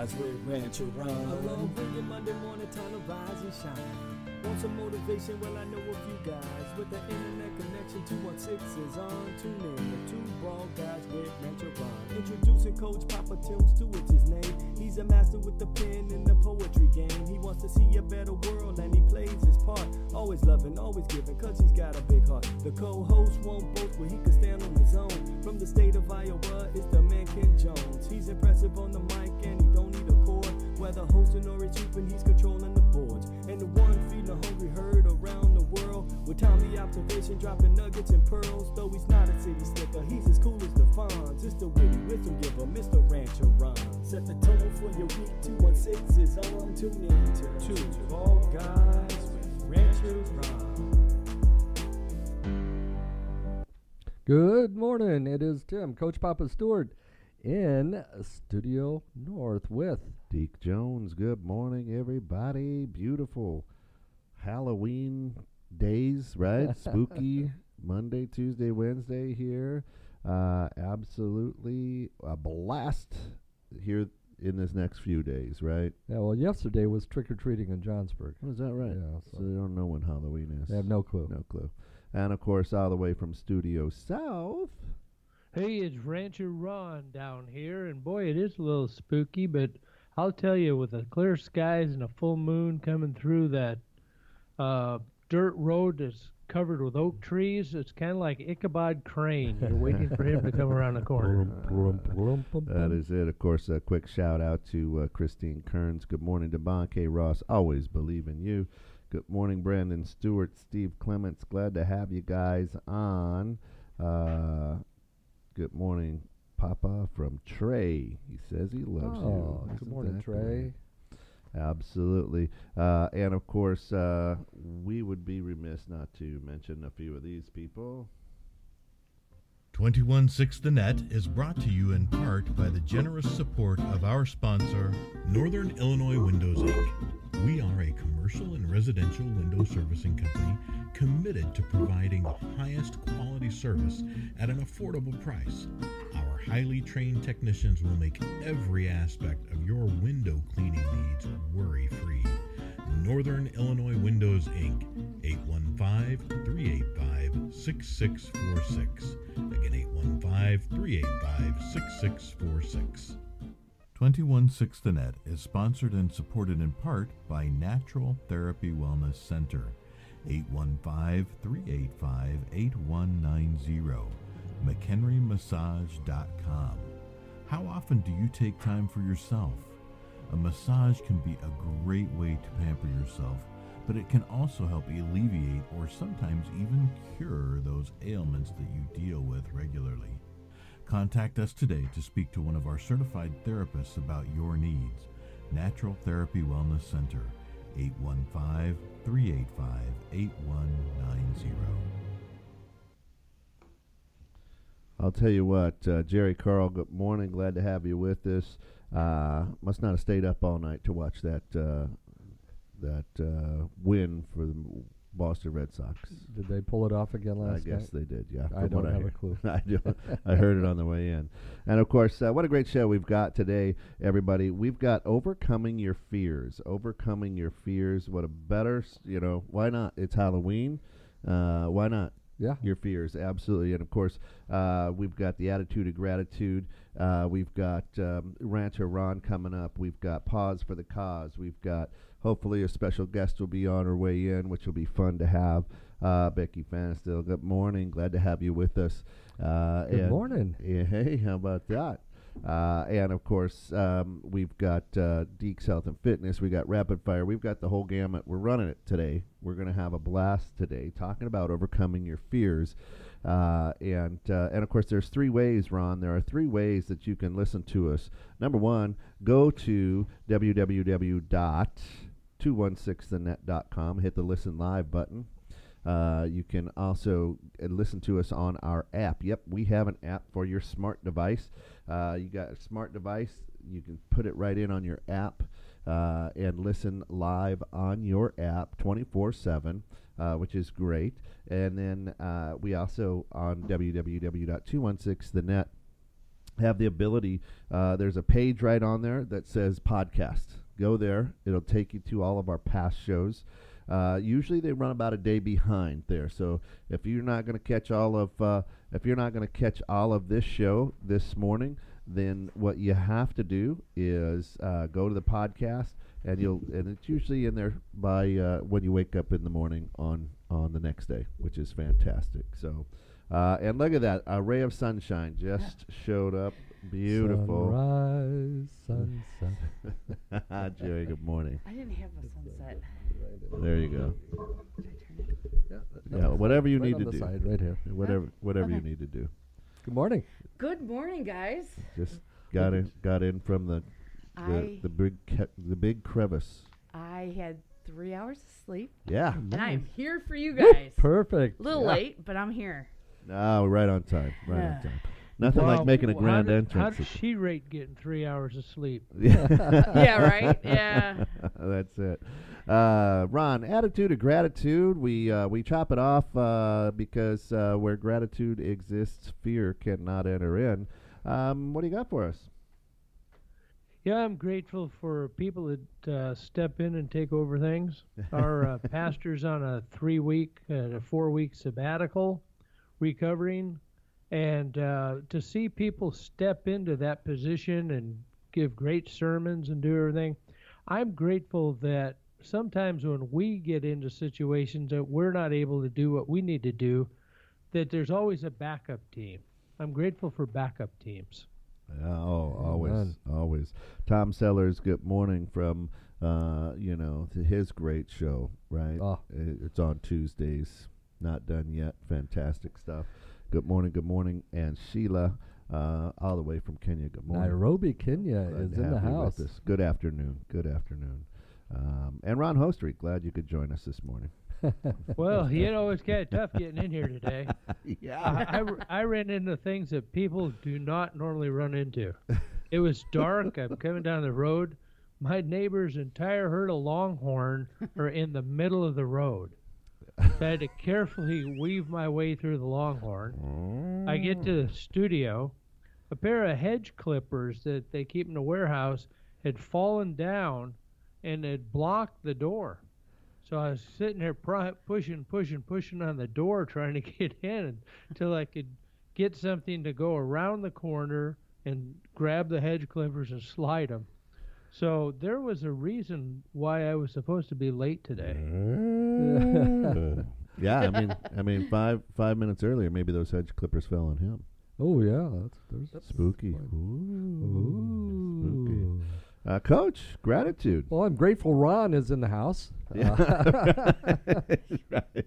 guys with Rancher Ron. Alone with your Monday morning time to rise and shine. Want some motivation? Well, I know a few guys with the internet connection. 216 is on. Tune in to two bald guys with Rancher Ron. Introducing Coach Papa Tim Stewart's his name. He's a master with the pen in the poetry game. He wants to see a better world and he plays his part. Always loving, always giving, cause he's got a big heart. The co-host won't boast, but he can stand on his own. From the state of Iowa, it's the man Ken Jones. He's impressive on the mic and he Whether hosting or he's hooping, he's controlling the boards. And the one feeding a hungry herd around the world. With timely observation, dropping nuggets and pearls. Though he's not a city slicker, he's as cool as the Fonz. It's the witty wisdom giver, Mr. Rancher Ron. Set the tone for your week, 216 is on. Tune in to two bald guys with Rancher Ron. Good morning. It is Tim, Coach Papa Stewart, in Studio North with Deke Jones, good morning, everybody. Beautiful Halloween days, right? Spooky Monday, Tuesday, Wednesday here. Uh, absolutely a blast here in this next few days, right? Yeah, well, yesterday was trick or treating in Johnsburg. Oh, is that right? Yeah, So so they don't know when Halloween is. they have no clue. no clue. And of course, all the way from Studio South. Hey, it's Rancher Ron down here, and boy, it is a little spooky, but I'll tell you, with the clear skies and a full moon coming through that uh, dirt road that's covered with oak trees, it's kind of like Ichabod Crane. You're waiting for him to come around the corner. That is it. Of course, a quick shout out to uh, Christine Kearns. Good morning to Bon K. Ross. Always believe in you. Good morning, Brandon Stewart, Steve Clements. Glad to have you guys on. Uh, good morning, Papa from Trey. He says he loves you. Oh, Isn't good morning, Trey. great? Absolutely. Uh, and of course, uh, we would be remiss not to mention a few of these people. 216 The Net is brought to you in part by the generous support of our sponsor, Northern Illinois Windows Inc. We are a commercial and residential window servicing company committed to providing the highest quality service at an affordable price. Our highly trained technicians will make every aspect of your window cleaning needs worry free. Northern Illinois Windows Inc. 815 385 6646. Again, 815 385 6646. 216 The Net is sponsored and supported in part by Natural Therapy Wellness Center. 815 385 8190. McHenryMassage.com. How often do you take time for yourself? A massage can be a great way to pamper yourself, but it can also help alleviate or sometimes even cure those ailments that you deal with regularly. Contact us today to speak to one of our certified therapists about your needs. Natural Therapy Wellness Center, 815 385 8190. I'll tell you what, uh, Jerry Carl. Good morning. Glad to have you with us. Uh, must not have stayed up all night to watch that uh, that uh, win for the Boston Red Sox. Did they pull it off again last night? I guess night? they did. Yeah, I don't have a clue. I do. I heard it on the way in, and of course, uh, what a great show we've got today, everybody. We've got overcoming your fears. Overcoming your fears. What a better, you know? Why not? It's Halloween. Uh, why not? Yeah. your fears absolutely and of course uh, we've got the attitude of gratitude uh, we've got um, rancher ron coming up we've got pause for the cause we've got hopefully a special guest will be on her way in which will be fun to have uh, becky fanstil good morning glad to have you with us uh, Good morning. yeah, hey how about that uh, and of course, um, we've got uh, Deke's Health and Fitness. We got Rapid Fire. We've got the whole gamut. We're running it today. We're going to have a blast today, talking about overcoming your fears. Uh, and uh, and of course, there's three ways, Ron. There are three ways that you can listen to us. Number one, go to www.216thenet.com. Hit the listen live button. Uh, you can also uh, listen to us on our app. Yep, we have an app for your smart device. Uh, you got a smart device, you can put it right in on your app uh, and listen live on your app 24 7, uh, which is great. And then uh, we also on www.216thenet have the ability. There's a page right on there that says podcast. Go there; it'll take you to all of our past shows. Uh, usually they run about a day behind there. So if you're not going to catch all of uh, if you're not going to catch all of this show this morning, then what you have to do is uh, go to the podcast and you'll and it's usually in there by uh, when you wake up in the morning on on the next day, which is fantastic. So. Uh, and look at that, a ray of sunshine just showed up. Beautiful. Sunrise, sunset. Jerry, good morning. I didn't have a sunset. There you go. Should I turn it? Yeah, Yeah, whatever you right need on to the do. Side, right here. Whatever oh, whatever you need to do. Good morning. Good morning, guys. Just got in got in from the the, the big ca- the big crevice. I had three hours of sleep, Yeah. and I'm here for you guys. Perfect. A little Yeah. late, but I'm here. No, right on time. Right on time. Nothing Wow, like making a how grand did- entrance. How did she rate getting three hours of sleep? yeah. yeah, right. Yeah. That's it. Uh, Ron, attitude of gratitude. We uh, we chop it off uh, because uh, where gratitude exists, fear cannot enter in. Um, what do you got for us? Yeah, I'm grateful for people that uh, step in and take over things. Our uh, pastor's on a three week, uh, a four week sabbatical, recovering, and uh, to see people step into that position and give great sermons and do everything, I'm grateful that sometimes when we get into situations that we're not able to do what we need to do, that there's always a backup team. I'm grateful for backup teams. Yeah, oh, always, Amen. always. Tom Sellers, good morning from, uh, you know, his great show, right? Oh. It's on Tuesdays. Not done yet. Fantastic stuff. Good morning, good morning. And Sheila, uh, all the way from Kenya, good morning. Nairobi, Kenya Glad is in the have with house. us. Good afternoon. Good afternoon. Um, and Ron Hostreet, glad you could join us this morning. Well, you know, it's kind of tough getting in here today. yeah. I, I r- I ran into things that people do not normally run into. It was dark. I'm coming down the road. My neighbor's entire herd of longhorn are in the middle of the road. So I had to carefully weave my way through the longhorn. I get to the studio. A pair of hedge clippers that they keep in the warehouse had fallen down and had blocked the door. So I was sitting there pry, pushing, pushing, pushing on the door, trying to get in until I could get something to go around the corner and grab the hedge clippers and slide them. So there was a reason why I was supposed to be late today. yeah, I mean, I mean, five five minutes earlier, maybe those hedge clippers fell on him. oh yeah, that's, there's Spooky. fine. Ooh. Spooky. Uh, Coach, gratitude. Well, I'm grateful Ron is in the house. Yeah. Uh, right.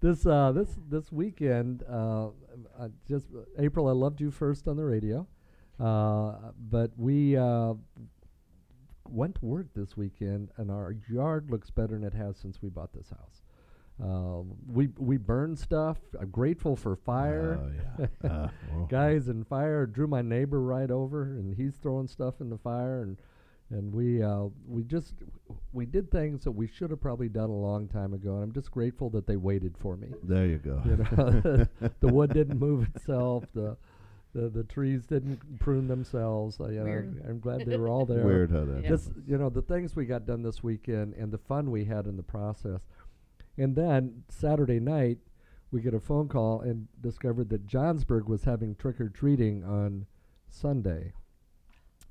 this uh, this this weekend, uh, uh, just April, I loved you first on the radio, uh, but we uh, went to work this weekend, and our yard looks better than it has since we bought this house. Uh, we we burned stuff. I'm grateful for fire. Oh, yeah. Uh, Guys in fire drew my neighbor right over, and he's throwing stuff in the fire, and and we uh, we just we did things that we should have probably done a long time ago, and I'm just grateful that they waited for me. There you go. You know, the wood didn't move itself. The the, the trees didn't prune themselves. Uh, you know, I'm glad they were all there. Weird how that. Yeah. Just you know the things we got done this weekend and the fun we had in the process, and then Saturday night we get a phone call and discovered that Johnsburg was having trick or treating on Sunday.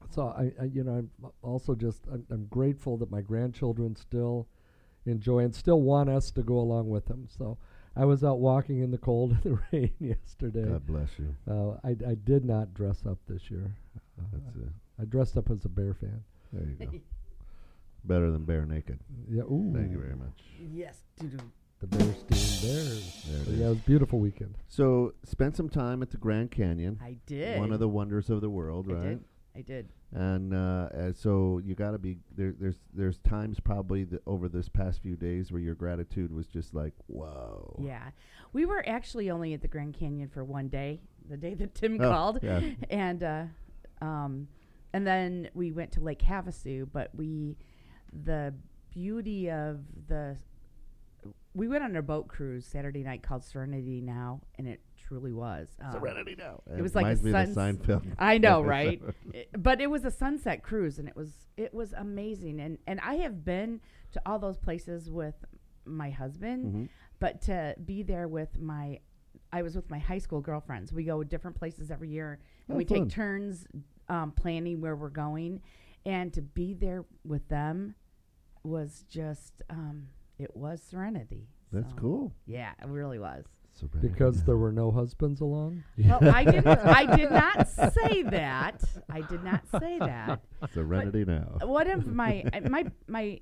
So I, I you know I'm also just I'm, I'm grateful that my grandchildren still enjoy and still want us to go along with them. So I was out walking in the cold and the rain yesterday. God bless you. Uh, I I did not dress up this year. Uh, That's it. I dressed up as a bear fan. There you go. Better than bare naked. Yeah. Ooh. Thank you very much. yes. doo-doo. The Bearstein Bears. There it So is. yeah, it was a beautiful weekend. So, spent some time at the Grand Canyon, I did. one of the wonders of the world, I right? did. I did. And uh, uh, so you got to be there. There's there's times probably that over this past few days where your gratitude was just like, whoa. Yeah. We were actually only at the Grand Canyon for one day, the day that Tim Oh, called. yeah. And uh um and then we went to Lake Havasu, but we the beauty of the we went on a boat cruise Saturday night called Serenity Now and it truly was. Um, Serenity now. it was like a reminds me suns- Seinfeld. I know, right? I- but it was a sunset cruise, and it was it was amazing. And and I have been to all those places with my husband, Mhm. but to be there with my, I was with my high school girlfriends. We go different places every year, and Oh, we fun. take turns um, planning where we're going, and to be there with them was just um, it was serenity. That's So, cool. Yeah, it really was. Serenity Because now. there were no husbands along. Well, I didn't. I did not say that. I did not say that. Serenity now. One of my my my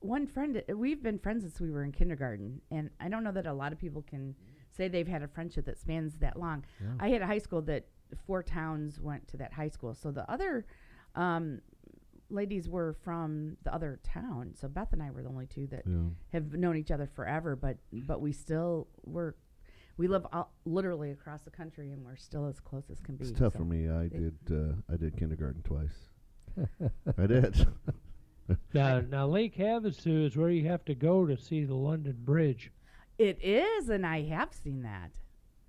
one friend. uh, We've been friends since we were in kindergarten, and I don't know that a lot of people can say they've had a friendship that spans that long. Yeah. I had a high school that four towns went to that high school, so the other um, ladies were from the other town. So Beth and I were the only two that Yeah. have known each other forever, but but we still were. We live out literally across the country, and we're still as close as can be. It's tough so- for me. I did. Uh, I did kindergarten twice. I did. Now, now Lake Havasu is where you have to go to see the London Bridge. It is, and I have seen that.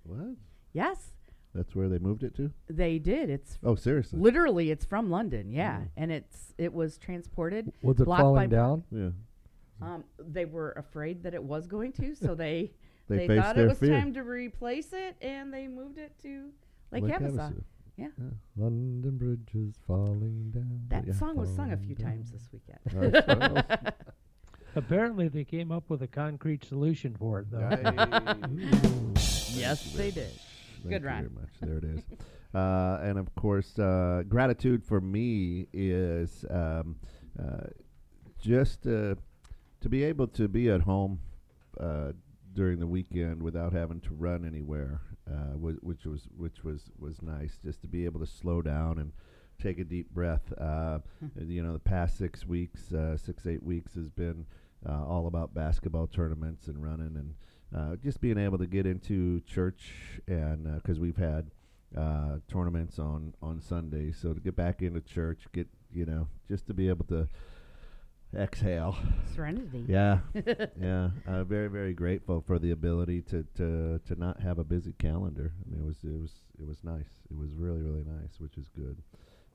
what? Yes, That's where they moved it to? they did. It's Oh, seriously? literally it's from London. Yeah, Mm. and it's it was transported. Was it Block by falling block. down? Yeah. Um, they were afraid that it was going to, so they They, they, faced thought their it was fear. time to replace it, and they moved it to Lake, Lake Havasu. Havasu. Yeah. London Bridge is falling down. That Yeah. song was sung a few down. times this weekend. That's what else. Apparently, they came up with a concrete solution for it, though. yes, they did. Thank Good you rhyme. very much. There it is. uh, and of course, uh, gratitude for me is um, uh, just uh, to be able to be at home uh, during the weekend without having to run anywhere, uh, wh- which was which was was nice. Just to be able to slow down and take a deep breath. Uh, you know, the past six weeks, uh, six eight weeks has been uh, all about basketball tournaments and running and uh, just being able to get into church and because we've had uh, tournaments on on Sundays, so to get back into church, get you know, just to be able to exhale. Serenity. Yeah, yeah. Uh, very very grateful for the ability to, to to not have a busy calendar. I mean, it was it was it was nice. It was really really nice, which is good.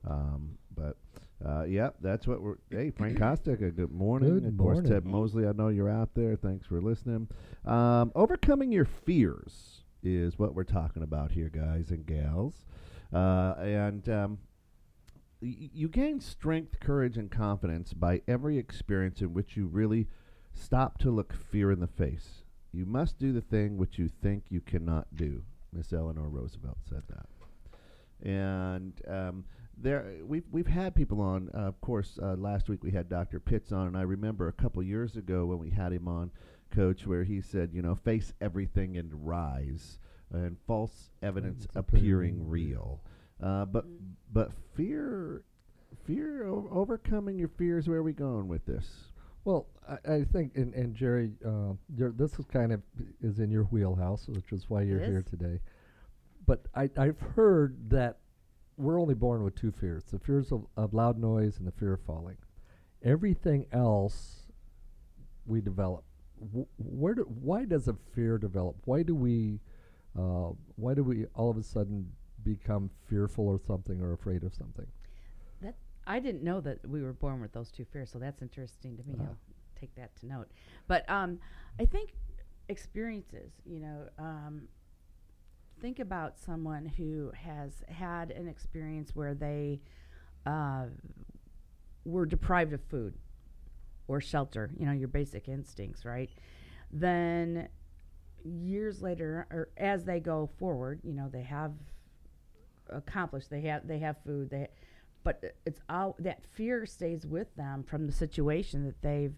Um, but uh, yeah, that's what we're. Hey, Frank Costick, a good morning. Good of course, morning. Ted Mosley. I know you're out there. Thanks for listening. Um, overcoming your fears is what we're talking about here, guys and gals. Uh, and um, y- you gain strength, courage, and confidence by every experience in which you really stop to look fear in the face. You must do the thing which you think you cannot do. Miss Eleanor Roosevelt said that. And um, there, we've we've had people on. Uh, of course, uh, last week we had Dr. Pitts on, and I remember a couple years ago when we had him on, Coach, where he said, you know, face everything and rise, and false evidence appearing real. Uh, but but fear, fear o- overcoming your fears. Where are we going with this? Well, I, I think, and, and Jerry, uh, you're, this is kind of is in your wheelhouse, which is why you're It here is. today. But I, I've heard that we're only born with two fears: the fears of, of loud noise and the fear of falling. Everything else we develop. W- where do, why does a fear develop? Why do we uh, why do we all of a sudden become fearful or something or afraid of something? That I didn't know that we were born with those two fears, so that's interesting to me. Ah. I'll take that to note. But um, I think experiences. You know, um, think about someone who has had an experience where they uh, were deprived of food or shelter. You know, your basic instincts, right? Then years later, or as they go forward, you know, they have accomplished. They have they have food. They, but it's all that fear stays with them from the situation that they've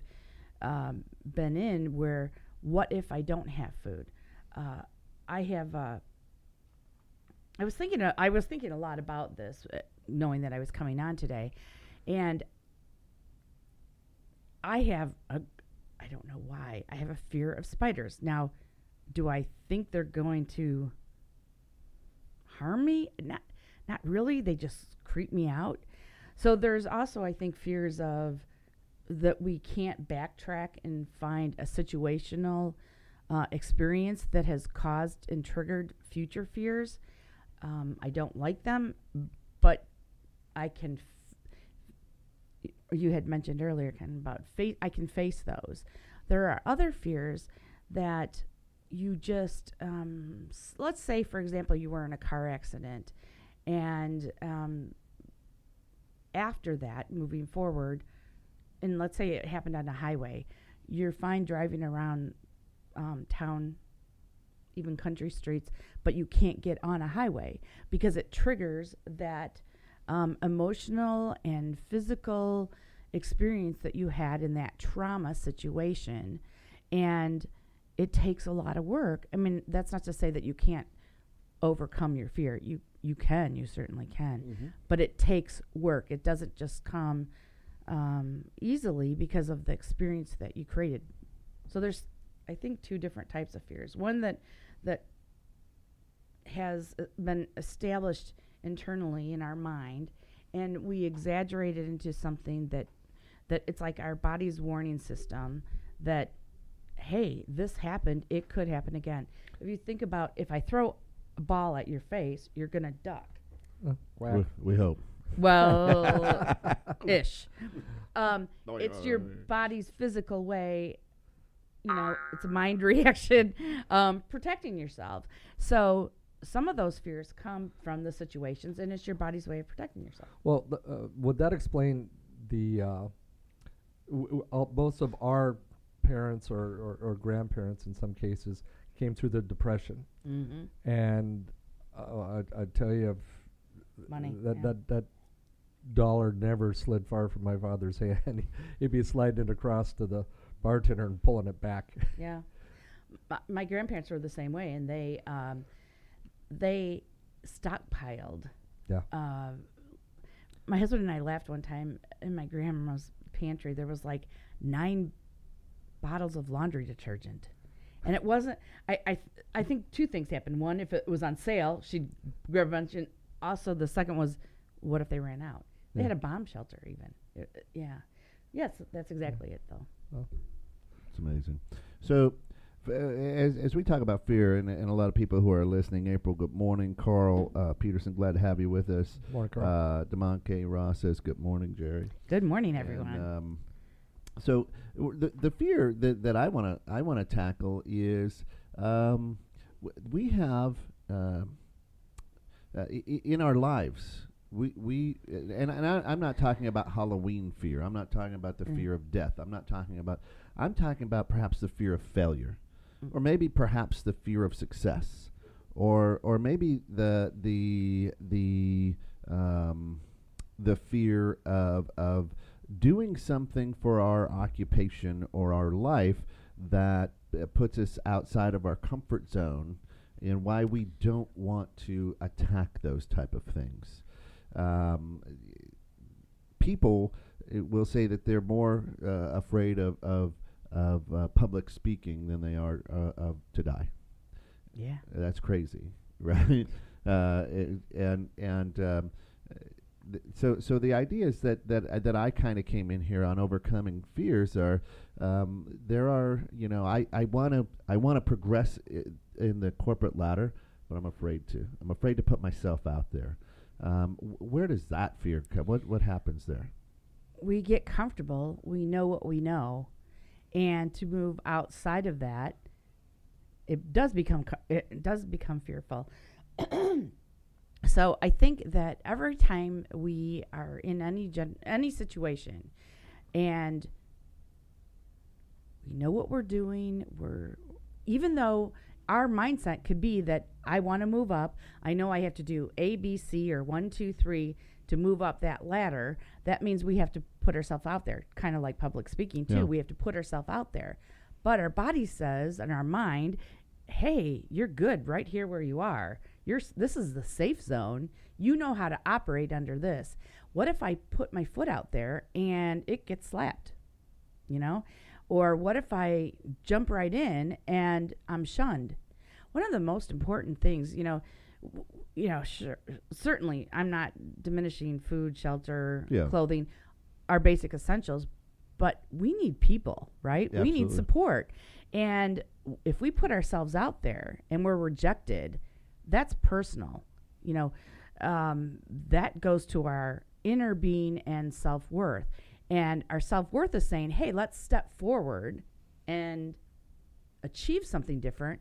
um, been in. Where what if I don't have food? Uh, I have. Uh, I was thinking. a- I was thinking a lot about this, uh, knowing that I was coming on today, and I have a. I don't know why. I have a fear of spiders. Now, do I think they're going to harm me? Not not really. They just creep me out. So there's also I think fears of that we can't backtrack and find a situational uh, experience that has caused and triggered future fears. Um, I don't like them, but I can. F- you had mentioned earlier, kind of about face. I can face those. There are other fears that you just um, let's say, for example, you were in a car accident, and um, after that, moving forward, and let's say it happened on a highway, you're fine driving around um, town, even country streets, but you can't get on a highway because it triggers that um, emotional and physical experience that you had in that trauma situation. And it takes a lot of work. I mean, that's not to say that you can't overcome your fear. You you can, you certainly can, but it takes work. It doesn't just come um, easily because of the experience that you created. So there's, I think, two different types of fears. One that that has uh, been established internally in our mind, and we exaggerate it into something that that it's like our body's warning system that hey, this happened, it could happen again. If you think about if I throw a ball at your face, you're gonna duck. Uh, whack. We, we hope. Well, ish. Um, it's your body's physical way. You know, it's a mind reaction, um, protecting yourself. So some of those fears come from the situations, and it's your body's way of protecting yourself. Well, th- uh, would that explain the uh, w- w- all, most of our parents or, or, or grandparents in some cases came through the depression, Mm-hmm. and uh, I, I tell you, if Money, that yeah. that that dollar never slid far from my father's hand. He'd be sliding it across to the bartender and pulling it back. Yeah, my, my grandparents were the same way, and they um, they stockpiled. Yeah. Uh, my husband and I laughed one time in my grandma's pantry. There was like nine bottles of laundry detergent, and it wasn't. I I th- I think two things happened. One, if it was on sale, she'd grab a bunch. And also, the second was, what if they ran out? They Yeah. had a bomb shelter even. Uh, uh, yeah. Yes, that's exactly it though. Well, it's amazing. So, f- uh, as, as we talk about fear, and, and a lot of people who are listening, April, good morning. Carl uh, Peterson, glad to have you with us. Morning, Carl. Uh, Demont K. Ross says, good morning, Jerry. Good morning, And, everyone. um, so the the fear that, that I want to I want to tackle is um, we have um uh, i- i- in our lives we we and, and I, I'm not talking about Halloween fear. I'm not talking about the Mm. fear of death. I'm not talking about. I'm talking about perhaps the fear of failure, Mm. or maybe perhaps the fear of success, or or maybe the the the um, the fear of of doing something for our occupation or our life that uh, puts us outside of our comfort zone and why we don't want to attack those type of things um, people uh, will say that they're more uh, afraid of of, of uh, public speaking than they are uh, of to die yeah. that's crazy, right? uh, it- and and um, so so the ideas that that uh, that I kind of came in here on overcoming fears are um, there are you know I I want to I want to progress i- in the corporate ladder, but I'm afraid to. I'm afraid to put myself out there. Um, wh- where does that fear come? What what happens there? we get comfortable, we know what we know, and to move outside of that, it does become co- it does become fearful. so I think that every time we are in any gen- any situation, and we know what we're doing, we're even though our mindset could be that I want to move up, I know I have to do A, B, C, or one, two, three to move up that ladder. That means we have to put ourselves out there, kind of like public speaking too. Yeah. We have to put ourselves out there. But our body says and our mind, "Hey, you're good right here where you are. You're this is the safe zone. You know how to operate under this. What if I put my foot out there and it gets slapped? You know? Or what if I jump right in and I'm shunned? One of the most important things, you know, w- you know, sure, certainly I'm not diminishing food, shelter, Yeah. clothing, our basic essentials, but we need people, right? We need support. And if we put ourselves out there and we're rejected, that's personal. You know, um, that goes to our inner being and self worth. And our self worth is saying, hey, let's step forward and achieve something different.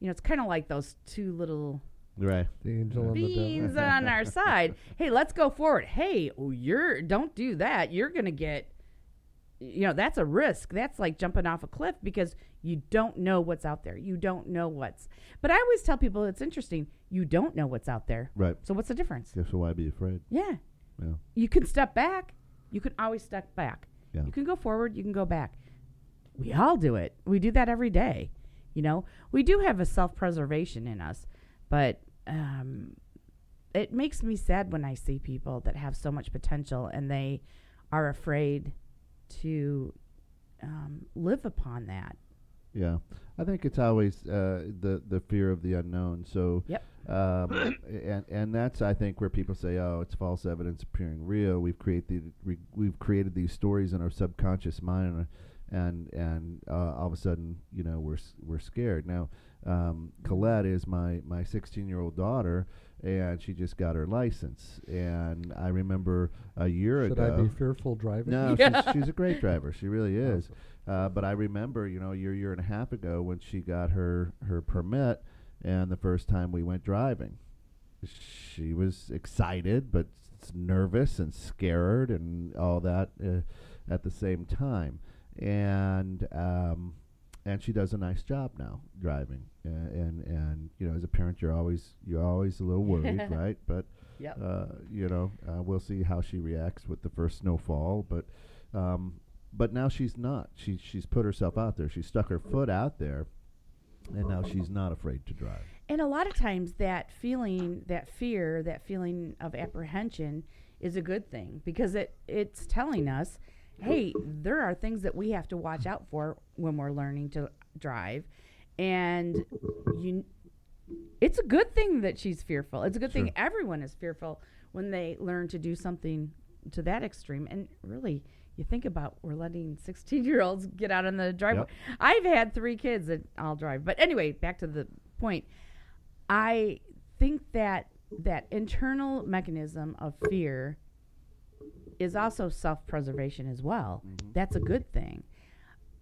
You know, it's kind of like those two little Right. The angel and the beans on our side. Hey, let's go forward. Hey, oh, you're don't do that. You're gonna get, you know, that's a risk. That's like jumping off a cliff because you don't know what's out there. You don't know what's. But I always tell people it's interesting. You don't know what's out there. Right. So what's the difference? Yeah, so why be afraid? Yeah, Yeah. you can step back. You can always step back. Yeah. You can go forward. You can go back. We all do it. We do that every day. You know, we do have a self preservation in us, but um, it makes me sad when I see people that have so much potential and they are afraid to um, live upon that. Yeah, I think it's always uh, the the fear of the unknown. So, Yep. um, and and that's I think where people say, "Oh, it's false evidence appearing real." We've created we, we've created these stories in our subconscious mind, and and uh, all of a sudden, you know, we're we're scared. Now, um, Colette is my my 16 year old daughter, and she just got her license. And I remember a year Should ago. Should I be fearful driving? No, Yeah. she's, she's a great driver. She really is. Uh, but I remember, you know, a year, year and a half ago when she got her her permit, and the first time we went driving, she was excited but nervous and scared and all that uh, at the same time. And um, and she does a nice job now driving. Uh, and and you know, as a parent, you're always you're always a little worried, right? But Yep. uh, you know, uh, we'll see how she reacts with the first snowfall. But, um, but now she's not. She she's put herself out there. She stuck her foot out there, and now she's not afraid to drive. And a lot of times that feeling, that fear, that feeling of apprehension is a good thing because it it's telling us, hey, there are things that we have to watch out for when we're learning to drive. And you it's a good thing that she's fearful. It's a good thing everyone is fearful when they learn to do something to that extreme. And really, you think about we're letting 16 year olds get out on the driveway. I've had three kids that I'll drive. But anyway, back to the point. I think that that internal mechanism of fear is also self preservation as well. That's a good thing.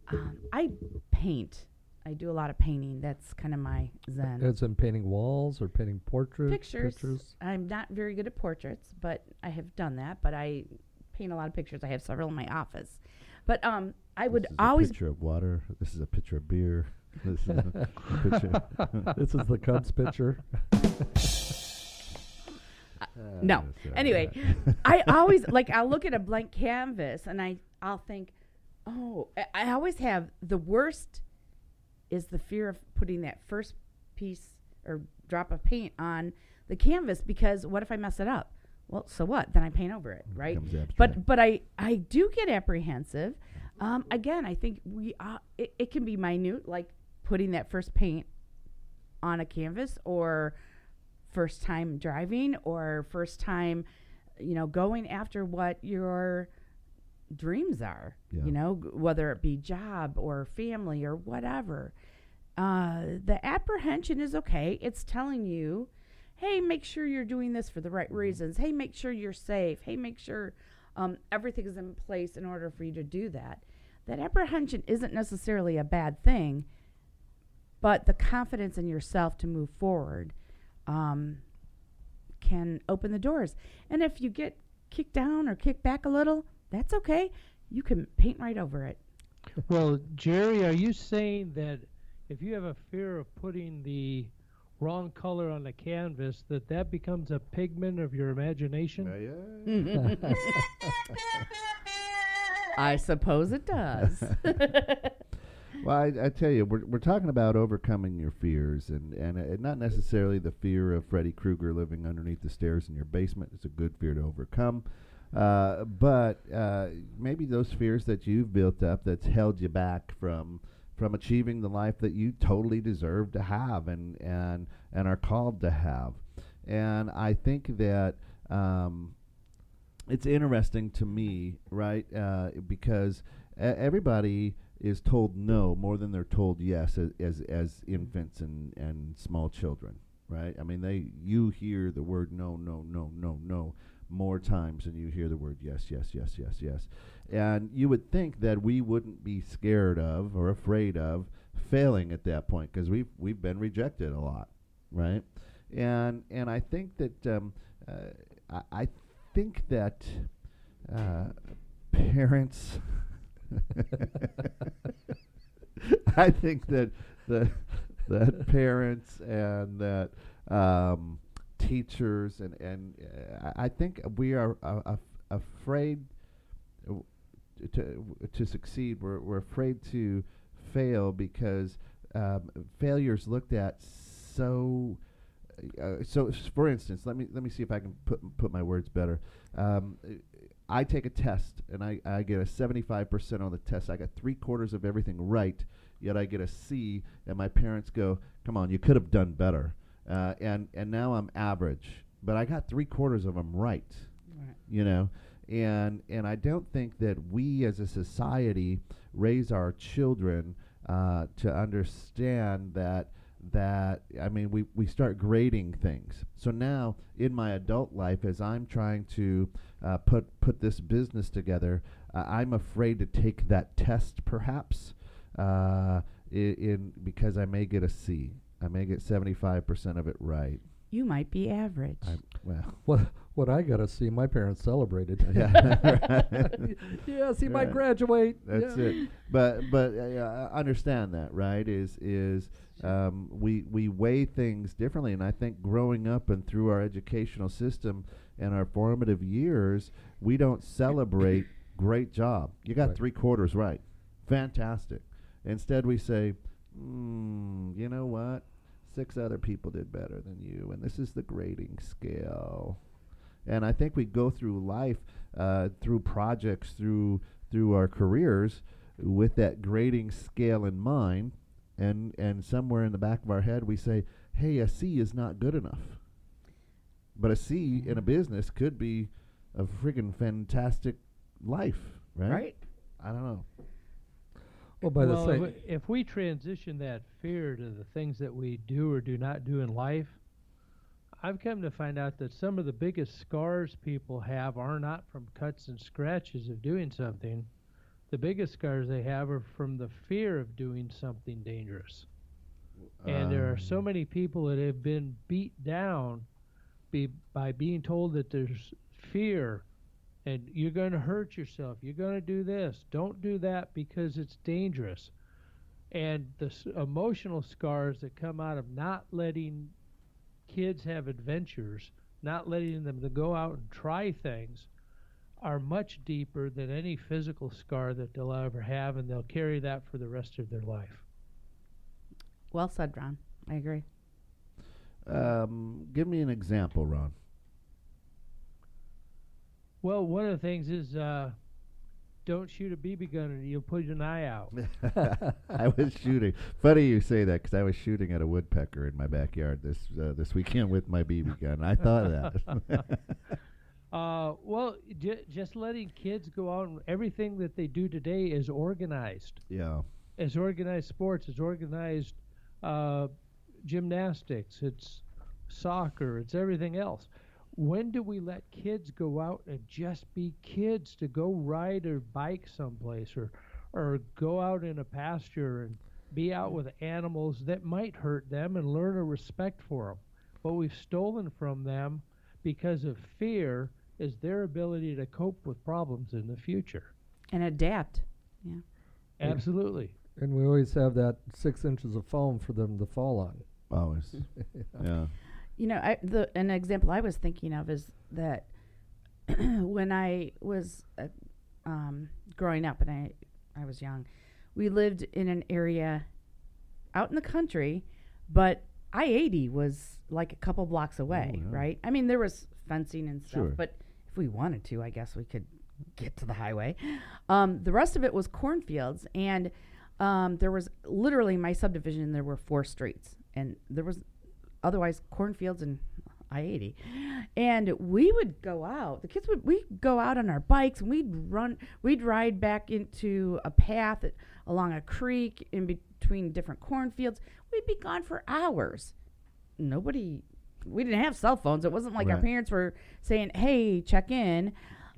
Um, I paint. I do a lot of painting. That's kind of my zen. As in painting walls or painting portraits? pictures. I'm not very good at portraits, but I have done that. But I paint a lot of pictures. I have several in my office. But um, I would is always a picture of water. This is a picture of beer. This is a picture. this is the Cubs pitcher. no. Uh, that's Anyway. I always like I'll look at a blank canvas and I I'll think, oh, I, I always have the worst is the fear of putting that first piece or drop of paint on the canvas because what if I mess it up? Well, so what? Then I paint over it, right? But but I I do get apprehensive. Um, again, I think we uh, it, it can be minute, like putting that first paint on a canvas or first time driving or first time you know going after what your dreams are Yeah. you know g- whether it be job or family or whatever. Uh, the apprehension is okay. It's telling you hey make sure you're doing this for the right reasons. Hey make sure you're safe. Hey make sure um, everything is in place in order for you to do that. That apprehension isn't necessarily a bad thing but the confidence in yourself to move forward um, can open the doors. And if you get kicked down or kicked back a little, that's okay. You can paint right over it. Well, Jerry, are you saying that if you have a fear of putting the wrong color on the canvas, that that becomes a pigment of your imagination? Yeah, yeah. I suppose it does. Well, I, I tell you, we're, we're talking about overcoming your fears, and and not necessarily the fear of Freddy Krueger living underneath the stairs in your basement. It's a good fear to overcome, uh, but uh, maybe those fears that you've built up that's held you back from from achieving the life that you totally deserve to have and and and are called to have. And I think that um, it's interesting to me, right? Uh, because everybody is told no more than they're told yes as as, as infants and, and small children, right? I mean, they you hear the word no, no, no, no, no more times than you hear the word yes, yes, yes, yes, yes. And you would think that we wouldn't be scared of or afraid of failing at that point because we've we've been rejected a lot, right? And and I think that um, uh, I, I think that uh, parents. I think that that that parents and that um, teachers and and uh, I think we are uh, af- afraid to to succeed. We're we're afraid to fail because um, failure's looked at so. Uh, so, for instance, let me let me see if I can put put my words better. Um, I take a test and I, I get a 75% on the test. I got three quarters of everything right, yet I get a C, and my parents go, Come on, you could have done better. Uh, and, and now I'm average, but I got three quarters of them right, Right. you know? And, and I don't think that we as a society raise our children uh, to understand that that I mean we, we start grading things. So now in my adult life as I'm trying to uh, put put this business together, uh, I'm afraid to take that test perhaps uh, in, in because I may get a C. I may get 75% of it right. You might be average. I, well, What what I gotta see, my parents celebrated. yeah, yes, he might graduate. That's yeah. it. But but uh, understand that, right? Is is um, we we weigh things differently, and I think growing up and through our educational system and our formative years, we don't celebrate great job. You got Right. three quarters right, fantastic. Instead, we say, mm, you know what? Six other people did better than you, and this is the grading scale. And I think we go through life, uh, through projects, through through our careers, with that grading scale in mind, and and somewhere in the back of our head we say, "Hey, a C is not good enough." But a C in a business could be a friggin' fantastic life, right? right? I don't know. Well, by well, the if same, we- if we transition that fear to the things that we do or do not do in life, I've come to find out that some of the biggest scars people have are not from cuts and scratches of doing something. The biggest scars they have are from the fear of doing something dangerous. And there are so Um, many people that have been beat down be, by being told that there's fear and you're going to hurt yourself. You're going to do this. Don't do that because it's dangerous. And the s- emotional scars that come out of not letting kids have adventures, not letting them to go out and try things, are much deeper than any physical scar that they'll ever have, and they'll carry that for the rest of their life. Well said, Ron. I agree. Um, give me an example, Ron. Well, one of the things is uh, don't shoot a BB gun and you'll put an eye out. I was shooting. Funny you say that because I was shooting at a woodpecker in my backyard this uh, this weekend with my BB gun. I thought of that. Uh, well, j- just letting kids go out and everything that they do today is organized. yeah. It's organized sports. It's organized uh, gymnastics. It's soccer. It's everything else. When do we let kids go out and just be kids to go ride or bike someplace or or go out in a pasture and be out with animals that might hurt them and learn a respect for them? What we've stolen from them because of fear is their ability to cope with problems in the future. And adapt. Yeah. Absolutely. and we always have that six inches of foam for them to fall on. Always. yeah. You know, I, the an example I was thinking of is that when I was uh, um, growing up and I I was young, we lived in an area out in the country, but I eighty was like a couple blocks away, yeah. right? I mean, there was fencing and stuff, Sure. but if we wanted to, I guess we could get to the highway. Um, the rest of it was cornfields, and um, there was literally my subdivision. There were four streets, and there was otherwise cornfields and I eighty, and we would go out. The kids would we go out on our bikes and we'd run. We'd ride back into a path at, along a creek in between different cornfields. We'd be gone for hours. Nobody. We didn't have cell phones. It wasn't like our parents were saying, "Hey, check in."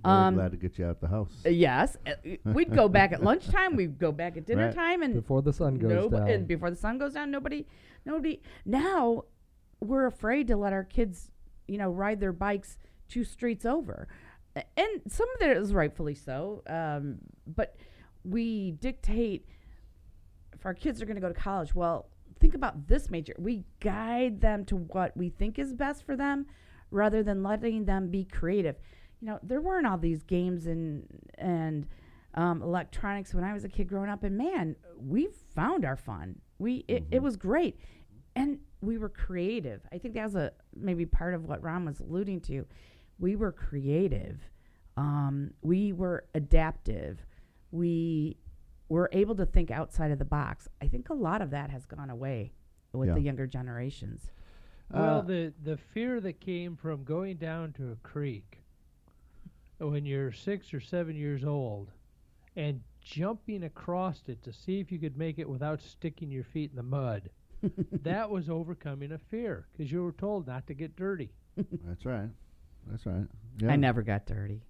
We're Um, glad to get you out the house. uh, Yes, uh, we'd go back at lunchtime. We'd go back at dinner Right. time, and Before the sun goes Nobo- down. and before the sun goes down, nobody, nobody. Now we're afraid to let our kids, you know, ride their bikes two streets over, and some of it is rightfully so. Um, but we dictate if our kids are going to go to college. Well, think about this major. We guide them to what we think is best for them, rather than letting them be creative. You know, there weren't all these games and and um, electronics when I was a kid growing up, and man, we found our fun. We it, it was great, and we were creative. I think that was a maybe part of what Ron was alluding to. We were creative. Um, we were adaptive. We were able to think outside of the box. I think a lot of that has gone away with Yeah. the younger generations. Well, Uh, the the fear that came from going down to a creek when you're six or seven years old and jumping across it to see if you could make it without sticking your feet in the mud. that was overcoming a fear because you were told not to get dirty. That's right. That's right. Yeah. I never got dirty.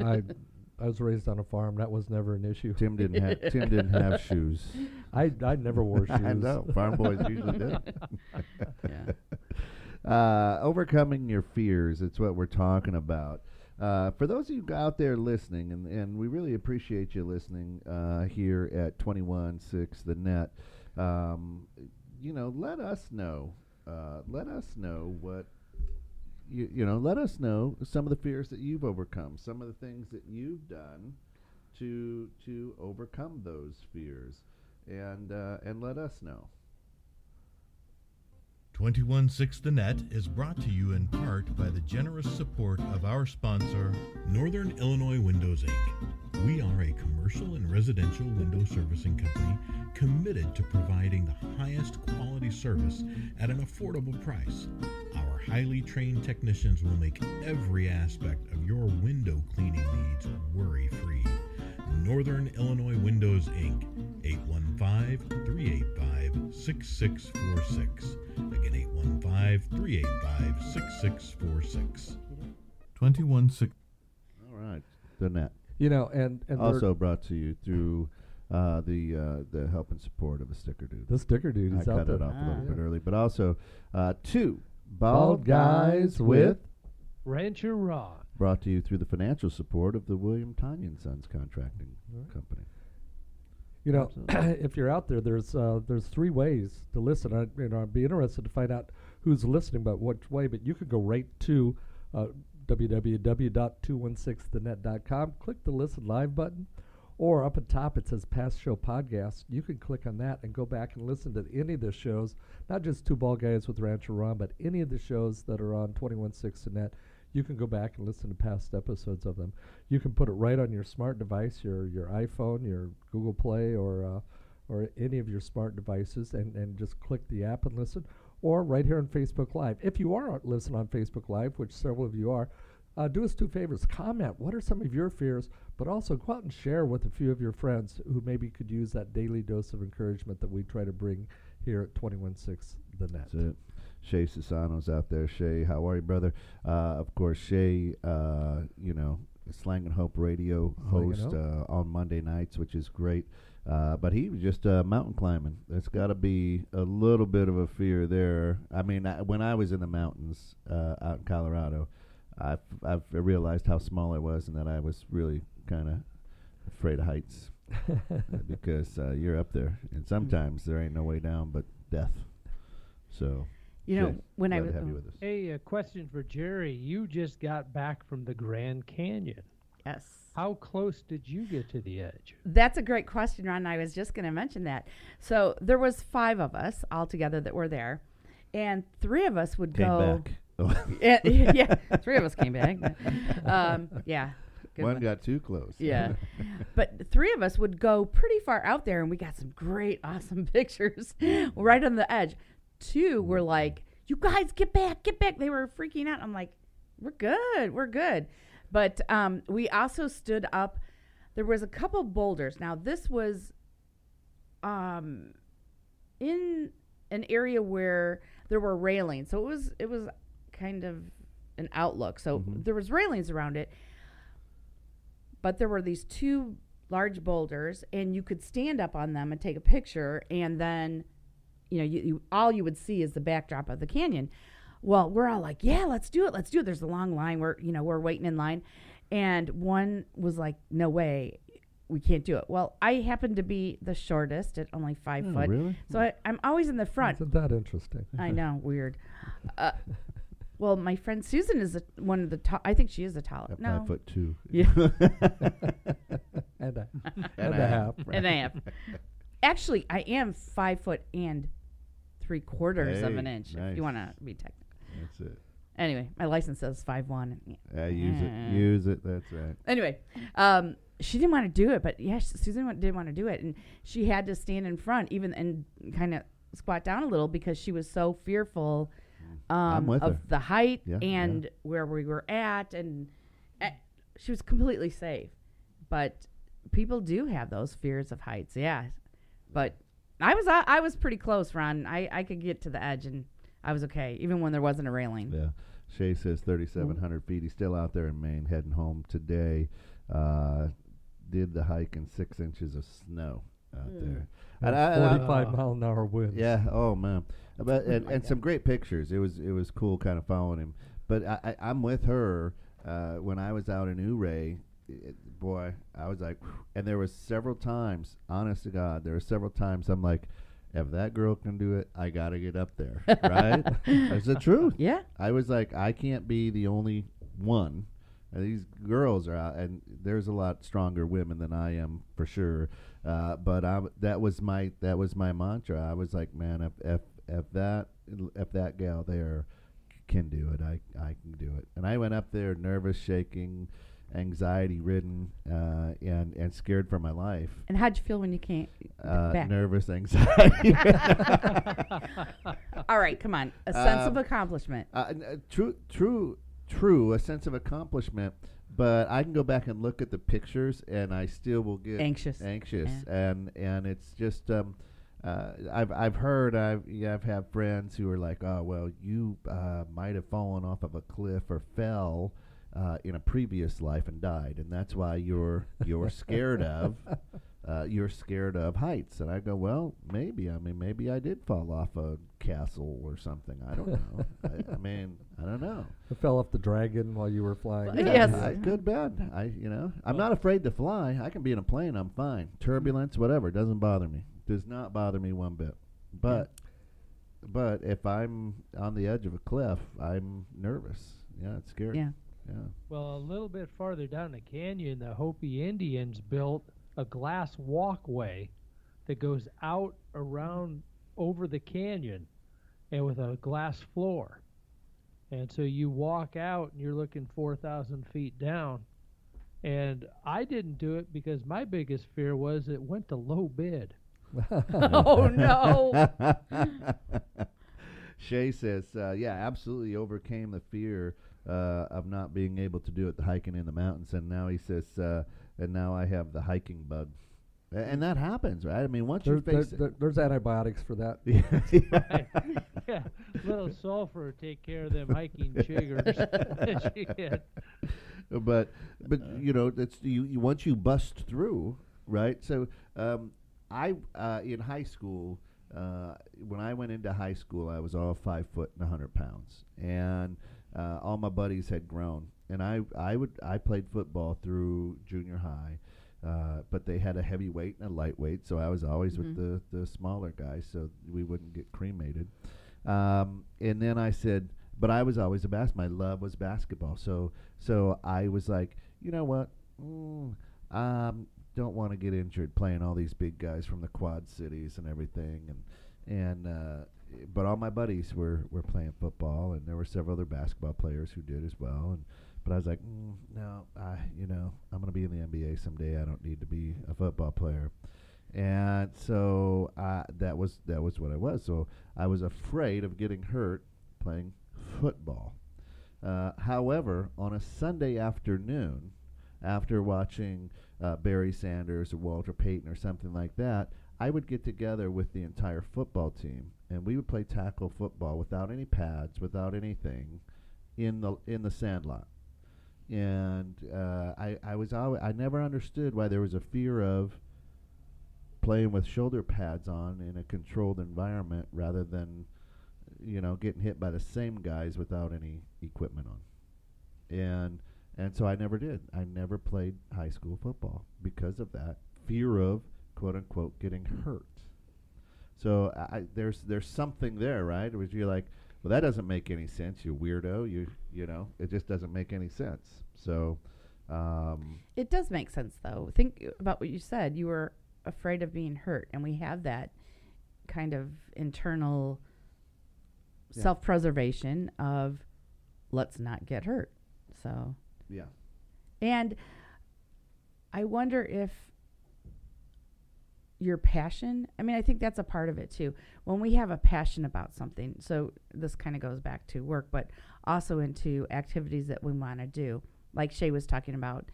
I I was raised on a farm. That was never an issue. Tim didn't have Tim didn't have shoes. I I never wore shoes. I know. Farm boys usually do. Yeah. Uh, overcoming your fears. It's what we're talking about. Uh, for those of you out there listening, and, and we really appreciate you listening uh, here at 216 The Net, um, you know, let us know. Uh, let us know what, you, you know, let us know some of the fears that you've overcome, some of the things that you've done to to overcome those fears, and uh, and let us know. 216 The Net is brought to you in part by the generous support of our sponsor, Northern Illinois Windows Inc. We are a commercial and residential window servicing company committed to providing the highest quality service at an affordable price. Our highly trained technicians will make every aspect of your window cleaning needs worry free. Northern Illinois Windows Inc. 815 385 6646. Again, 815 385 6646. 216. All right, the net. You know, and and also brought to you through uh, the uh, the help and support of the sticker dude. the sticker dude I is out cut there. it off a little Ah. bit early, but also uh, two Bald guys with Rancher Ron. brought to you through the financial support of the William Tanya and Sons Contracting Right. Company. You know, Absolutely. if you're out there, there's uh, there's three ways to listen. I, you know, I'd be interested to find out who's listening, but which way. But you could go right to uh, www.216thenet.com, click the listen live button, or up at top it says past show podcast. You can click on that and go back and listen to any of the shows, not just Two Bald Guys with Rancher Ron, but any of the shows that are on 216 the Net. You can go back and listen to past episodes of them. You can put it right on your smart device, your your iPhone, your Google Play, or uh, or any of your smart devices, and, and just click the app and listen, or right here on Facebook Live. If you are listening on Facebook Live, which several of you are, uh, do us two favors. Comment. What are some of your fears? But also go out and share with a few of your friends who maybe could use that daily dose of encouragement that we try to bring here at 216 The Net. That's it. Shay Susano's out there. Shay, how are you, brother? Uh, of course, Shay, uh, you know, Slang and Hope Radio Slang and host Hope. uh, on Monday nights, which is great. Uh, but he was just uh, mountain climbing. There's got to be a little bit of a fear there. I mean, I, when I was in the mountains uh, out in Colorado, I've, I've realized how small I was and that I was really kind of afraid of heights because uh, you're up there, and sometimes there ain't no way down but death. So, You know, Shay, when I was to have you with us. Hey, a question for Jerry. You just got back from the Grand Canyon. Yes. How close did you get to the edge? That's a great question, Ron. I was just going to mention that. So there was five of us all together that were there, and three of us would Came go. back. Yeah, yeah, three of us came back. Um, yeah, good One one. got too close. Yeah, but three of us would go pretty far out there, and we got some great, awesome pictures right on the edge. Two were like "You guys get back, get back!" They were freaking out. I'm like, "We're good, we're good." But um, we also stood up. There was a couple boulders. Now this was um, in an area where there were railings, so it was it was kind of an outlook. So Mhm. there was railings around it, but there were these two large boulders, and you could stand up on them and take a picture, and then, you know, you, you all you would see is the backdrop of the canyon. Well, we're all like, yeah, let's do it, let's do it. There's a long line. We're you know we're waiting in line, and one was like, no way, we can't do it. Well, I happen to be the shortest at only five Oh, foot, really? so I, I'm always in the front. Isn't that interesting? I know, weird. Uh, well, my friend Susan is the, one of the tall. I think she is the tallest. At No, five foot two. Yeah. and a, And and a a half. half. and a half. Actually, I am five foot and three quarters of an Hey, inch. If you want to be technical. That's it. Anyway, my license says five one. Uh, use it. Use it. That's right. Anyway, um, she didn't want to do it, but yeah, Susan wa- did want to do it, and she had to stand in front, even and kind of squat down a little because she was so fearful um, of her. the height Yeah, yeah. and where we were at, and uh, she was completely safe. But people do have those fears of heights, yeah. But I was I, I was pretty close, Ron. I I could get to the edge, and I was okay, even when there wasn't a railing. Yeah. Shay says 3,700 feet. He's still out there in Maine, heading home today. Uh, did the hike in six inches of snow out Mm. there. And And I- and I- 45 Uh, mile an hour winds. Yeah. Oh man. But and, and some great pictures. It was it was cool, kind of following him. But I, I I'm with her. Uh, when I was out in Ouray, it, boy, I was like, and there was several times. Honest to God, there were several times I'm like, if that girl can do it, I gotta get up there. Right? It's the truth. Yeah, I was like, I can't be the only one. And these girls are out, and there's a lot stronger women than I am for sure. Uh, but I, that was my that was my mantra. I was like, man, if if if that if that gal there can do it, I I can do it. And I went up there nervous, shaking, anxiety ridden, uh, and and scared for my life. and how'd you feel when you came Uh, back? nervous, anxiety. All right, come on, a sense of Um, accomplishment. Uh, n- uh, true, true, true. A sense of accomplishment, but I can go back and look at the pictures, and I still will get Anxious. anxious, and and it's just. Um, uh, I've I've heard I've yeah, I've had friends who are like, oh well, you uh, might have fallen off of a cliff or fell uh, in a previous life and died, and that's why you're you're scared of uh, you're scared of heights. And I go, well, maybe. I mean, maybe I did fall off a castle or something. I don't know. I, I mean, I don't know. I fell off the dragon while you were flying. Yeah. Yes. I, good, bad. I, you know, I'm not afraid to fly. I can be in a plane. I'm fine. Turbulence, whatever, doesn't bother me. Does not bother me one bit. But, but if I'm on the edge of a cliff, I'm nervous. Yeah, it's scary. Yeah. Yeah. Well, a little bit farther down the canyon, the Hopi Indians built a glass walkway that goes out around over the canyon and with a glass floor. And so you walk out and you're looking 4,000 feet down. And I didn't do it because my biggest fear was it went to low bid. oh no! Shay says, uh, yeah, absolutely overcame the fear uh, of not being able to do it, the hiking in the mountains, and now he says, uh, and now I have the hiking bug, A- and that happens, right? I mean, once There, you there, face it, there- there's antibiotics for that. yeah, yeah, little sulfur take care of them hiking chiggers that you get. but but you know that's you, you once you bust through right so um, i uh, in high school uh, when i went into high school i was all five foot and 100 pounds and uh, all my buddies had grown and i i would i played football through junior high uh, but they had a heavyweight and a lightweight, so I was always with the, the smaller guys, so we wouldn't get cremated. Um, and then I said, but I was always a bas. My love was basketball. So so I was like, you know what? Mm, um, don't want to get injured playing all these big guys from the Quad Cities and everything. And and uh, but all my buddies were were playing football, and there were several other basketball players who did as well. And but I was like, mm, no, I you know I'm gonna be in the NBA someday. I don't need to be a football player. And so uh, that was that was what I was. So I was afraid of getting hurt playing football. Uh, however, on a Sunday afternoon, after watching uh, Barry Sanders or Walter Payton or something like that, I would get together with the entire football team and we would play tackle football without any pads, without anything, in the in the sandlot. And uh, I I was always I never understood why there was a fear of playing with shoulder pads on in a controlled environment rather than you know getting hit by the same guys without any equipment on. And and so I never did. I never played high school football because of that fear of quote unquote getting hurt. So I, there's there's something there, right? Which you're like, well, that doesn't make any sense, you weirdo. You you know, it just doesn't make any sense. So, um, It does make sense, though. Think about what you said. You were afraid of being hurt, and we have that kind of internal Yeah. self preservation of let's not get hurt. So, yeah, and I wonder if your passion, I mean, I think that's a part of it too. When we have a passion about something, so this kind of goes back to work, but also into activities that we want to do. Like Shay was talking about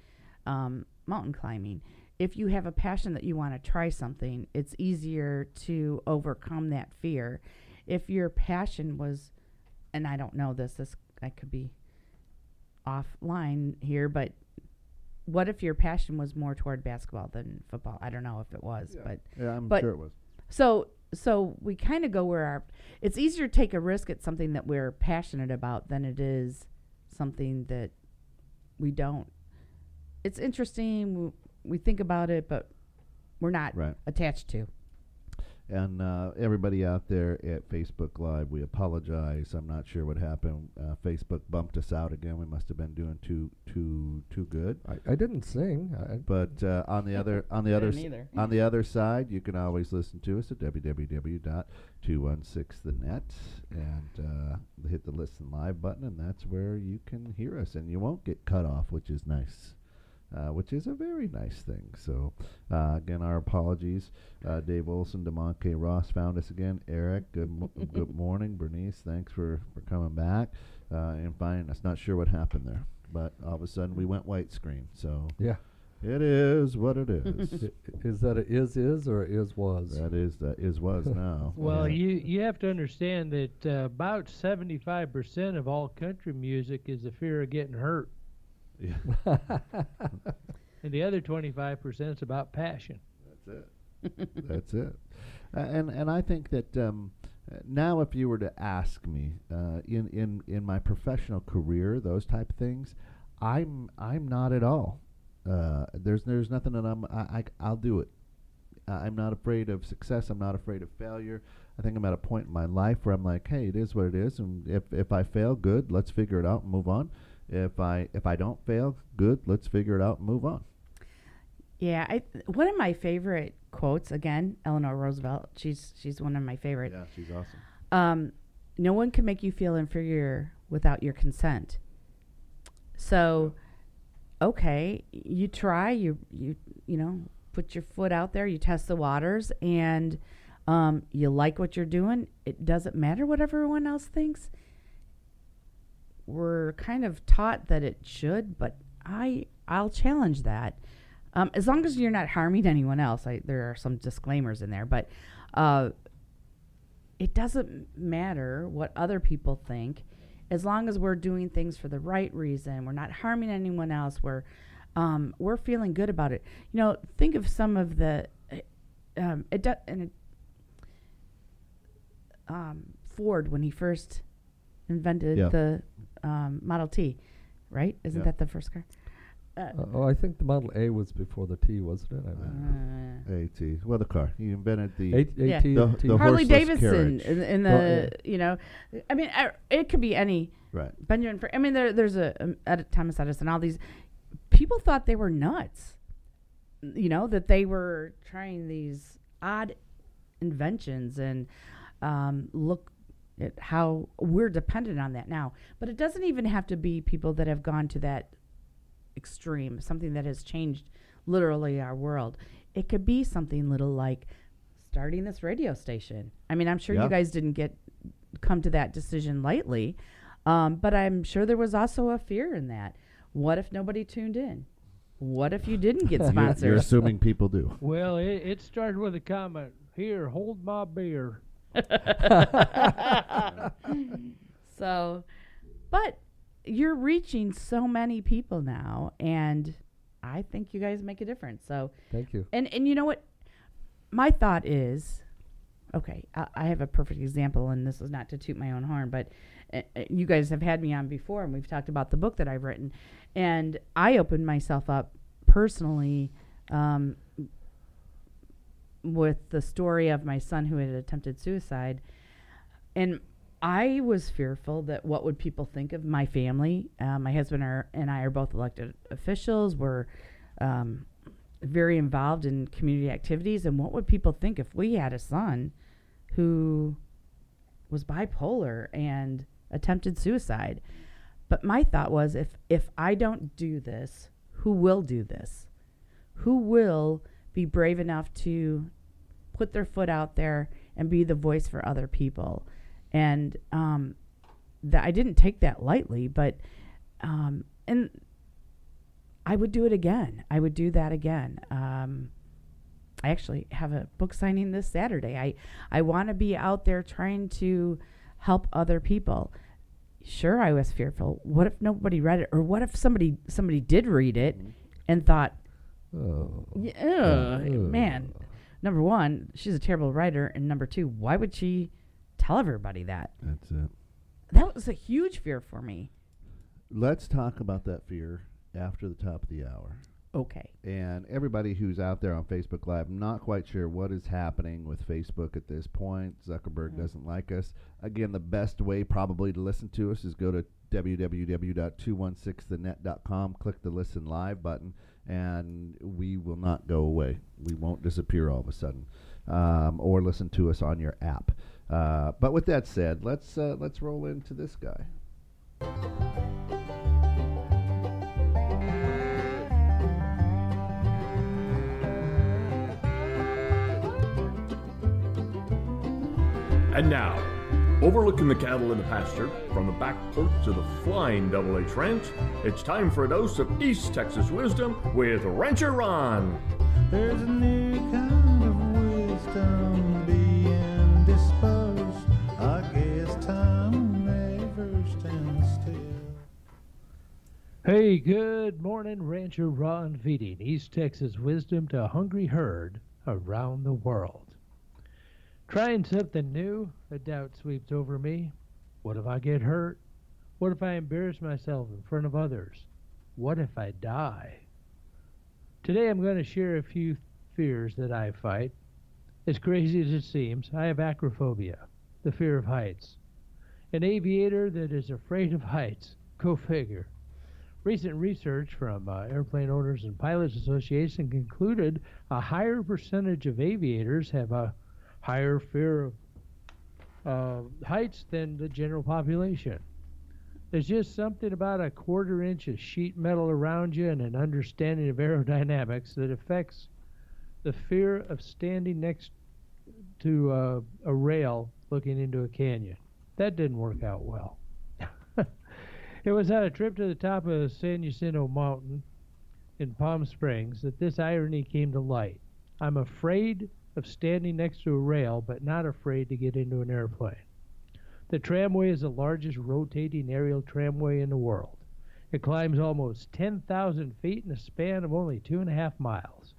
um, mountain climbing. If you have a passion that you want to try something, it's easier to overcome that fear. If your passion was, and I don't know this, this I could be offline here, but what if your passion was more toward basketball than football? I don't know if it was, Yeah. but yeah, I'm But- sure it was. so so we kind of go where our it's easier to take a risk at something that we're passionate about than it is something that we don't. It's interesting. We, we think about it, but we're not Right. attached to. And uh, everybody out there at Facebook Live, we apologize. I'm not sure what happened. Uh, Facebook bumped us out again. We must have been doing too too too good. I, I didn't sing. I, But uh, on the other on the other s- on the other side, you can always listen to us at www.216thenet and uh, hit the listen live button, and that's where you can hear us, and you won't get cut off, which is nice. Uh, which is a very nice thing. So, uh, again, our apologies. Uh, Dave Olson, DeMonte Ross found us again. Eric, good, mo- good morning. Bernice, thanks for, for coming back uh, and finding us. Not sure what happened there, but all of a sudden we went white screen. So, yeah. it is what it is. I- i- is that a is is or a is was? that is that is was now. Well, Yeah. you you have to understand that uh, about 75% of all country music is the fear of getting hurt, Yeah, and the other 25% is about passion. that's it. That's it. Uh, and and I think that um, uh, now, if you were to ask me uh, in in in my professional career, those type of things, I'm I'm not at all. Uh, there's there's nothing that I'm I, I I'll do it. I- I'm not afraid of success. I'm not afraid of failure. I think I'm at a point in my life where I'm like, hey, it is what it is, and if if I fail, good, let's figure it out and move on. If I if I don't fail, good, let's figure it out and move on. Yeah, I one of my favorite quotes again, Eleanor Roosevelt. She's she's one of my favorite. Yeah, she's awesome. Um, no one can make you feel inferior without your consent. So, okay, you try, you you you know, put your foot out there, you test the waters, and um, you like what you're doing. It doesn't matter what everyone else thinks. We're kind of taught that it should, but I I'll challenge that. Um, as long as you're not harming anyone else, I, there are some disclaimers in there, but uh, it doesn't matter what other people think as long as we're doing things for the right reason we're not harming anyone else we're um, we're feeling good about it you know think of some of the uh, um, it do, and it, um, ford when he first invented Yeah. the um, model t right isn't Yeah. that the first car uh, Uh, oh, I think the Model A was before the T, wasn't it? I mean, uh, AT. Well, the car. He invented the. A- Yeah. AT The- T. the Harley horseless Davidson carriage. in, in the Well, you know I mean I, it could be any right. Benjamin. Fra- I mean, there, there's a um, Ed- Thomas Edison. All these people thought they were nuts. You know that they were trying these odd inventions and um, look at how we're dependent on that now. But it doesn't even have to be people that have gone to that extreme. Something that has changed literally our world. It could be something little like starting this radio station. I mean, I'm sure Yeah. you guys didn't get come to that decision lightly. Um, but I'm sure there was also a fear in that. What if nobody tuned in? What if you didn't get You're- sponsors? You're assuming people do. Well, it, it started with a comment. Here, hold my beer. so, but you're reaching so many people now, and I think you guys make a difference. So, Thank you. and and you know what? My thought is, okay, I, I have a perfect example, and this is not to toot my own horn, but uh, uh, you guys have had me on before, and we've talked about the book that I've written, and I opened myself up personally. Um, with the story of my son who had attempted suicide and I was fearful that what would people think of my family. Uh, my husband are, and I are both elected officials. We're um, very involved in community activities, and what would people think if we had a son who was bipolar and attempted suicide? But my thought was, if if I don't do this, who will do this? Who will be brave enough to put their foot out there and be the voice for other people? and um, that I didn't take that lightly, but um, and I would do it again. I would do that again. Um, I actually have a book signing this Saturday. I I want to be out there trying to help other people. Sure, I was fearful. What if nobody read it, or what if somebody somebody did read it and thought, Oh. yeah, Ugh. man. Number one, she's a terrible writer, and number two, why would she tell everybody that? That's it. That was a huge fear for me. Let's talk about that fear after the top of the hour. Okay. And everybody who's out there on Facebook Live, I'm not quite sure what is happening with Facebook at this point. Zuckerberg Mm. doesn't like us. Again, the best way probably to listen to us is go to www.216thenet.com, click the listen live button, and we will not go away. We won't disappear all of a sudden. Um, or listen to us on your app. Uh, but with that said, let's uh, let's roll into this guy. And now, overlooking the cattle in the pasture, from the back porch to the flying Double H Ranch, it's time for a dose of East Texas wisdom with Rancher Ron. There's a new kind of wisdom being dispersed. I guess time may never stands still. Hey, good morning, Rancher Ron feeding East Texas wisdom to a hungry herd around the world. Trying something new, a doubt sweeps over me. What if I get hurt? What if I embarrass myself in front of others? What if I die? Today I'm going to share a few fears that I fight. As crazy as it seems, I have acrophobia, the fear of heights. An aviator that is afraid of heights. Go figure. Recent research from uh, Airplane Owners and Pilots Association concluded a higher percentage of aviators have a higher fear of uh, heights than the general population. There's just something about a quarter inch of sheet metal around you and an understanding of aerodynamics that affects the fear of standing next to a rail looking into a canyon. That didn't work out well. it was on a trip to the top of San Jacinto Mountain in Palm Springs that this irony came to light. I'm afraid of standing next to a rail, but not afraid to get into an airplane. The tramway is the largest rotating aerial tramway in the world. It climbs almost 10,000 feet in a span of only two and a half miles.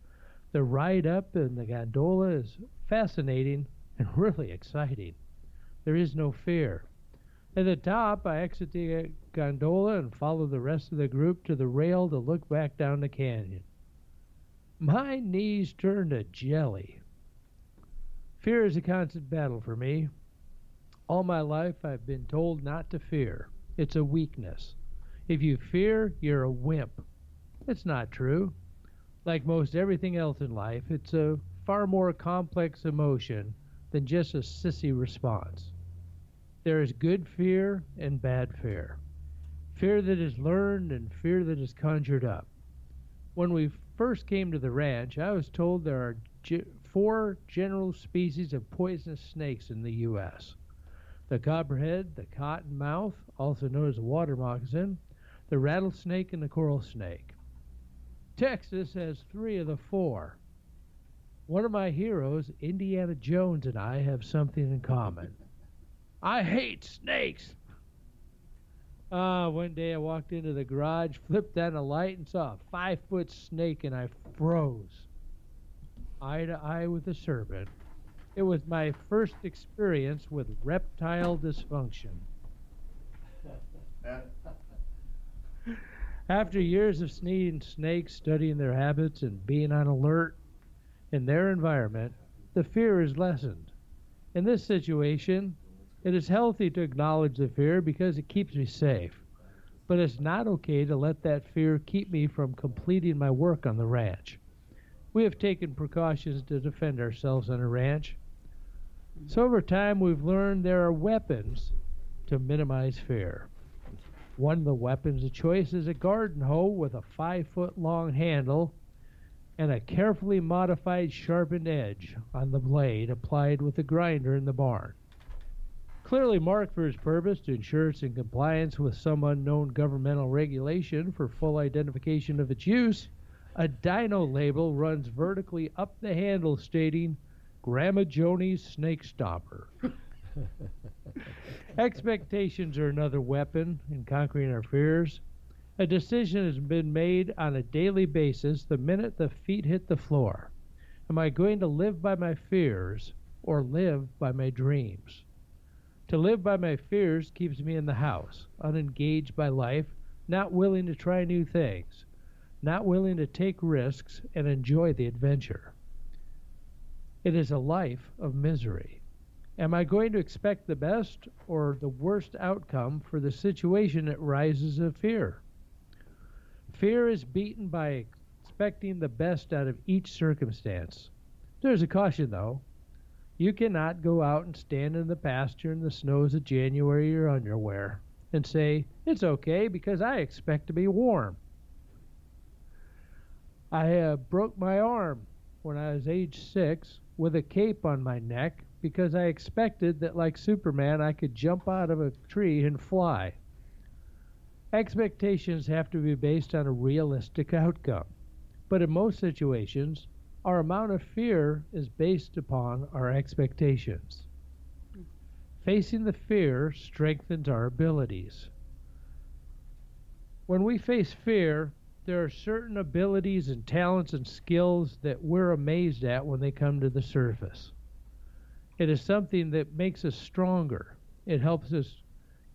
The ride up in the gondola is fascinating and really exciting. There is no fear. At the top, I exit the gondola and follow the rest of the group to the rail to look back down the canyon. My knees turn to jelly. Fear is a constant battle for me. All my life, I've been told not to fear. It's a weakness. If you fear, you're a wimp. It's not true. Like most everything else in life, it's a far more complex emotion than just a sissy response. There is good fear and bad fear. Fear that is learned and fear that is conjured up. When we first came to the ranch, I was told there are four general species of poisonous snakes in the U.S. the copperhead, the cottonmouth, also known as the water moccasin, the rattlesnake, and the coral snake. Texas has three of the four. One of my heroes, Indiana Jones, and I have something in common. I hate snakes. Ah, one day I walked into the garage, flipped on a light, and saw a five foot snake, and I froze. Eye to eye with a serpent. It was my first experience with reptile dysfunction. After years of seeing snakes, studying their habits, and being on alert in their environment, the fear is lessened. In this situation, it is healthy to acknowledge the fear because it keeps me safe. But it's not okay to let that fear keep me from completing my work on the ranch. We have taken precautions to defend ourselves on a ranch. So over time, we've learned there are weapons to minimize fear. One of the weapons of choice is a garden hoe with a five foot long handle and a carefully modified sharpened edge on the blade applied with a grinder in the barn. Clearly marked for its purpose to ensure it's in compliance with some unknown governmental regulation for full identification of its use, a Dymo label runs vertically up the handle stating Grandma Joni's Snake Stopper. Expectations are another weapon in conquering our fears. A decision has been made on a daily basis the minute the feet hit the floor. Am I going to live by my fears or live by my dreams? To live by my fears keeps me in the house, unengaged by life, not willing to try new things, not willing to take risks and enjoy the adventure. It is a life of misery. Am I going to expect the best or the worst outcome for the situation that rises of fear? Fear is beaten by expecting the best out of each circumstance. There's a caution, though. You cannot go out and stand in the pasture in the snows of January your underwear and say, It's okay because I expect to be warm. I uh, broke my arm when I was age six with a cape on my neck because I expected that, like Superman, I could jump out of a tree and fly. Expectations have to be based on a realistic outcome. But in most situations, our amount of fear is based upon our expectations. Facing the fear strengthens our abilities. When we face fear, there are certain abilities and talents and skills that we're amazed at when they come to the surface. It is something that makes us stronger. It helps us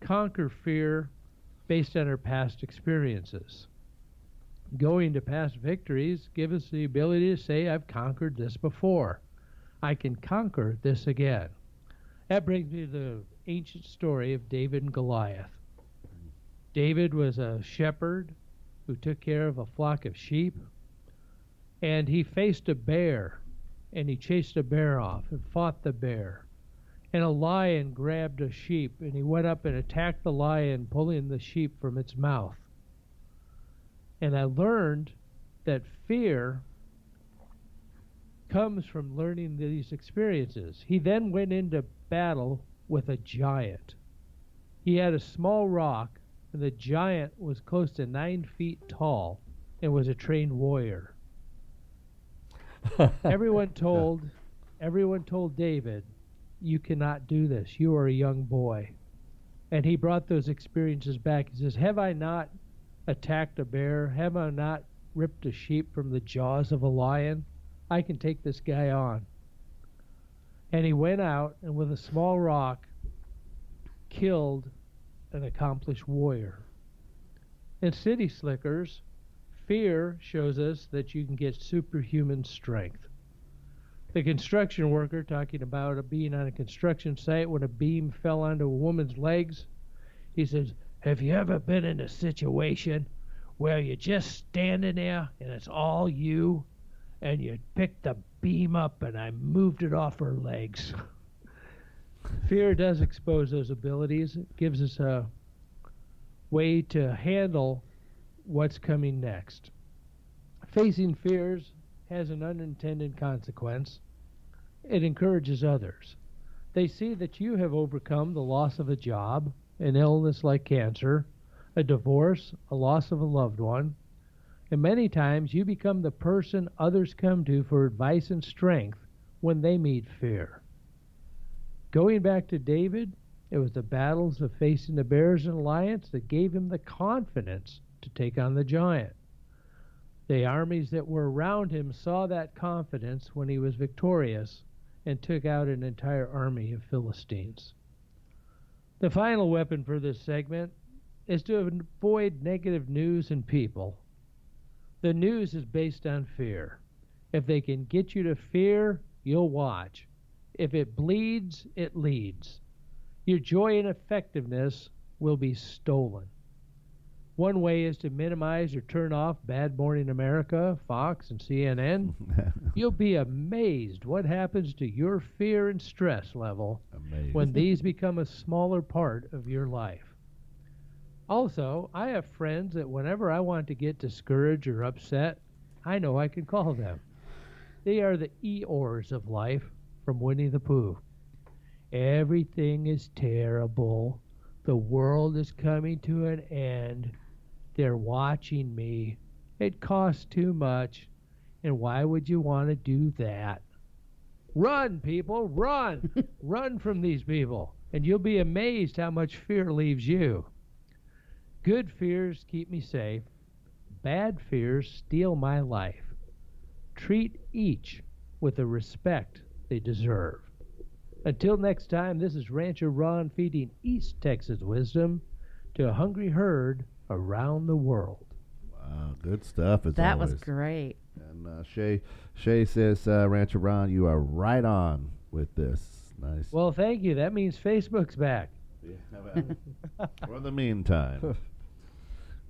conquer fear based on our past experiences. Going to past victories gives us the ability to say, I've conquered this before. I can conquer this again. That brings me to the ancient story of David and Goliath. David was a shepherd who took care of a flock of sheep, and he faced a bear, and he chased a bear off and fought the bear. And a lion grabbed a sheep, and he went up and attacked the lion, pulling the sheep from its mouth. And I learned that fear comes from learning these experiences. He then went into battle with a giant. He had a small rock, and the giant was close to nine feet tall and was a trained warrior. everyone told everyone told David, You cannot do this. You are a young boy. And he brought those experiences back. He says, Have I not attacked a bear? Have I not ripped a sheep from the jaws of a lion? I can take this guy on. And he went out and with a small rock killed an accomplished warrior. In City Slickers, fear shows us that you can get superhuman strength. The construction worker talking about a being on a construction site when a beam fell onto a woman's legs. He says, Have you ever been in a situation where you're just standing there and it's all you and you picked the beam up and I moved it off her legs? Fear does expose those abilities. It gives us a way to handle what's coming next. Facing fears has an unintended consequence. It encourages others. They see that you have overcome the loss of a job, an illness like cancer, a divorce, a loss of a loved one, and many times you become the person others come to for advice and strength when they meet fear. Going back to David, it was the battles of facing the bears and lions that gave him the confidence to take on the giant. The armies that were around him saw that confidence when he was victorious and took out an entire army of Philistines. The final weapon for this segment is to avoid negative news and people. The news is based on fear. If they can get you to fear, you'll watch. If it bleeds, it leads. Your joy and effectiveness will be stolen. One way is to minimize or turn off Bad Morning America, Fox, and CNN. You'll be amazed what happens to your fear and stress level Amazing. when these become a smaller part of your life. Also, I have friends that whenever I want to get discouraged or upset, I know I can call them. They are the Eeyores of life from Winnie the Pooh. Everything is terrible. The world is coming to an end. They're watching me. It costs too much. And why would you want to do that? Run, people, run! run from these people, and you'll be amazed how much fear leaves you. Good fears keep me safe. Bad fears steal my life. Treat each with the respect they deserve. Until next time, this is Rancher Ron feeding East Texas wisdom to a hungry herd around the world. Wow, good stuff. As That always. was great. And uh, Shay, Shay says, uh, Rancher Ron, you are right on with this. Nice. Well, thank you. That means Facebook's back. Yeah. For the meantime,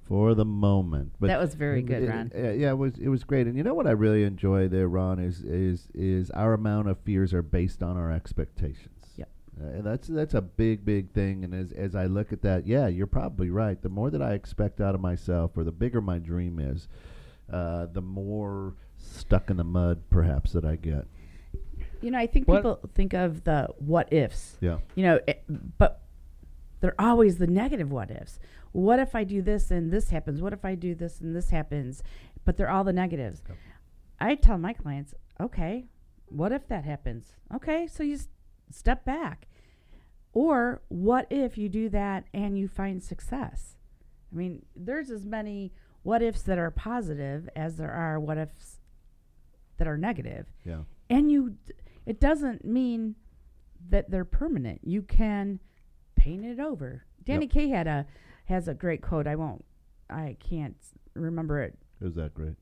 for the moment, but that was very good, it- Ron. it- yeah, it was it was great. And you know what I really enjoy there, Ron, is is is our amount of fears are based on our expectations. Yep. Uh, and that's that's a big big thing. And as as I look at that, yeah, you're probably right. The more that I expect out of myself, or the bigger my dream is, uh, the more stuck in the mud perhaps that I get. You know, I think What- people think of the what ifs. Yeah. You know, it, but they're always the negative what ifs. What if I do this and this happens? What if I do this and this happens? But they're all the negatives. Yep. I tell my clients, okay, what if that happens? Okay, so you s- step back. Or what if you do that and you find success? I mean, there's as many what ifs that are positive as there are what ifs that are negative Yeah. and you d- it doesn't mean that they're permanent you can paint it over danny Yep. Kaye had a has a great quote i won't i can't remember it It was that great.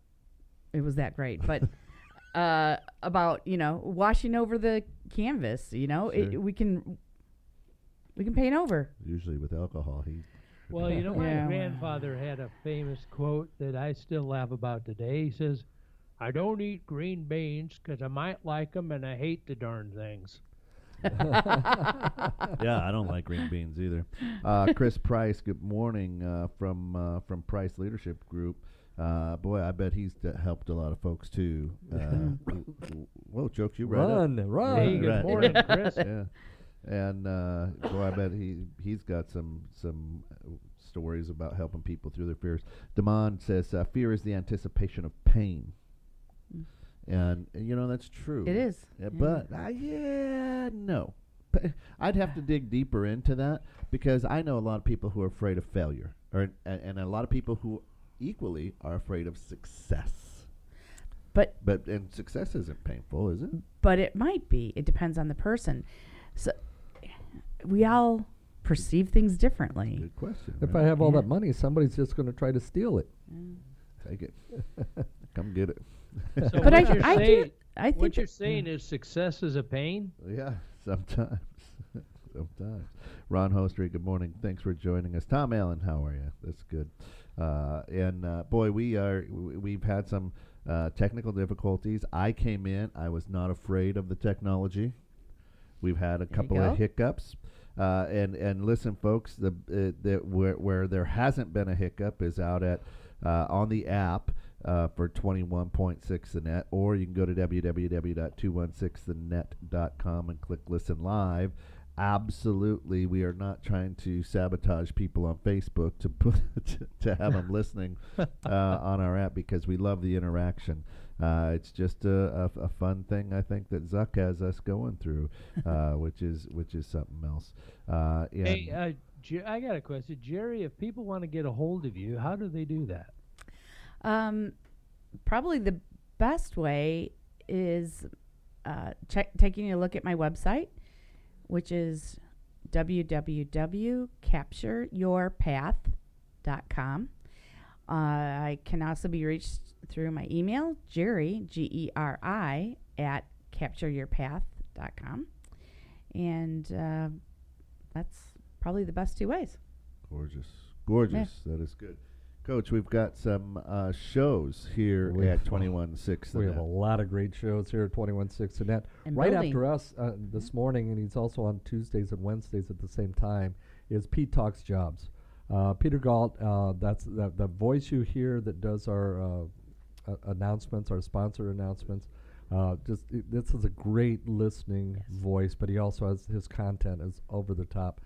it was that great but uh about you know washing over the canvas you know it, we can we can paint over Usually with alcohol, he. Well, you know, my Yeah. grandfather had a famous quote that I still laugh about today. He says, I don't eat green beans because I might like 'em and I hate the darn things. yeah, I don't like green beans either. Uh, Chris Price, good morning uh, from uh, from Price Leadership Group. Uh, boy, I bet he's d- helped a lot of folks too. Uh, w- w- whoa, jokes you right up. Run, run. Hey, good right. morning, Chris. Yeah, and uh, boy, I bet he he's got some some uh, stories about helping people through their fears. Damon says uh, fear is the anticipation of pain, and uh, you know that's true. it is Yeah, Yeah. but uh, yeah, no. But I'd have to dig deeper into that because I know a lot of people who are afraid of failure, or and, and a lot of people who equally are afraid of success. But- but and success isn't painful, is it? but it might be it depends on the person so we all perceive things differently Good question. If right? I have all Yeah. that money, somebody's just going to try to steal it. take it, come get it. So but I, what you're I saying, do I think what you're saying is success is a pain. Yeah, sometimes. sometimes. Ron Hostry, good morning. Thanks for joining us. Tom Allen, how are you? That's good. Uh, and uh, boy, we are. w- We've had some uh, technical difficulties. I came in. I was not afraid of the technology. We've had a There couple of hiccups. Uh, and and listen, folks, the uh, the where where there hasn't been a hiccup is out at uh, on the app. Uh, for 216 the net, or you can go to www.216thenet.com and click listen live. Absolutely, we are not trying to sabotage people on Facebook to put to, to have them listening uh, on our app because we love the interaction. Uh, it's just a, a, a fun thing I think that Zuck has us going through, uh, which is which is something else. Uh, Hey, uh, Jer- I got a question, Jerry. If people want to get a hold of you, how do they do that? Um, probably the best way is uh, check, taking a look at my website, which is www.captureyourpath.com. Uh, I can also be reached through my email, Jerry, G E R I, at captureyourpath.com. And uh, that's probably the best two ways. Gorgeous, gorgeous. That is good, Coach. We've got some uh, shows here We- at Twenty One Six. We have a lot of great shows here at 216 Net. And right building. after us uh, this morning, and he's also on Tuesdays and Wednesdays at the same time, is Pete Talks Jobs. Uh, Peter Galt, uh, that's the, the voice you hear that does our uh, uh, announcements, our sponsor announcements. Uh, just i- this is a great listening Yes. voice, but he also has his content is over the top.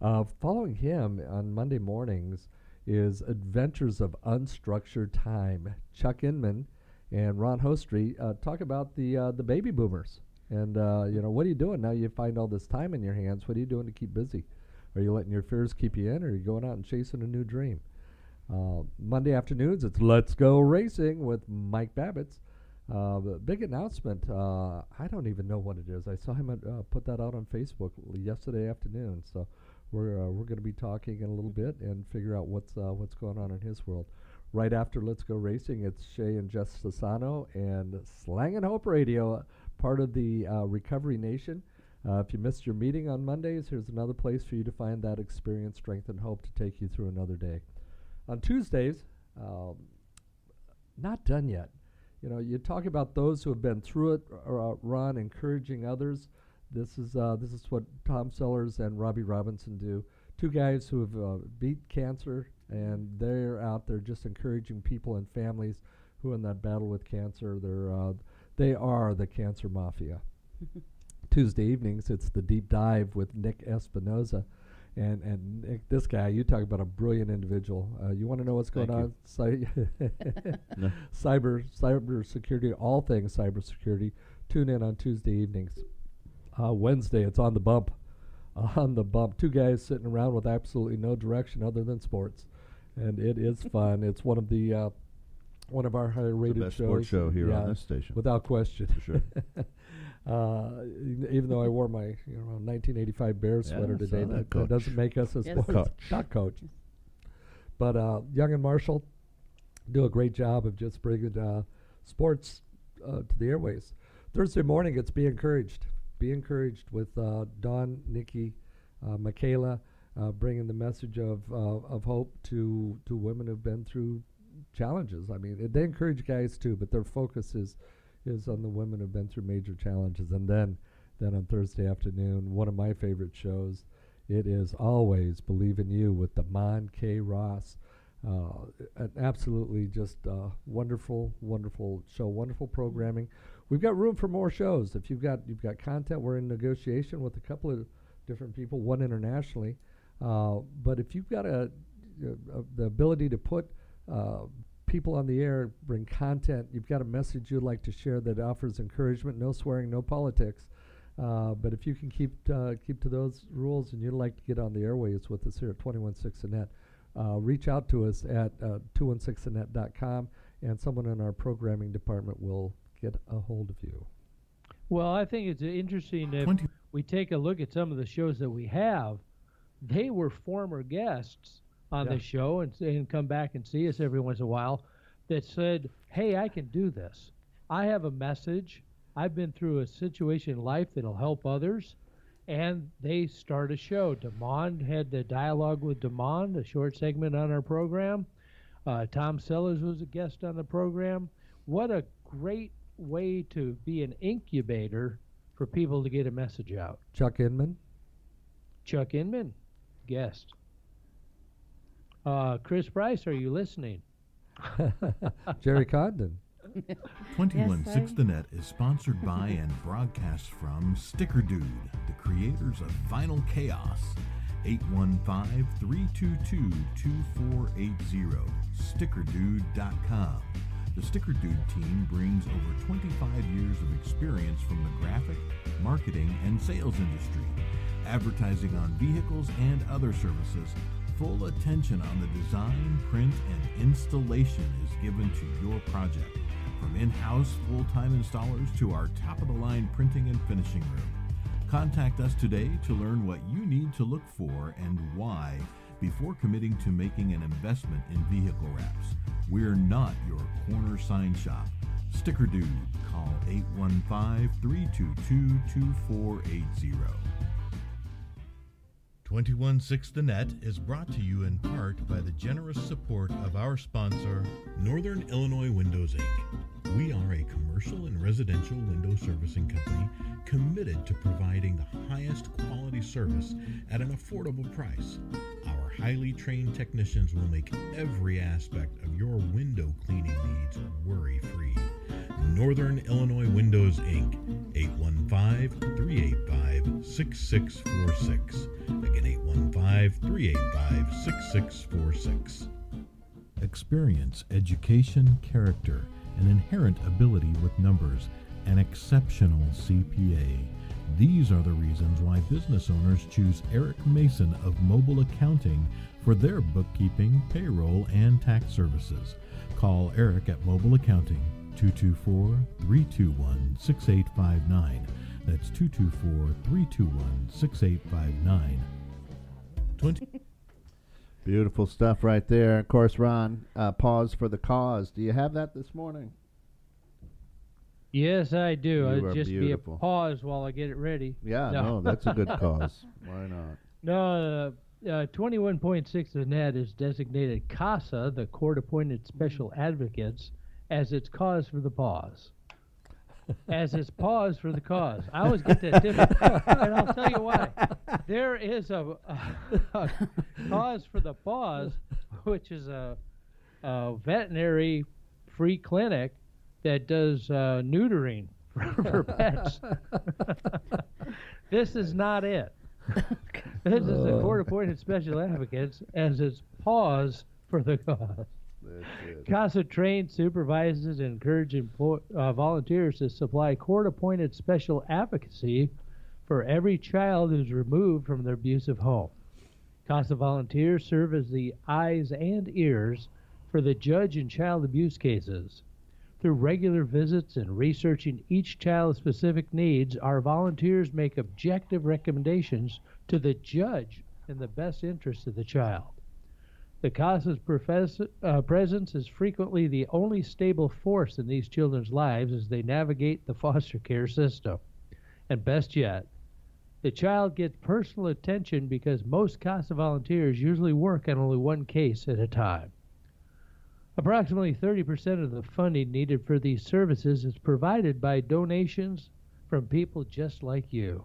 Uh, following him on Monday mornings is Adventures of Unstructured Time. Chuck Inman and Ron Hostry uh, talk about the uh, the baby boomers, and uh, you know what are you doing now? You find all this time in your hands. What are you doing to keep busy? Are you letting your fears keep you in, or are you going out and chasing a new dream? Uh, Monday afternoons, it's Let's Go Racing with Mike Babbitts. Uh, big announcement. Uh, I don't even know what it is. I saw him put that out on Facebook yesterday afternoon. So we're uh, we're going to be talking in a little bit and figure out what's uh, what's going on in his world. Right after Let's Go Racing, it's Shay and Jess Sassano and Slang and Hope Radio, part of the uh, Recovery Nation. Uh, if you missed your meeting on Mondays, here's another place for you to find that experience, strength, and hope to take you through another day. On Tuesdays, um, not done yet. You know, you talk about those who have been through it, uh, Ron, encouraging others. This is uh, this is what Tom Sellers and Robbie Robinson do. Two guys who have uh, beat cancer, and they're out there just encouraging people and families who are in that battle with cancer. They're uh, they are the cancer mafia. Tuesday evenings, it's the deep dive with Nick Espinosa. And and Nick, this guy, you talk about a brilliant individual. Uh, you want to know what's going Thank on? Cy- No. cyber cyber security, all things cyber security. Tune in on Tuesday evenings. Uh, Wednesday, it's on the bump. on the bump, two guys sitting around with absolutely no direction other than sports, and it is fun. It's one of the uh, one of our higher the rated best shows. sports show here yeah, on this station. without question. For sure. uh, e- even though I wore my you know 1985 Bears Yeah, sweater today, that, that, that doesn't make us a Yes. sports Coach. not coach. But uh, Young and Marshall do a great job of just bringing uh, sports uh, to the airways. Thursday morning, it's be encouraged. Be encouraged with uh, Dawn, Nikki, uh, Michaela, uh, bringing the message of uh, of hope to to women who've been through challenges. I mean, they encourage guys too, but their focus is is on the women who've been through major challenges. And then then on Thursday afternoon, one of my favorite shows, it is always Believe in You with Damon K. Ross. Uh, an absolutely just uh, wonderful, wonderful show, wonderful programming. We've got room for more shows. If you've got you've got content, we're in negotiation with a couple of different people, one internationally. Uh, but if you've got a, a, the ability to put uh, people on the air, bring content, you've got a message you'd like to share that offers encouragement, no swearing, no politics. Uh, but if you can keep uh, keep to those rules and you'd like to get on the airways with us here at 216 Net, uh, reach out to us at uh, 216net.com and someone in our programming department will get a hold of you. Well, I think it's interesting if 20 we take a look at some of the shows that we have. They were former guests on Yeah. the show and, and come back and see us every once in a while that said, Hey, I can do this. I have a message. I've been through a situation in life that'll help others. And they start a show. Demond had the dialogue with Demond, a short segment on our program. Uh, Tom Sellers was a guest on the program. What a great way to be an incubator for people to get a message out. Chuck Inman, Chuck Inman, guest. Uh, Chris Price, are you listening? Jerry Condon. 21 Yes, Six the Net is sponsored by and broadcasts from Sticker Dude, the creators of Vinyl Chaos. 815 322 2480. StickerDude.com. The Sticker Dude team brings over 25 years of experience from the graphic, marketing, and sales industry, advertising on vehicles and other services. Full attention on the design, print, and installation is given to your project. From in house full time installers to our top of the line printing and finishing room. Contact us today to learn what you need to look for and why before committing to making an investment in vehicle wraps. We're not your corner sign shop. Sticker Dude. Call 815 322 2480. 216 The Net is brought to you in part by the generous support of our sponsor, Northern Illinois Windows Inc. We are a commercial and residential window servicing company committed to providing the highest quality service at an affordable price. Our highly trained technicians will make every aspect of your window cleaning needs worry free. Northern Illinois Windows Inc. 815 385 6646. Again, 815 385 6646. Experience, education, character, and inherent ability with numbers, an exceptional CPA. These are the reasons why business owners choose Eric Mason of Mobile Accounting for their bookkeeping, payroll, and tax services. Call Eric at Mobile Accounting 224 321 6859. That's 224 321 6859. 20 Beautiful stuff right there. Of course, Ron, uh, pause for the cause. Do you have that this morning? Yes, I do. You It'd are just beautiful. be a pause while I get it ready. Yeah, No. no, that's a good cause. Why not? No, uh, uh, 21.6 of the net is designated CASA, the court appointed special advocates, as its cause for the pause. As its pause for the cause. I always get that different. and I'll tell you why. There is a, a, cause for the pause, which is a, a veterinary free clinic that does uh, neutering for, for pets. this is not it. This is the court appointed special advocates as its pause for the cause. CASA trains, supervises, and encourages employ- uh, volunteers to supply court appointed special advocacy for every child who's removed from their abusive home. CASA volunteers serve as the eyes and ears for the judge in child abuse cases. Through regular visits and researching each child's specific needs, our volunteers make objective recommendations to the judge in the best interest of the child. The CASA's uh, presence is frequently the only stable force in these children's lives as they navigate the foster care system. And best yet, the child gets personal attention because most CASA volunteers usually work on only one case at a time. Approximately 30% of the funding needed for these services is provided by donations from people just like you.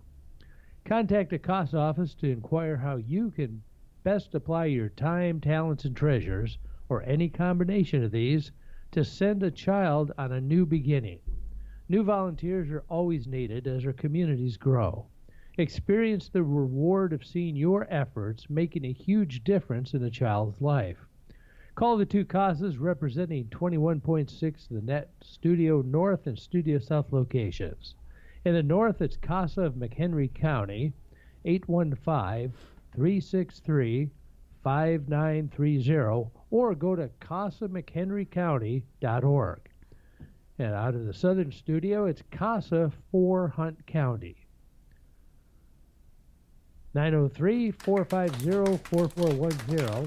Contact the CASA office to inquire how you can best apply your time, talents, and treasures, or any combination of these, to send a child on a new beginning. New volunteers are always needed as our communities grow. Experience the reward of seeing your efforts making a huge difference in a child's life. Call the two CASAs representing 21.6 the Net Studio North and Studio South locations. In the north, it's CASA of McHenry County, 815 363 5930, or go to casamchenrycounty.org. And out of the southern studio, it's CASA for Hunt County. 903 450 4410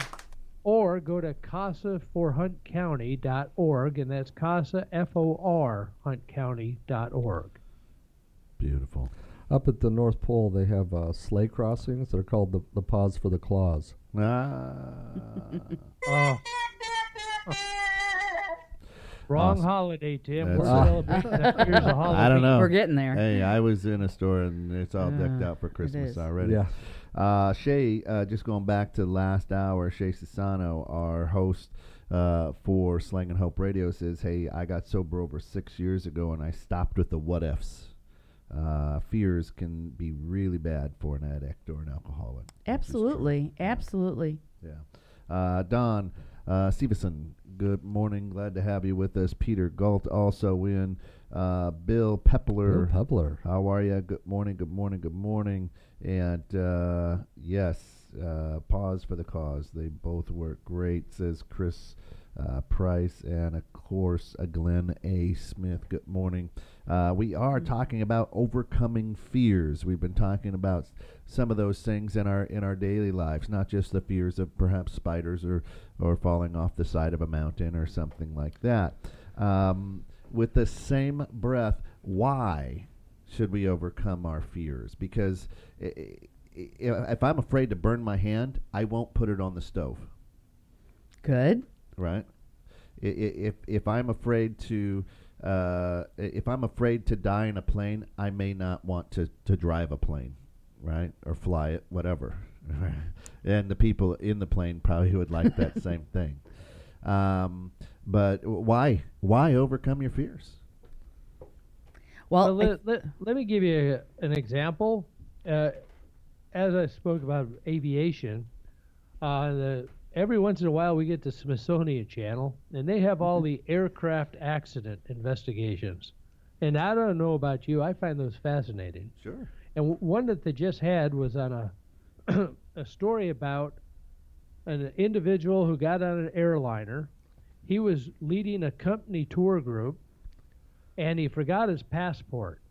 or go to casaforhuntcounty.org and that's casa f-o-r huntcounty.org Beautiful. Up at the North Pole, they have uh, sleigh crossings that are called the, the Pause for the Claws. Ah, oh wrong Awesome. holiday tim That's we're it. celebrating that year's a holiday I don't know. We're getting there. Hey, I was in a store and it's all decked Uh, out for Christmas already. Yeah. Uh, Shay, uh, just going back to last hour, Shay Sasano, our host, uh, for Slang and Hope Radio says, "Hey, I got sober over six years ago, and I stopped with the what ifs. Uh, fears can be really bad for an addict or an alcoholic." which is true. Absolutely, absolutely. Yeah. Uh, Don uh, Stevenson, good morning. Glad to have you with us. Peter Galt also in. Uh, Bill Pepler. Bill Pepler. How are you? Good morning, good morning, good morning. And uh, yes, uh, pause for the cause. They both work great, says Chris uh, Price. And of course, uh, Glenn A. Smith. Good morning. Uh, we are talking about overcoming fears. We've been talking about s- some of those things in our in our daily lives, not just the fears of perhaps spiders or or falling off the side of a mountain or something like that. Um, with the same breath, why should we overcome our fears? Because if I'm afraid to burn my hand, I won't put it on the stove Good. right? If if I'm afraid to uh, if I'm afraid to die in a plane, I may not want to to drive a plane, right, or fly it, whatever. and the people in the plane probably would like that same thing. Um, but why why overcome your fears? Well, Well, I- let, let, let me give you a, an example. Uh, as I spoke about aviation, uh, the, every once in a while we get the Smithsonian Channel, and they have all the aircraft accident investigations. And I don't know about you, I find those fascinating. Sure. And w- one that they just had was on a a story about an individual who got on an airliner. He was leading a company tour group, and he forgot his passport.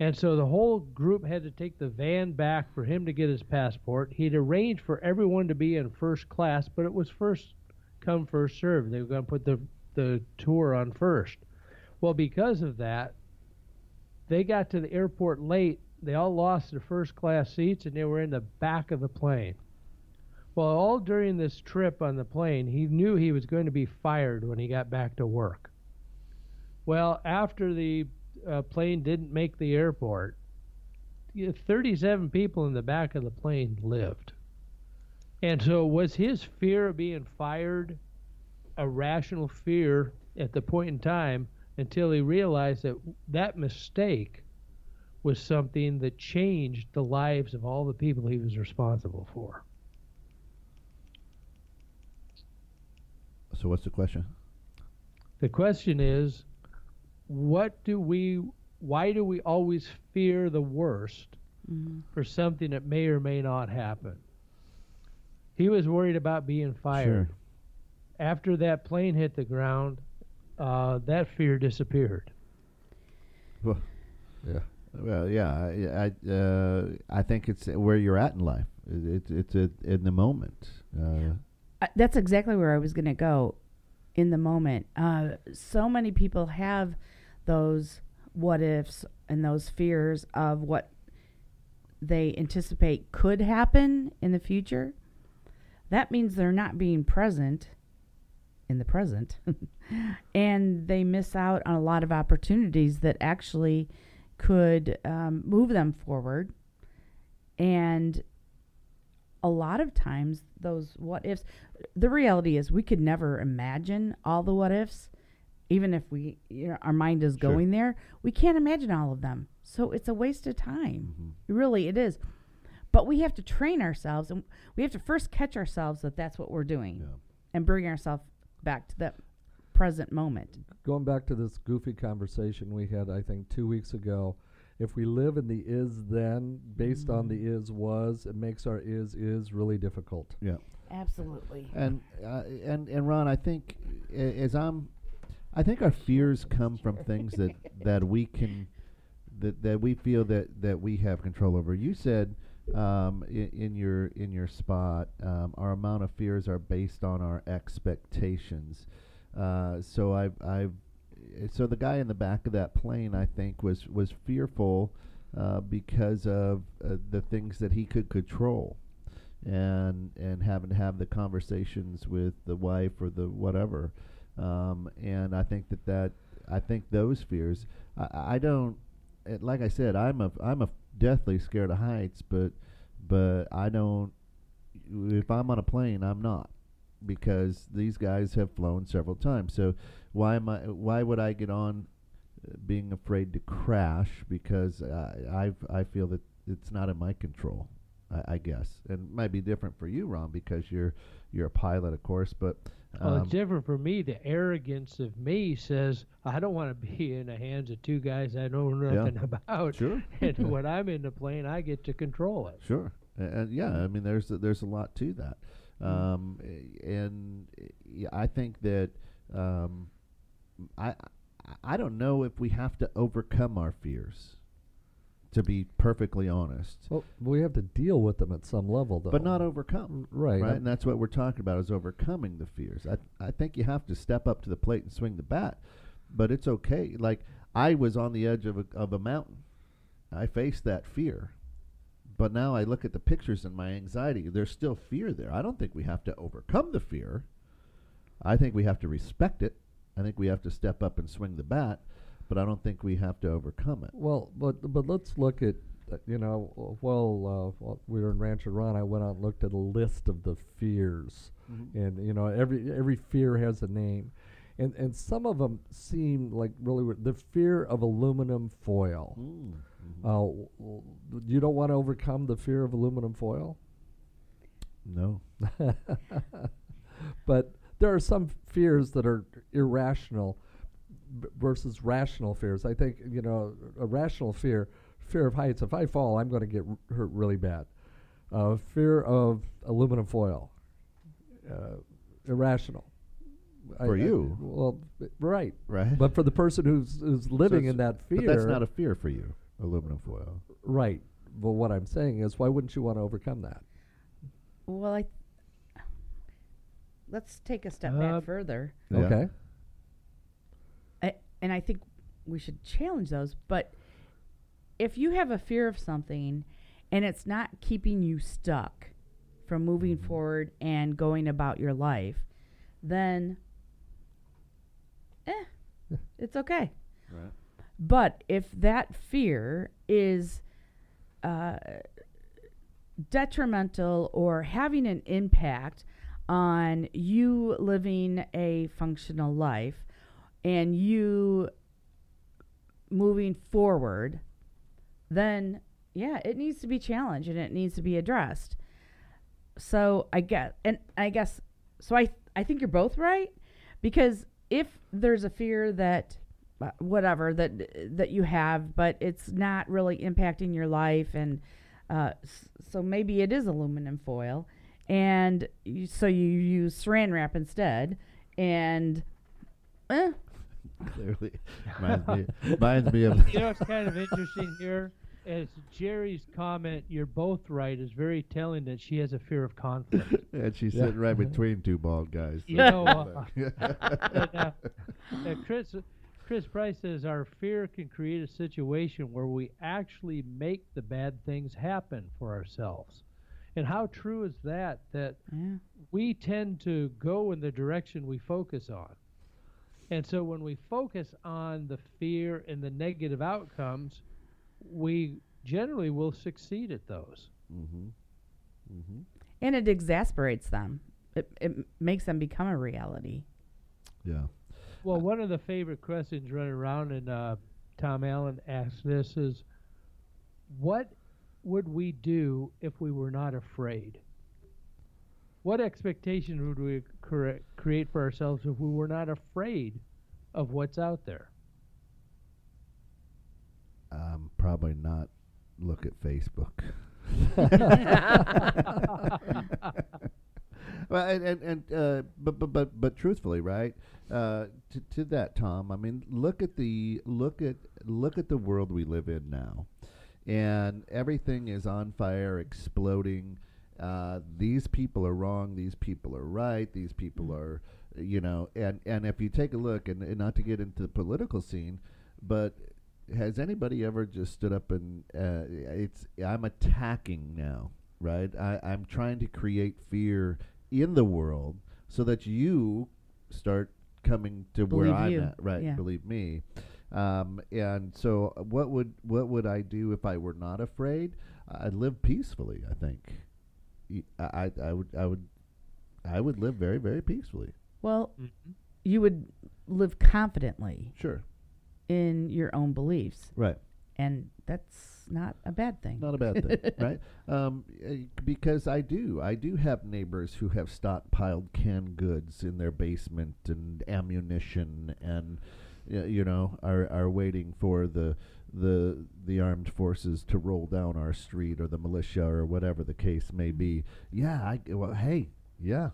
And so the whole group had to take the van back for him to get his passport. He'd arranged for everyone to be in first class, but it was first come, first served. They were going to put the, the tour on first. Well, because of that, they got to the airport late. They all lost their first class seats and they were in the back of the plane. Well, all during this trip on the plane, he knew he was going to be fired when he got back to work. Well, after the uh, plane didn't make the airport, 37 people in the back of the plane lived. And so, was his fear of being fired a rational fear at the point in time until he realized that that mistake was something that changed the lives of all the people he was responsible for? So what's the question? The question is, what do we, why do we always fear the worst Mhm. for something that may or may not happen? He was worried about being fired. Sure. After that plane hit the ground, uh, that fear disappeared. Well, Yeah. well, yeah, I I, uh, I think it's where you're at in life. It, it's it's in the moment. Uh, I- that's exactly where I was going to go in the moment. Uh, so many people have those what ifs and those fears of what they anticipate could happen in the future. That means they're not being present in the present. and they miss out on a lot of opportunities that actually could um, move them forward. And a lot of times, those what ifs, the reality is we could never imagine all the what ifs, even if we you know, our mind is Sure. going there. We can't imagine all of them, so it's a waste of time. Mm-hmm. Really, it is. But we have to train ourselves, and we have to first catch ourselves that that's what we're doing, Yeah. and bring ourselves back to that present moment. Going back to this goofy conversation we had, I think two weeks ago, if we live in the is then based on the is was, it makes our is is really difficult. yeah. Absolutely. And uh, and and Ron, I think a- as I'm, I think our fears come from things that that we can, that that we feel that that we have control over. You said um, in, in your in your spot, um, our amount of fears are based on our expectations. Uh, so I've I've so the guy in the back of that plane, I think, was was fearful uh, because of uh, the things that he could control and and having to have the conversations with the wife or the whatever. Um, and I think that that I think those fears I, I don't it, like I said I'm a I'm a deathly scared of heights but but I don't if I'm on a plane I'm not because these guys have flown several times. So why am I? Why would I get on uh, being afraid to crash? Because I I I feel that it's not in my control. I, I guess, and it might be different for you, Ron, because you're you're a pilot, of course. But Well, um, it's different for me. The arrogance of me says I don't want to be in the hands of two guys I know nothing about. sure, And when I'm in the plane, I get to control it. Sure, and, yeah, I mean, there's a, there's a lot to that. Um, and I think that um, I I- I don't know if we have to overcome our fears. To be perfectly honest, Well, we have to deal with them at some level, though. but not overcome. right. Right, I'm- and that's what we're talking about is overcoming the fears. I I think you have to step up to the plate and swing the bat, but it's okay. Like I was on the edge of a of a mountain, I faced that fear, but now I look at the pictures and my anxiety. There's still fear there. I don't think we have to overcome the fear. I think we have to respect it. I think we have to step up and swing the bat, but I don't think we have to overcome it. Well, but but let's look at uh, you know well, uh, while we were in Rancher Ron. I went out and looked at a list of the fears, and you know every every fear has a name, and and some of them seem like really the fear of aluminum foil. Mm. Uh, w- w- you don't want to overcome the fear of aluminum foil, No. but there are some fears that are irrational b- versus rational fears. I think you know a rational fear, fear of heights. If I fall, I'm going to get r- hurt really bad. Uh, fear of aluminum foil, uh, irrational. For I- you. well, right. Right. But for the person who's who's living it's- in that fear, But that's not a fear for you, aluminum foil. right. But what I'm saying is, why wouldn't you want to overcome that? Well, I. Let's take a step Uh, back further. Yeah. Okay. I, and I think we should challenge those. But if you have a fear of something and it's not keeping you stuck from moving Mm-hmm. forward and going about your life, then eh, it's okay. Right. But if that fear is uh, detrimental or having an impact on you living a functional life and you moving forward, then yeah, it needs to be challenged and it needs to be addressed. So I guess, and I guess, so I I think you're both right because if there's a fear that whatever that that you have, but it's not really impacting your life, and uh, so maybe it is aluminum foil, and you, so you use Saran wrap instead, and eh, Clearly, reminds me, reminds me of. You know what's kind of interesting here? As Jerry's comment, you're both right, is very telling that she has a fear of conflict. and she's Yeah. sitting right between two bald guys. You know, uh, but, uh, uh, Chris, Chris Price says our fear can create a situation where we actually make the bad things happen for ourselves. And how true is that? That yeah. we tend to go in the direction we focus on. And so when we focus on the fear and the negative outcomes, we generally will succeed at those. mm-hmm. Mm-hmm. and it exasperates them. It it makes them become a reality. Yeah. Well, one of the favorite questions running around, and uh, Tom Allen asked this is, what would we do if we were not afraid? What expectation would we cre- create for ourselves if we were not afraid of what's out there? Um, probably not look at Facebook. well, and and, and uh, but but but but truthfully, right? Uh, to to that, Tom. I mean, look at the look at look at the world we live in now, and everything is on fire, exploding. Uh, these people are wrong. These people are right. These people are, you know, and and if you take a look, and, and not to get into the political scene, but has anybody ever just stood up and uh, it's I'm attacking now, right? I, I'm trying to create fear in the world so that you start coming to where Believe I'm you, at, right? yeah. Believe me. Um, and so, uh, what would what would I do if I were not afraid? I'd live peacefully. I think. I I would I would I would live very, very peacefully. Well, Mhm. you would live confidently Sure. in your own beliefs, Right. and that's not a bad thing. Not a bad thing, right? Um, eh, because I do, I do have neighbors who have stockpiled canned goods in their basement and ammunition, and you know are are waiting for the the the armed forces to roll down our street or the militia or whatever the case may be. Yeah, I well, hey, yeah,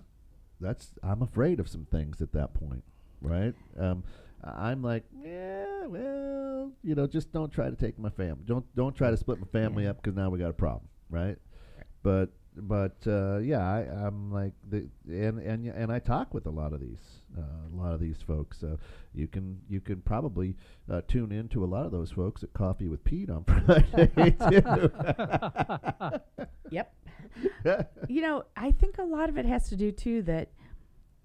that's I'm afraid of some things at that point, right? Um, I'm like, yeah, well, you know, just don't try to take my family. Don't don't try to split my family Yeah. up 'cause now we got a problem, right? But but uh, yeah, I, I'm like the and and and I talk with a lot of these uh, a lot of these folks. So you can you can probably uh, tune in to a lot of those folks at Coffee with Pete on Friday too. Yep. you know, I think a lot of it has to do too that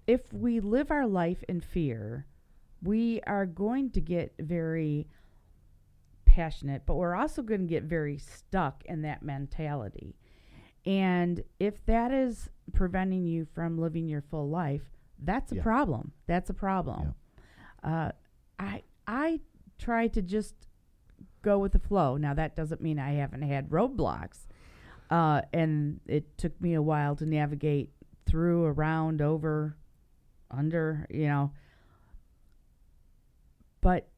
if we live our life in fear, we are going to get very passionate, but we're also going to get very stuck in that mentality. And if that is preventing you from living your full life, that's a problem. That's a problem. Uh, I I try to just go with the flow. Now that doesn't mean I haven't had roadblocks, uh, and it took me a while to navigate through, around, over, under. You know, but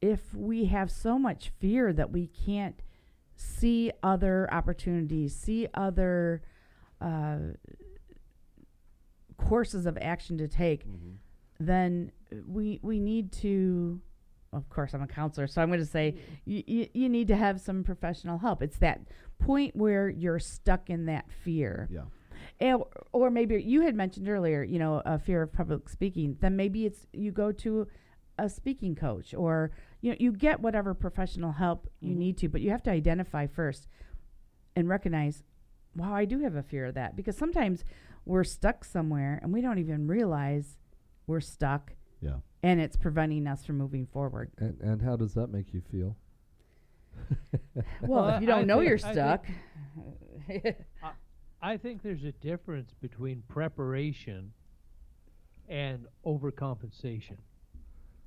if we have so much fear that we can't see other opportunities, see other uh, courses of action to take, then we we need to. Of course, I'm a counselor, so I'm going to say you, you you need to have some professional help. It's that point where you're stuck in that fear. yeah. And, or maybe you had mentioned earlier, you know, a fear of public speaking. Then maybe it's you go to a speaking coach, or you know, you get whatever professional help you mm-hmm. need to, but you have to identify first and recognize, wow, I do have a fear of that because sometimes we're stuck somewhere and we don't even realize we're stuck, Yeah. and it's preventing us from moving forward. And and how does that make you feel? Well, Well, if you don't I know you're I stuck, I think there's a difference between preparation and overcompensation.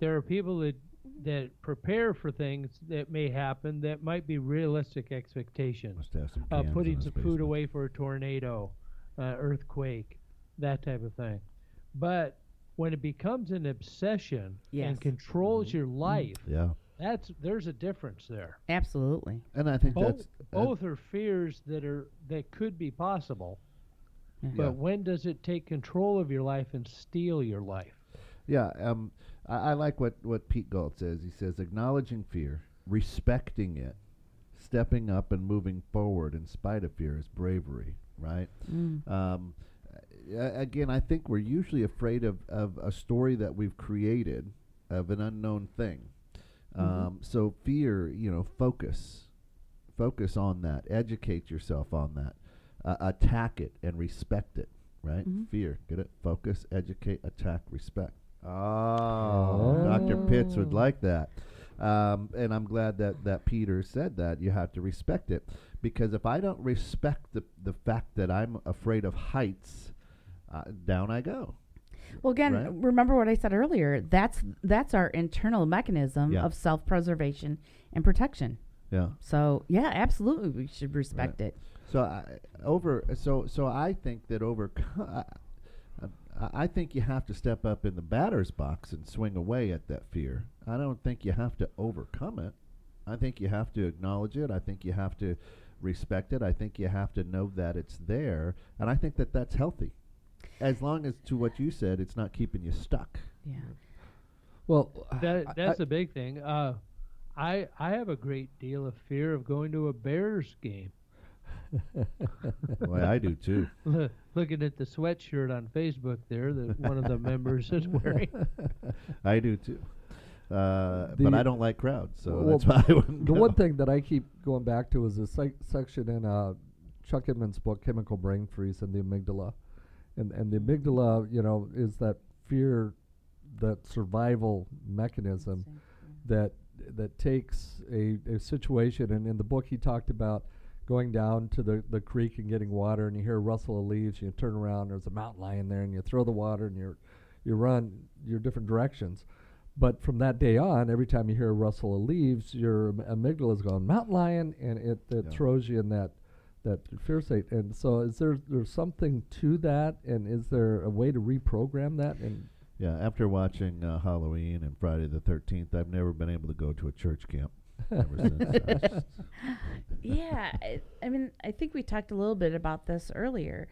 There are people that that prepare for things that may happen that might be realistic expectations. Must have some Uh, putting some food away for a tornado, uh, earthquake, that type of thing. But when it becomes an obsession Yes. and controls Mm-hmm. your life, Yeah. that's there's a difference there. absolutely. And I think Both, that's uh, both are fears that are that could be possible. But Yeah. when does it take control of your life and steal your life? Yeah, um, I, I like what, what Pete Galt says. He says acknowledging fear, respecting it, stepping up and moving forward in spite of fear is bravery, right? Mm. Um, again, I think we're usually afraid of, of a story that we've created of an unknown thing. Um, so fear, you know, focus, focus on that, educate yourself on that, uh, attack it and respect it. Right? Mhm. Fear, get it? Focus, educate, attack, respect. Oh, Dr. Pitts would Oh. like that. Um, and I'm glad that, that Peter said that. You have to respect it. Because if I don't respect the, the fact that I'm afraid of heights, uh, down I go. Well, again, Right? remember what I said earlier. That's that's our internal mechanism Yeah. of self-preservation and protection. Yeah. So, yeah, absolutely, we should respect it. So I, over so so I think that over I, I think you have to step up in the batter's box and swing away at that fear. I don't think you have to overcome it. I think you have to acknowledge it. I think you have to respect it. I think you have to know that it's there, and I think that that's healthy. As long as to what you said, it's not keeping you stuck. Yeah. Well, That that's I- a big thing. Uh, I I have a great deal of fear of going to a Bears game. Well, I do too. Look- Looking at the sweatshirt on Facebook there that one of the members is wearing. I do too. Uh, The- but I don't like crowds, so Well, that's why I wouldn't. the go. one thing that I keep going back to is a sec- section in uh, Chuck Edmonds' book, Chemical Brain Freeze, and the amygdala. And and the amygdala, you know, is that fear, that survival mechanism that that takes a, a situation. And in the book, he talked about going down to the, the creek and getting water and you hear a rustle of leaves, you turn around, there's a mountain lion there and you throw the water and you're you run your different directions. But from that day on, every time you hear a rustle of leaves, your amygdala is going mountain lion, and it, it Yeah. throws you in that that fear state. And so, is there there's something to that? And is there a way to reprogram that? And Yeah, after watching uh, Halloween and Friday the 13th, I've never been able to go to a church camp yeah, I, I mean, I think we talked a little bit about this earlier.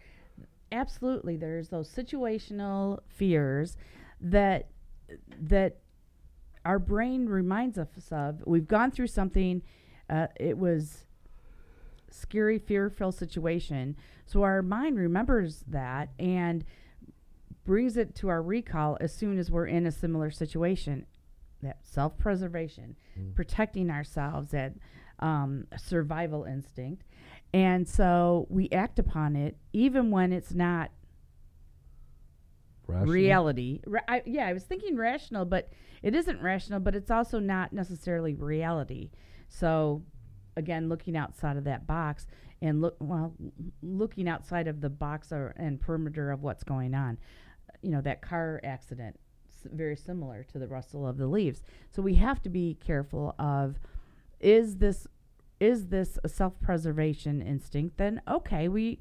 Absolutely, there's those situational fears that that our brain reminds us of. We've gone through something. Uh, it was scary, fear-filled situation, so our mind remembers that and brings it to our recall as soon as we're in a similar situation. That self-preservation, protecting ourselves, that um, survival instinct. And so we act upon it even when it's not rational? reality. Ra- I, yeah, I was thinking rational, but it isn't rational, but it's also not necessarily reality. So, again, looking outside of that box and look, well, looking outside of the box or, and perimeter of what's going on. You know, that car accident, very similar to the rustle of the leaves. So we have to be careful of is this is this a self-preservation instinct? Then okay we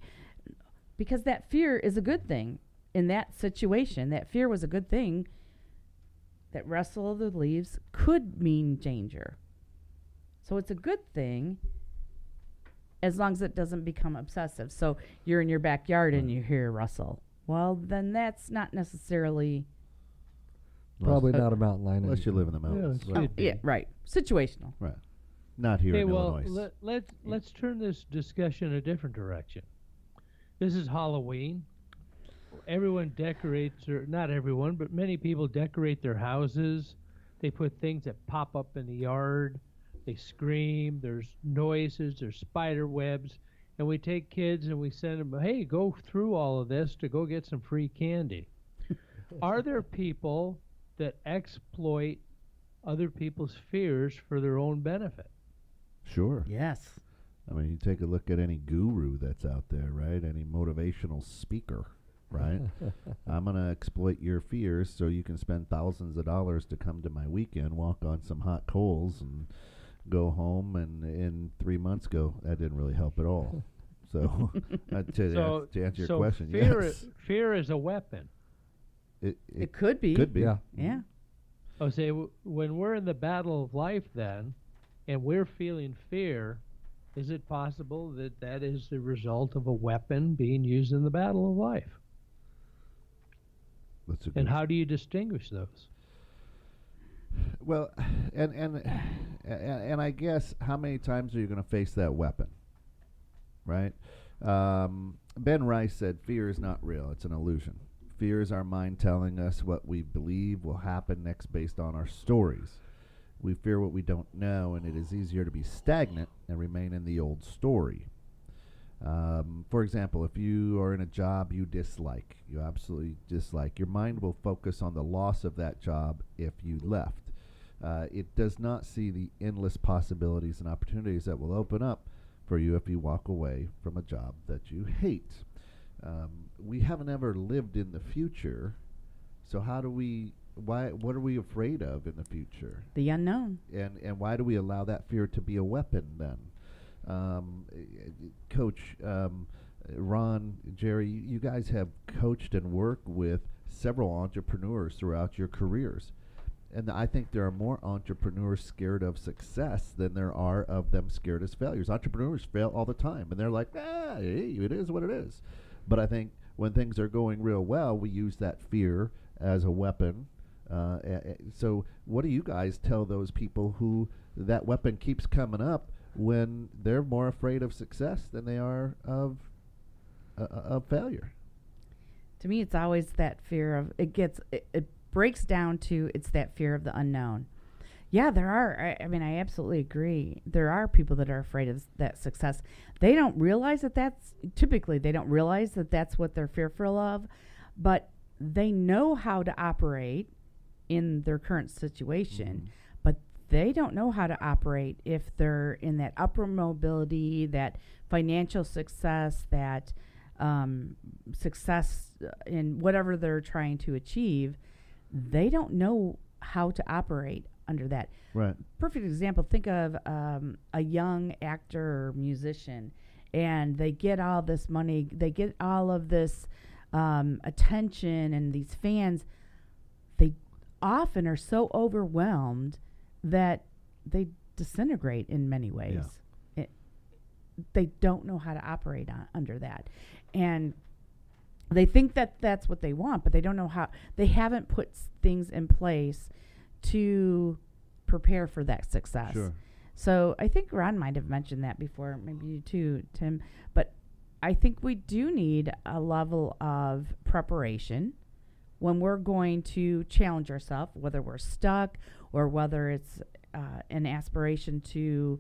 because that fear is a good thing. In that situation that fear was a good thing. That rustle of the leaves could mean danger. So it's a good thing as long as it doesn't become obsessive. So you're in your backyard and you hear rustle. Well then that's not necessarily Probably not a mountain lion. Unless you live in the mountains. it's right. Could yeah right situational Right. Not here Hey, in well, Illinois. let, let's let's turn this discussion a different direction. This is Halloween. Everyone decorates, or not everyone, but many people decorate their houses. They put things that pop up in the yard. They scream. There's noises. There's spider webs, and we take kids and we send them. Hey, go through all of this to go get some free candy. Are there people that exploit other people's fears for their own benefit? Sure. yes I mean, you take a look at any guru that's out there, right? Any motivational speaker, right? I'm going to exploit your fears so you can spend thousands of dollars to come to my weekend, walk on some hot coals, and go home. And in three months, go, that didn't really help at all. So, uh, to, So, to answer your question, fear, yes. i- fear is a weapon. It, it, it could be could be. Yeah. yeah I would say w- when we're in the battle of life, then, and we're feeling fear, is it possible that that is the result of a weapon being used in the battle of life? That's a And how do you distinguish those? Well, and and and, and I guess how many times are you going to face that weapon, right? Um, ben Rice said, "Fear is not real; it's an illusion. Fear is our mind telling us what we believe will happen next based on our stories. We fear what we don't know, and it is easier to be stagnant and remain in the old story." Um, for example, if you are in a job you dislike, you absolutely dislike, your mind will focus on the loss of that job if you left. Uh, it does not see the endless possibilities and opportunities that will open up for you if you walk away from a job that you hate. Um, we haven't ever lived in the future, so how do we? Why? What are we afraid of in the future? the unknown and and why do we allow that fear to be a weapon then? Um, Coach um, Ron, Jerry, you you guys have coached and worked with several entrepreneurs throughout your careers. And I think there are more entrepreneurs scared of success than there are of them scared as failures. Entrepreneurs fail all the time, and they're like, ah, hey, it is what it is. But I think when things are going real well, we use that fear as a weapon. Uh, so, what do you guys tell those people who that weapon keeps coming up when they're more afraid of success than they are of uh, of failure? to me it's always that fear of it gets it, it breaks down to it's that fear of the unknown yeah there are. I, I mean i absolutely agree. There are people that are afraid of that success. They don't realize that that's typically they don't realize that that's what they're fearful of but they know how to operate in their current situation but they don't know how to operate if they're in that upper mobility, that financial success, that um, success uh, in whatever they're trying to achieve. They don't know how to operate under that. Right. Perfect example. Think of um, a young actor or musician, and they get all this money, they get all of this um, attention and these fans. They often are so overwhelmed that they disintegrate in many ways. It, they don't know how to operate on, under that, and they think that that's what they want, but they don't know how. They haven't put s- things in place to prepare for that success. Sure. So I think Ron might have mentioned that before, maybe you too, Tim. But I think we do need a level of preparation when we're going to challenge ourselves, whether we're stuck or whether it's uh, an aspiration to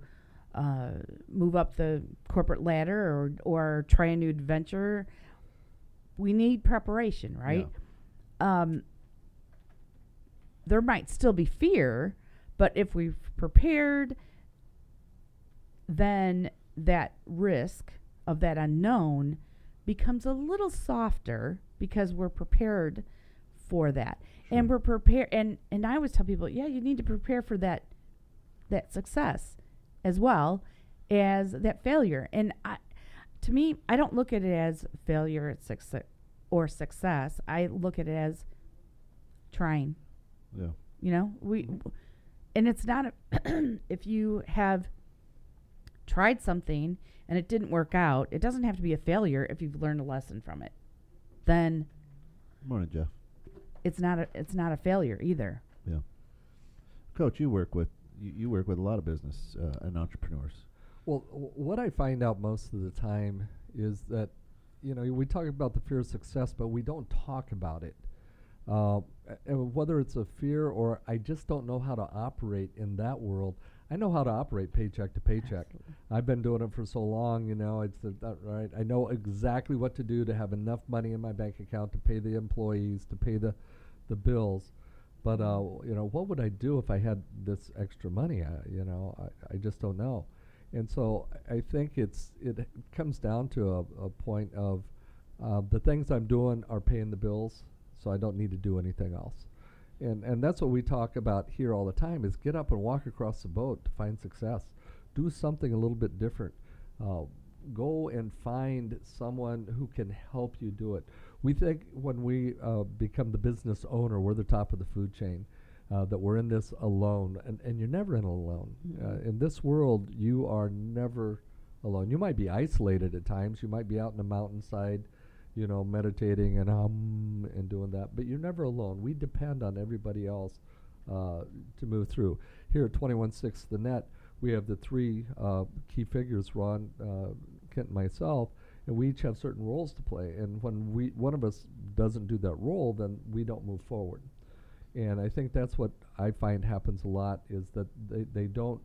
uh, move up the corporate ladder or or try a new adventure. We need preparation, right? Um, there might still be fear, but if we've prepared, then that risk of that unknown becomes a little softer because we're prepared for that. And we're prepared and and I always tell people, yeah, you need to prepare for that that success as well as that failure. And I to me, I don't look at it as failure or success. I look at it as trying. Yeah. You know, we, and it's not a if you have tried something and it didn't work out, it doesn't have to be a failure if you've learned a lesson from it. Then Morning, Jeff. it's not a it's not a failure either. Yeah. Coach, you work with you, you work with a lot of business uh, and entrepreneurs. Well, w- what I find out most of the time is that, you know, we talk about the fear of success, but we don't talk about it. Uh, a- and whether it's a fear or I just don't know how to operate in that world. I know how to operate paycheck to paycheck. I've been doing it for so long, you know, it's the, that, right. I know exactly what to do to have enough money in my bank account to pay the employees, to pay the, the bills. But uh, you know, what would I do if I had this extra money? I, you know, I, I just don't know. And so I I think it's it comes down to a, a point of uh, the things I'm doing are paying the bills, so I don't need to do anything else. And and that's what we talk about here all the time is get up and walk across the boat to find success. Do something a little bit different. Uh, go and find someone who can help you do it. We think when we uh, become the business owner, we're the top of the food chain. Uh, that we're in this alone, and, and you're never in alone. Uh, in this world, you are never alone. You might be isolated at times. You might be out in the mountainside, you know, meditating and um and doing that, but you're never alone. We depend on everybody else uh, to move through. Here at 216 The Net, we have the three uh, key figures, Ron, uh, Kent, and myself, and we each have certain roles to play. And when we one of us doesn't do that role, then we don't move forward. And I think that's what I find happens a lot is that they, they don't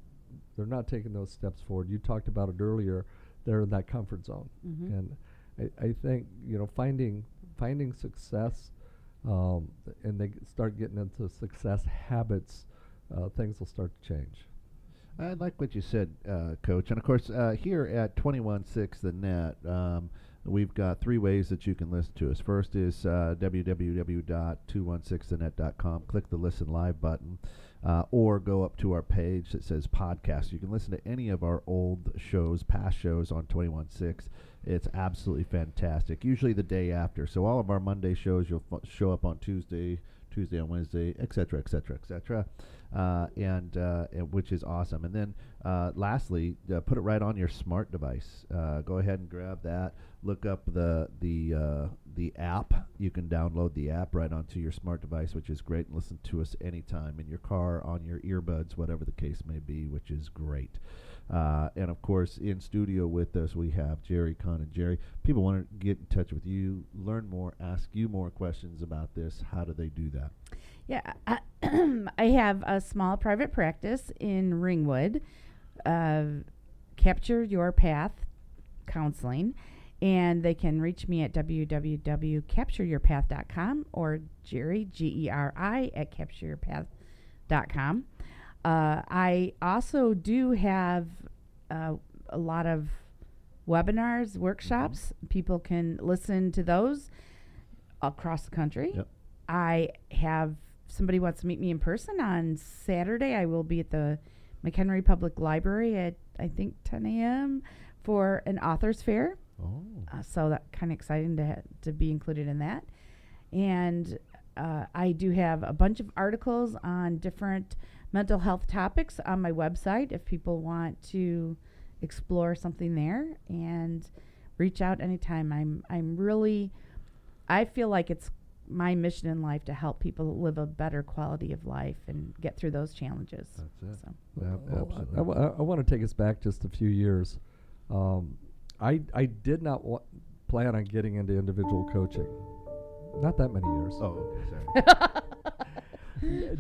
they're not taking those steps forward. You talked about it earlier. They're in that comfort zone, Mhm. and I, I think you know finding finding success, um, and they start getting into success habits, uh, things will start to change. I like what you said, uh, Coach. And of course, uh, here at 216 The Net, um, we've got three ways that you can listen to us. First is uh, www.216thenet.com. Click the Listen Live button. Uh, or go up to our page that says podcast. You can listen to any of our old shows, past shows on 216. It's absolutely fantastic. Usually the day after. So all of our Monday shows, you'll f- show up on Tuesday, Tuesday on Wednesday, etc., etc., etc., and which is awesome. And then uh, lastly, uh, put it right on your smart device. Uh, go ahead and grab that. Look up the the uh, the app. You can download the app right onto your smart device, which is great. And listen to us anytime in your car, on your earbuds, whatever the case may be, which is great. Uh, and of course, in studio with us, we have Geri Kahn and Geri. People want to get in touch with you, learn more, ask you more questions about this. How do they do that? Yeah, I, I have a small private practice in Ringwood, uh, Capture Your Path Counseling, and they can reach me at www.captureyourpath.com or Geri, G E R I, at captureyourpath.com. Uh, I also do have uh, a lot of webinars, workshops. People can listen to those across the country. Yep. I have somebody wants to meet me in person on Saturday. I will be at the McHenry Public Library at I think 10 a.m. for an authors fair. Oh. Uh, so that kind of exciting to ha- to be included in that. And uh, I do have a bunch of articles on different mental health topics on my website if people want to explore something there and reach out anytime. I'm I'm really I feel like it's my mission in life to help people live a better quality of life and get through those challenges. That's it. So Yeah, Well, absolutely. I, w- I want to take us back just a few years. Um, I I did not wa- plan on getting into individual coaching. Not that many years. Oh, okay, sorry.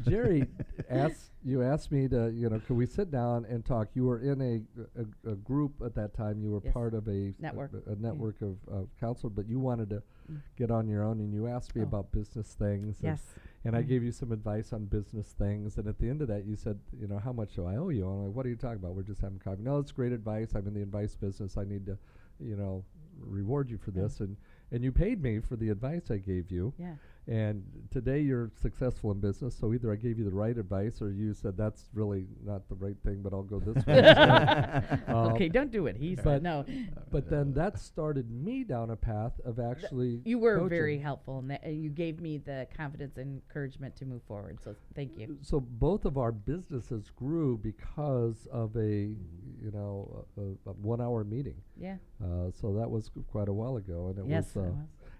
Geri asked you asked me to you know could we sit down and talk? You were in a a, a group at that time. You were Yes. part of a Network. a, a network of, of counselors, but you wanted to Mm. get on your own, and you asked me Oh. about business things. and- yes. And I Mm. gave you some advice on business things. And at the end of that, you said, you know, how much do I owe you? I'm like, what are you talking about? We're just having coffee. No, it's great advice. I'm in the advice business. I need to, you know, reward you for Yeah. this. And and you paid me for the advice I gave you. Yeah. And today you're successful in business. So either I gave you the right advice, or you said that's really not the right thing, but I'll go this way. instead." Uh, okay, don't do it. He but- said no. But then that started me down a path of actually. You were coaching. very helpful, and uh, you gave me the confidence and encouragement to move forward. So thank you. So both of our businesses grew because of a, you know, a, a, one-hour meeting. Yeah. Uh, so that was quite a while ago, and it yes. was. it Uh, was.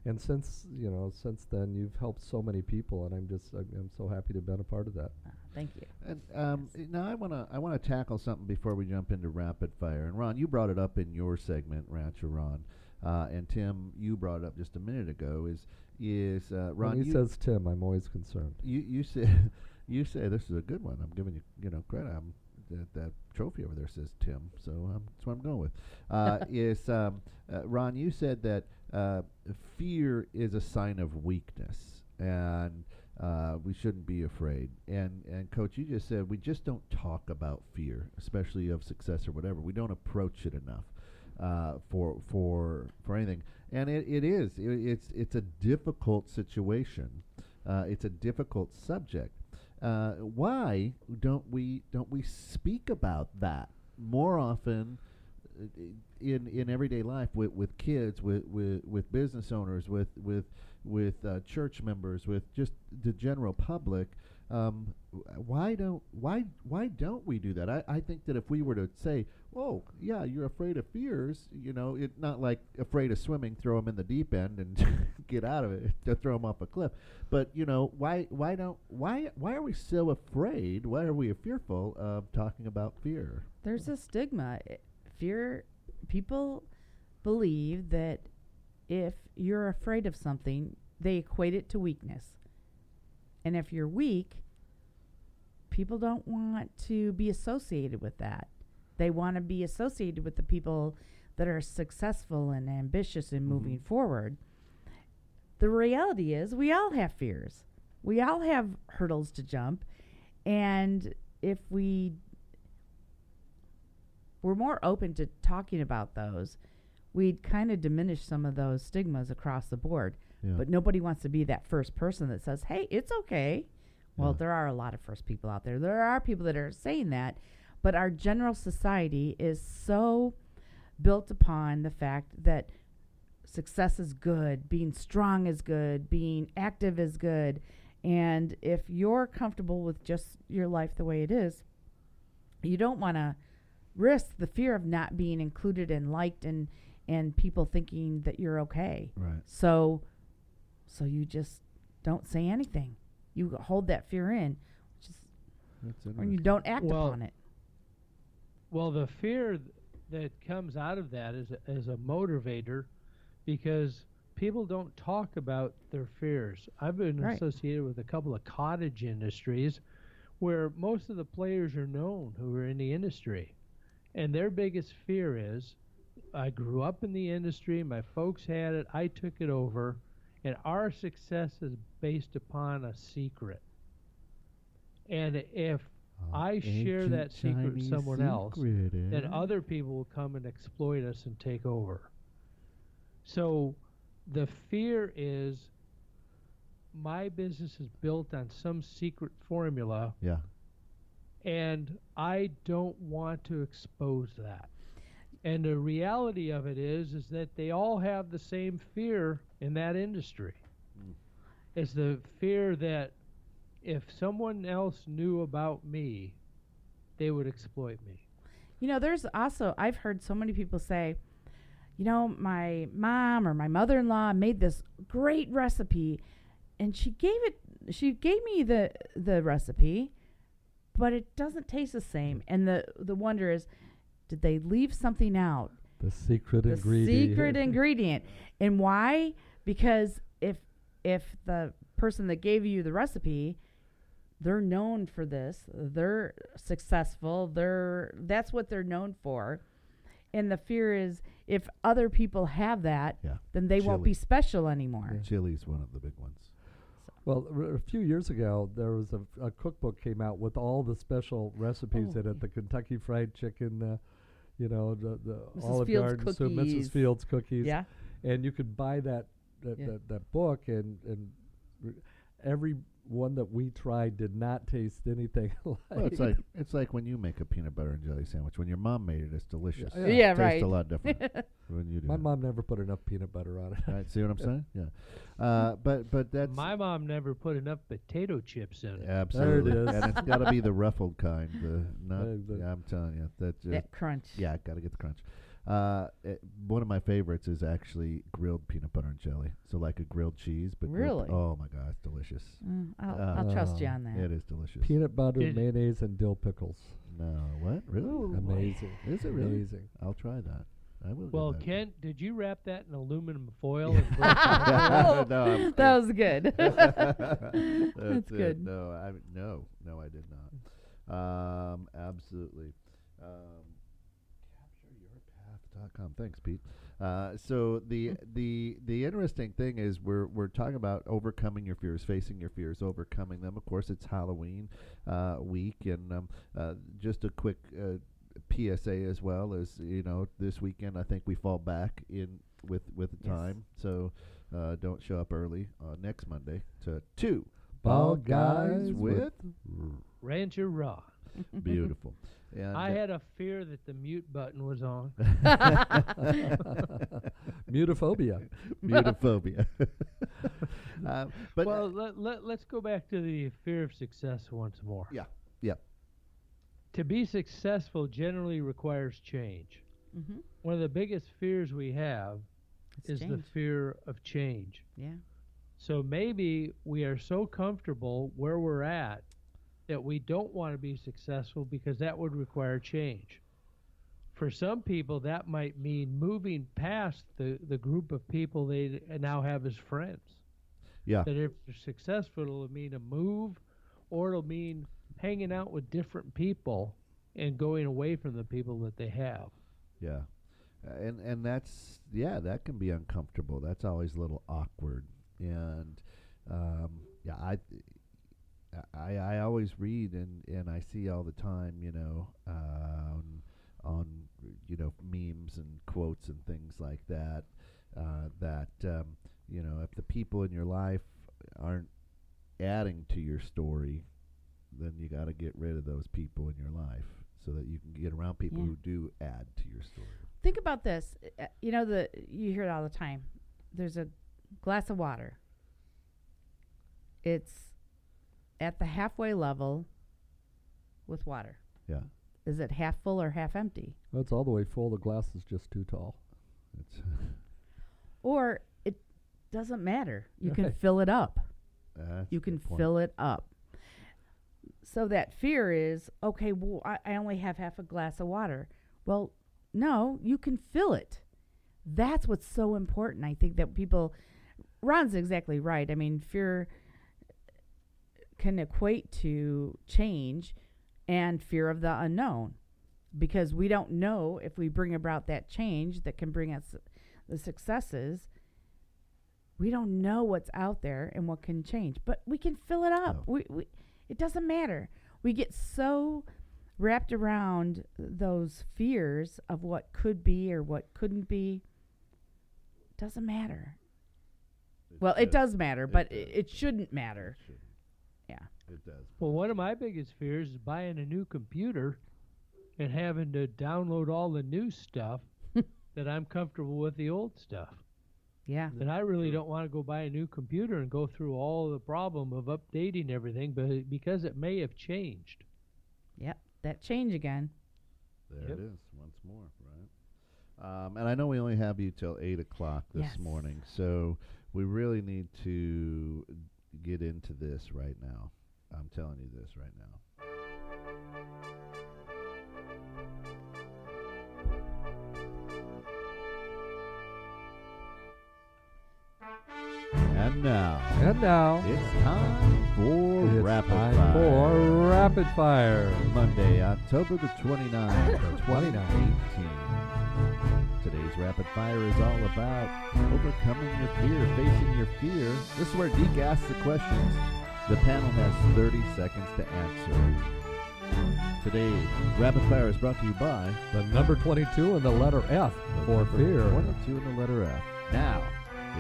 And since you know, since then, you've helped so many people, and I'm just, I'm, I'm so happy to have been a part of that. Ah, thank you. And um, y- now I want to I want to tackle something before we jump into rapid fire. And Ron, you brought it up in your segment, Rancher Ron, uh, and Tim, you brought it up just a minute ago. Is is uh, Ron? when he you, says Tim, I'm always concerned. you you said you say this is a good one. I'm giving you you know credit. I'm that, that trophy over there says Tim, so um, that's what I'm going with. Uh, is um, uh, Ron? You said that uh, fear is a sign of weakness, and uh, we shouldn't be afraid. And and Coach, you just said we just don't talk about fear, especially of success or whatever. We don't approach it enough uh, for for for anything. And it, it is i it's it's a difficult situation. Uh, it's a difficult subject. Uh, why don't we don't we speak about that more often in in everyday life with, with kids, with, with with business owners, with with with uh, church members, with just the general public? Um, why don't why why don't we do that? I, I think that if we were to say, "Oh, yeah, you're afraid of fears," you know, it not like afraid of swimming, throw them in the deep end and get out of it, to throw them off a cliff. But you know, why why don't why why are we so afraid? Why are we fearful of talking about fear? There's a stigma. Fear. People believe that if you're afraid of something, they equate it to weakness. And if you're weak, people don't want to be associated with that. They want to be associated with the people that are successful and ambitious in mm-hmm. moving forward. The reality is, we all have fears. We all have hurdles to jump. And if we we're more open to talking about those, we'd kind of diminish some of those stigmas across the board. Yeah. But nobody wants to be that first person that says, "Hey, it's okay." Well, Yeah. there are a lot of first people out there. There are people that are saying that, but our general society is so built upon the fact that success is good, being strong is good, being active is good. And if you're comfortable with just your life the way it is, you don't want to risk the fear of not being included and liked and and people thinking that you're okay. right. So so you just don't say anything. You hold that fear in, which is That's or you don't act Well, upon it. Well, the fear th- that comes out of that is a, is a motivator because people don't talk about their fears. I've been Right. associated with a couple of cottage industries where most of the players are known who are in the industry. And their biggest fear is I grew up in the industry, my folks had it, I took it over, and our success is based upon a secret. And if I share that secret with someone else, secret, then eh? other people will come and exploit us and take over. So the fear is my business is built on some secret formula Yeah. And I don't want to expose that. And the reality of it is is that they all have the same fear in that industry. Hmm. It's the fear that if someone else knew about me, they would exploit me. You know, there's also I've heard so many people say, you know, my mom or my mother-in-law made this great recipe and she gave it she gave me the the recipe, but it doesn't taste the same. And the the wonder is did they leave something out? The secret the ingredient. secret ingredient. And why? Because if if the person that gave you the recipe, they're known for this, they're successful, they're that's what they're known for. And the fear is if other people have that, Yeah. then they won't be special anymore. Chili's one of the big ones. Well, r- a few years ago, there was a, a cookbook came out with all the special recipes Oh, in it. The Kentucky Fried Chicken, uh, you know, the, the. Olive Fields Garden, so cookies. Mrs. Fields cookies. Yeah. and you could buy that that, Yeah. that, that book, and and every one that we tried did not taste anything like. Well, it's like it's like when you make a peanut butter and jelly sandwich. When your mom made it, it's delicious. Yeah. Yeah, Tastes right. a lot different when you do. my it. mom never put enough peanut butter on it. Right, see what I'm saying? Yeah. Uh, but but that's My mom never put enough potato chips in it. absolutely, is. and it's got to be the ruffled kind. The not. The- yeah, I'm telling you that. That crunch. yeah, got to get the crunch. Uh, it, one of my favorites is actually grilled peanut butter and jelly. So like a grilled cheese, but with- Really? oh my god, it's delicious. Mm, I'll, Uh, I'll trust you on that. It is delicious. Peanut butter, Did- mayonnaise, and dill pickles. No, what really? Ooh. Amazing. Is it really? Amazing. I'll try that. I will. Well, give that Kent, did you wrap that in aluminum foil? and break it try. no, I'm that was good. That's That's it. good. No, I no, no, I did not. Um, absolutely. Um, CaptureYourPath.com. Thanks, Pete. Uh, so the the the interesting thing is we're we're talking about overcoming your fears, facing your fears, overcoming them. Of course, it's Halloween uh, week, and um, uh, just a quick. Uh, PSA as well as you know this weekend I think we fall back in with with the Yes. time so uh, don't show up early uh, next Monday to two Bald guys guys with Rancher Ron. beautiful. And I uh, had a fear that the mute button was on. Mutaphobia. mutaphobia. uh, but well, let, let, let's go back to the fear of success once more. Yeah, yeah. To be successful generally requires change. hmm One of the biggest fears we have It's is the fear of change. Yeah. So maybe we are so comfortable where we're at that we don't want to be successful because that would require change. For some people, that might mean moving past the, the group of people they now have as friends. yeah, That if they're successful, it'll mean a move or it'll mean hanging out with different people and going away from the people that they have. yeah. And and that's yeah, that can be uncomfortable. That's always a little awkward. And um, yeah, I I I always read and and I see all the time, you know, uh, on on you know memes and quotes and things like that. Uh, that um, you know, if the people in your life aren't adding to your story, then you got to get rid of those people in your life so that you can get around people Yeah. who do add to your story. Think about this. Uh, You know the you hear it all the time. There's a glass of water. It's at the halfway level with water. Yeah, Is it half full or half empty? Well, it's all the way full. The glass is just too tall. it's Or it doesn't matter. You can fill it up. that's you can point. fill it up. So that fear is okay. Well, I, I only have half a glass of water. Well, no, you can fill it. That's what's so important. I think that people. Ron's exactly right. I mean, fear can equate to change and fear of the unknown because we don't know if we bring about that change that can bring us the successes we don't know what's out there and what can change, but we can fill it up. We, we, it doesn't matter. we get so wrapped around those fears of what could be or what couldn't be. Doesn't matter. Well, it does. does matter, It but does. it, it shouldn't matter. Shouldn't. Yeah. It does. Well, one of my biggest fears is buying a new computer and having to download all the new stuff that I'm comfortable with the old stuff. Yeah. And I really don't want to go buy a new computer and go through all the problem of updating everything, but because it may have changed. Yep. That change again. There Yep. it is, once more, right? Um, and I know we only have you till eight o'clock this Yes. morning, so we really need to get into this right now. I'm telling you this right now. And now And now it's time for it's rapid time fire. for rapid fire. Monday, October the 29th, of 29th. 2018. Today's rapid fire is all about overcoming your fear, facing your fear. This is where Deke asks the questions. The panel has 30 seconds to answer. Today's rapid fire is brought to you by The number 22 and the letter F the for fear. 22 and the letter F. Now,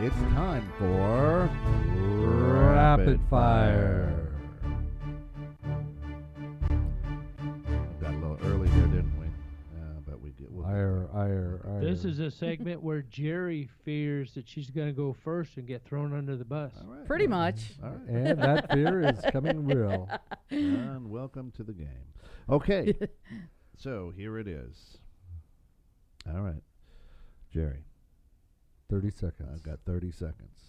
it's time for Rapid fire. Ire, ire, ire. This is a segment where Geri fears that she's going to go first and get thrown under the bus. All right. Pretty well, much. All right. and that fear is coming real. and welcome to the game. Okay, so here it is. All right, Geri, 30 seconds I've got 30 seconds.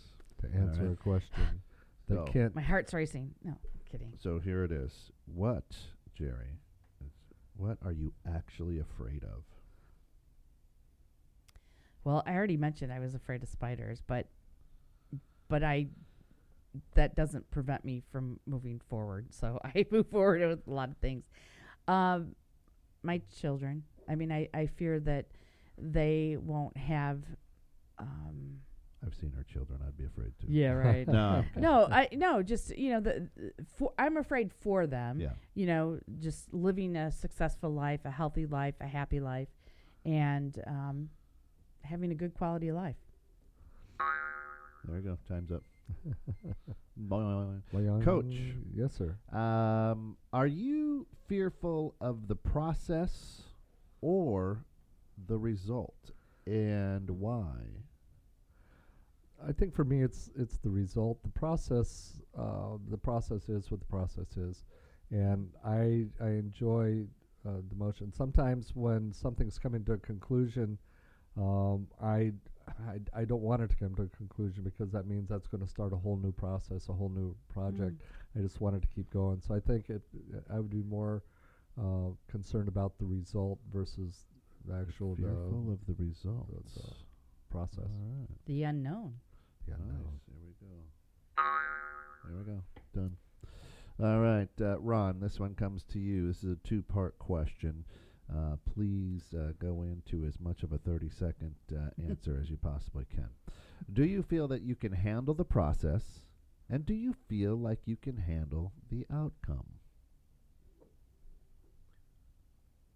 to answer right. a question that So- can't. My heart's racing. No, kidding. So here it is. What, Geri? What are you actually afraid of? Well, I already mentioned I was afraid of spiders, but but I that doesn't prevent me from moving forward. So I move forward with a lot of things. Um, my children. I mean, I, I fear that they won't have. Um, I've seen her children. I'd be afraid too. yeah, right. No. I'm no, I no, just you know the, for, I'm afraid for them. Yeah. You know, just living a successful life, a healthy life, a happy life, and um, having a good quality of life. There we go. Time's up. Coach. Yes, sir. Um, are you fearful of the process or the result, and why? I think for me, it's it's the result. The process, uh, the process is what the process is, and I I enjoy uh, the motion. Sometimes when something's coming to a conclusion, um, I, I I don't want it to come to a conclusion because that means that's going to start a whole new process, a whole new project. I just wanted to keep going. So I think it I would be more uh, concerned about the result versus the actual the of the results. the process. All right. The unknown. Yeah, nice. no. There we go. There we go. Done. All right, uh, Ron. This one comes to you. This is a two-part question. Uh, please uh, go into as much of a 30-second uh, answer as you possibly can. Do you feel that you can handle the process, and do you feel like you can handle the outcome?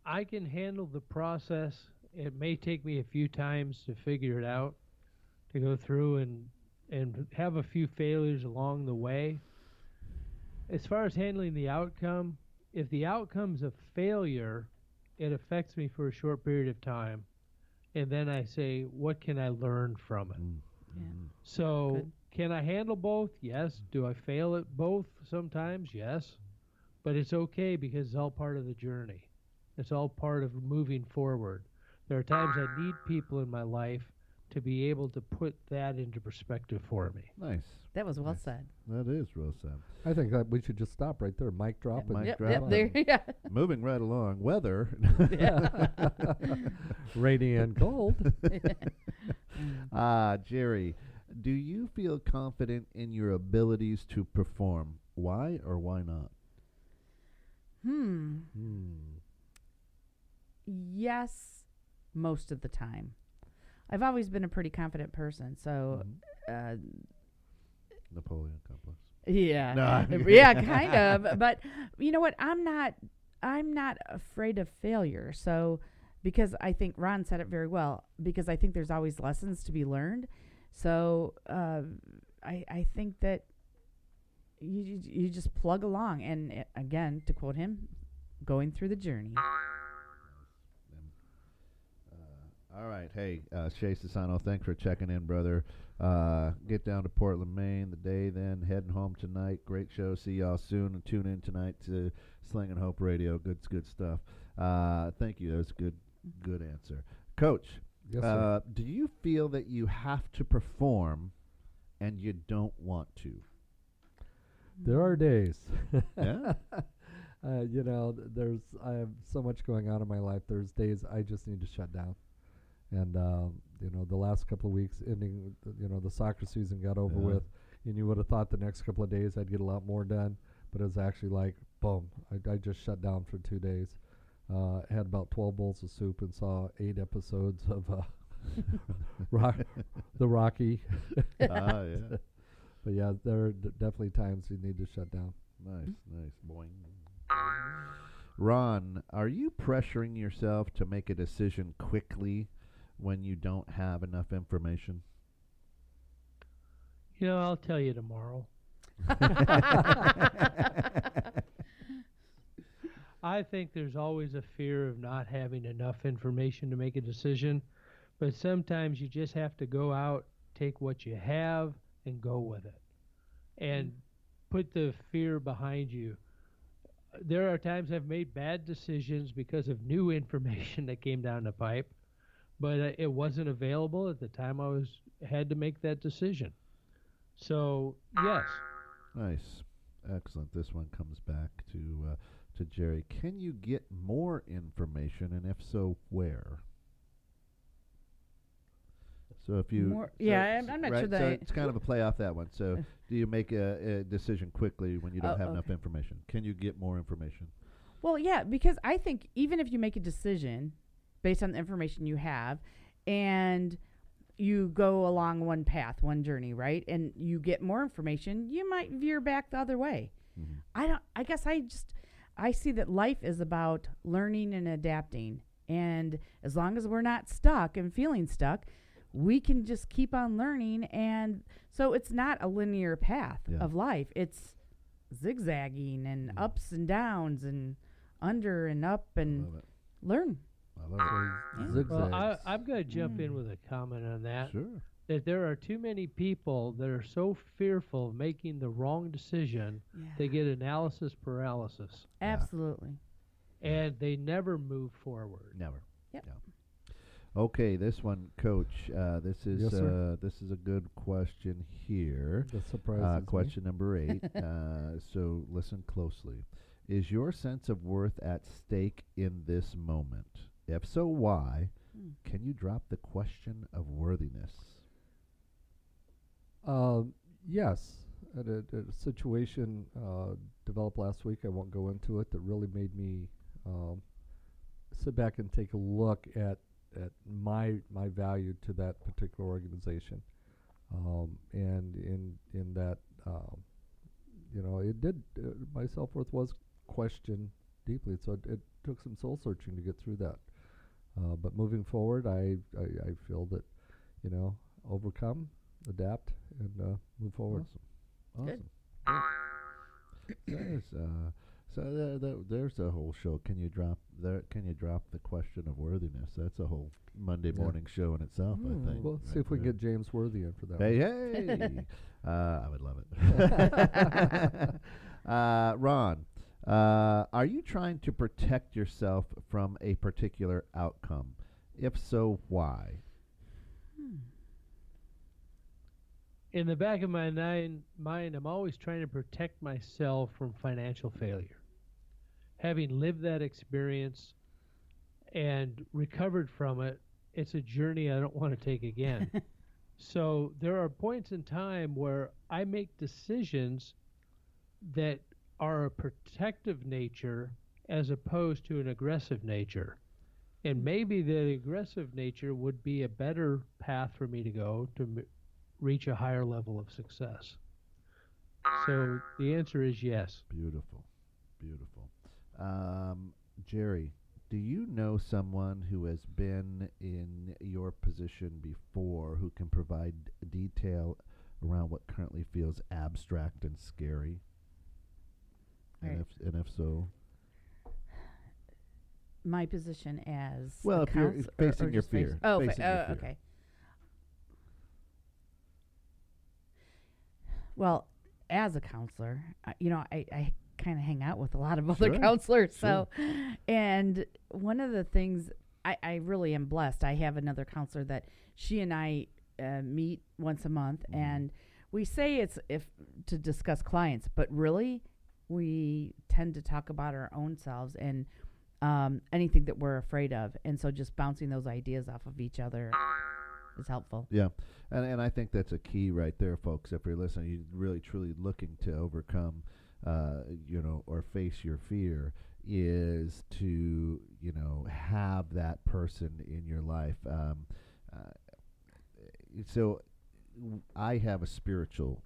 I can handle the process. It may take me a few times to figure it out, to go through and and have a few failures along the way. As far as handling the outcome, if the outcome's a failure, it affects me for a short period of time, and then I say, what can I learn from it? Mm. Yeah. Mm. So, Good. can I handle both? Yes. Do I fail at both sometimes? Yes. But it's okay because it's all part of the journey. It's all part of moving forward. There are times I need people in my life to be able to put that into perspective for me. Nice. That was well Nice. said. That is real sad. I think that we should just stop right there. Mic drop. Mic and yep, drop yep, there, yeah. Moving right along. Weather. Rainy and cold. Ah, Geri, do you feel confident in your abilities to perform? Why or why not? Hmm. Hmm. Yes, most of the time. I've always been a pretty confident person, so Mhm. uh, Napoleon complex. Yeah. No. yeah, kind of. But you know what? I'm not I'm not afraid of failure. So because I think Ron said it very well, because I think there's always lessons to be learned. So uh, I I think that you you- you just plug along and uh, again to quote him, going through the journey. All right. Hey, uh, Shay Sasano, thanks for checking in, brother. Uh, get down to Portland, Maine the day then, heading home tonight. Great show. See y'all soon. And tune in tonight to Sling and Hope Radio. Good, good stuff. Uh, thank you. That was a good, good answer. Coach, Yes, sir. uh, do you feel that you have to perform and you don't want to? There are days. Yeah? uh, you know, th- there's I have so much going on in my life. There's days I just need to shut down, and um, you know, the last couple of weeks ending, you know, the soccer season got over Yeah. with, and you would have thought the next couple of days I'd get a lot more done, but it was actually like boom, I, I just shut down for two days. Uh, had about 12 bowls of soup and saw eight episodes of uh, Rock, the Rocky. Ah, yeah. But yeah, there are d- definitely times you need to shut down. Nice, nice. Boing. Ron, are you pressuring yourself to make a decision quickly when you don't have enough information? You know, I'll tell you tomorrow. I think there's always a fear of not having enough information to make a decision, but sometimes you just have to go out, take what you have, and go with it. And mm. put the fear behind you. There are times I've made bad decisions because of new information that came down the pipe, but uh, it wasn't available at the time I was had to make that decision. So, yes. Nice. Excellent. This one comes back to uh, to Geri. Can you get more information, and if so, where? So if you, More- so- yeah, I'm- I'm not right, sure that so it's kind of a play off that one. So do you make a, a decision quickly when you don't Oh, have enough information? Can you get more information? Well, yeah, because I think even if you make a decision based on the information you have and you go along one path, one journey, right? And you get more information, you might veer back the other way. Mhm. I don't I guess I just I see that life is about learning and adapting. And as long as we're not stuck and feeling stuck, we can just keep on learning and so it's not a linear path Yeah. of life. It's zigzagging and Mm. ups and downs and under and up and learn. I love it. Yeah. Zigzags. Well, I, I'm going to jump in Mm. with a comment on that. Sure. That there are too many people that are so fearful of making the wrong decision, they get analysis paralysis, Absolutely. and they never move forward. Never. Yep. No. Okay, this one, Coach. Uh, this is Yes, uh, this is a good question here. That surprises Uh, me. question number eight. uh, so listen closely. Is your sense of worth at stake in this moment? If so, why? Hmm. Can you drop the question of worthiness? Um, yes, at a, at a situation uh, developed last week. I won't go into it. That really made me um, sit back and take a look at at my my value to that particular organization, um, and in in that um, you know it did uh, my self worth was questioned deeply. So it, it took some soul searching to get through that. Uh, but moving forward, I, I I feel that you know overcome, adapt, and uh, move forward. Awesome. Good. Awesome. there's uh, so there, there, there's a whole show. Can you drop there? Can you drop the question of worthiness? That's a whole Monday Yeah. morning show in itself. I Ooh. think. Well, see right if we can get James Worthy in for that. Hey, one. hey! uh, I would love it. uh, Ron, uh, are you trying to protect yourself from a particular outcome? If so, why? In the back of my nine, mind, I'm always trying to protect myself from financial failure. Having lived that experience and recovered from it, it's a journey I don't want to take again. so there are points in time where I make decisions that are a protective nature as opposed to an aggressive nature. And maybe the aggressive nature would be a better path for me to go to m- reach a higher level of success. So the answer is yes. Beautiful, beautiful. Um, Geri, do you know someone who has been in your position before who can provide detail around what currently feels abstract and scary? And if and if so, My position as Well, if you're or- facing or your just fear, Oh, fa- facing your oh, fear. okay. Well, as a counselor, I, you know, I, I kind of hang out with a lot of other Sure, counselors. So, and one of the things I, I really am blessed. I have another counselor that she and I uh, meet once a month, Mhm. and we say it's if to discuss clients, but really we tend to talk about our own selves and um, anything that we're afraid of, and so just bouncing those ideas off of each other is helpful. Yeah, and and I think that's a key right there, folks. If you're listening, you're really truly looking to overcome, uh, you know, or face your fear, is to you know have that person in your life. Um, uh, so, I have a spiritual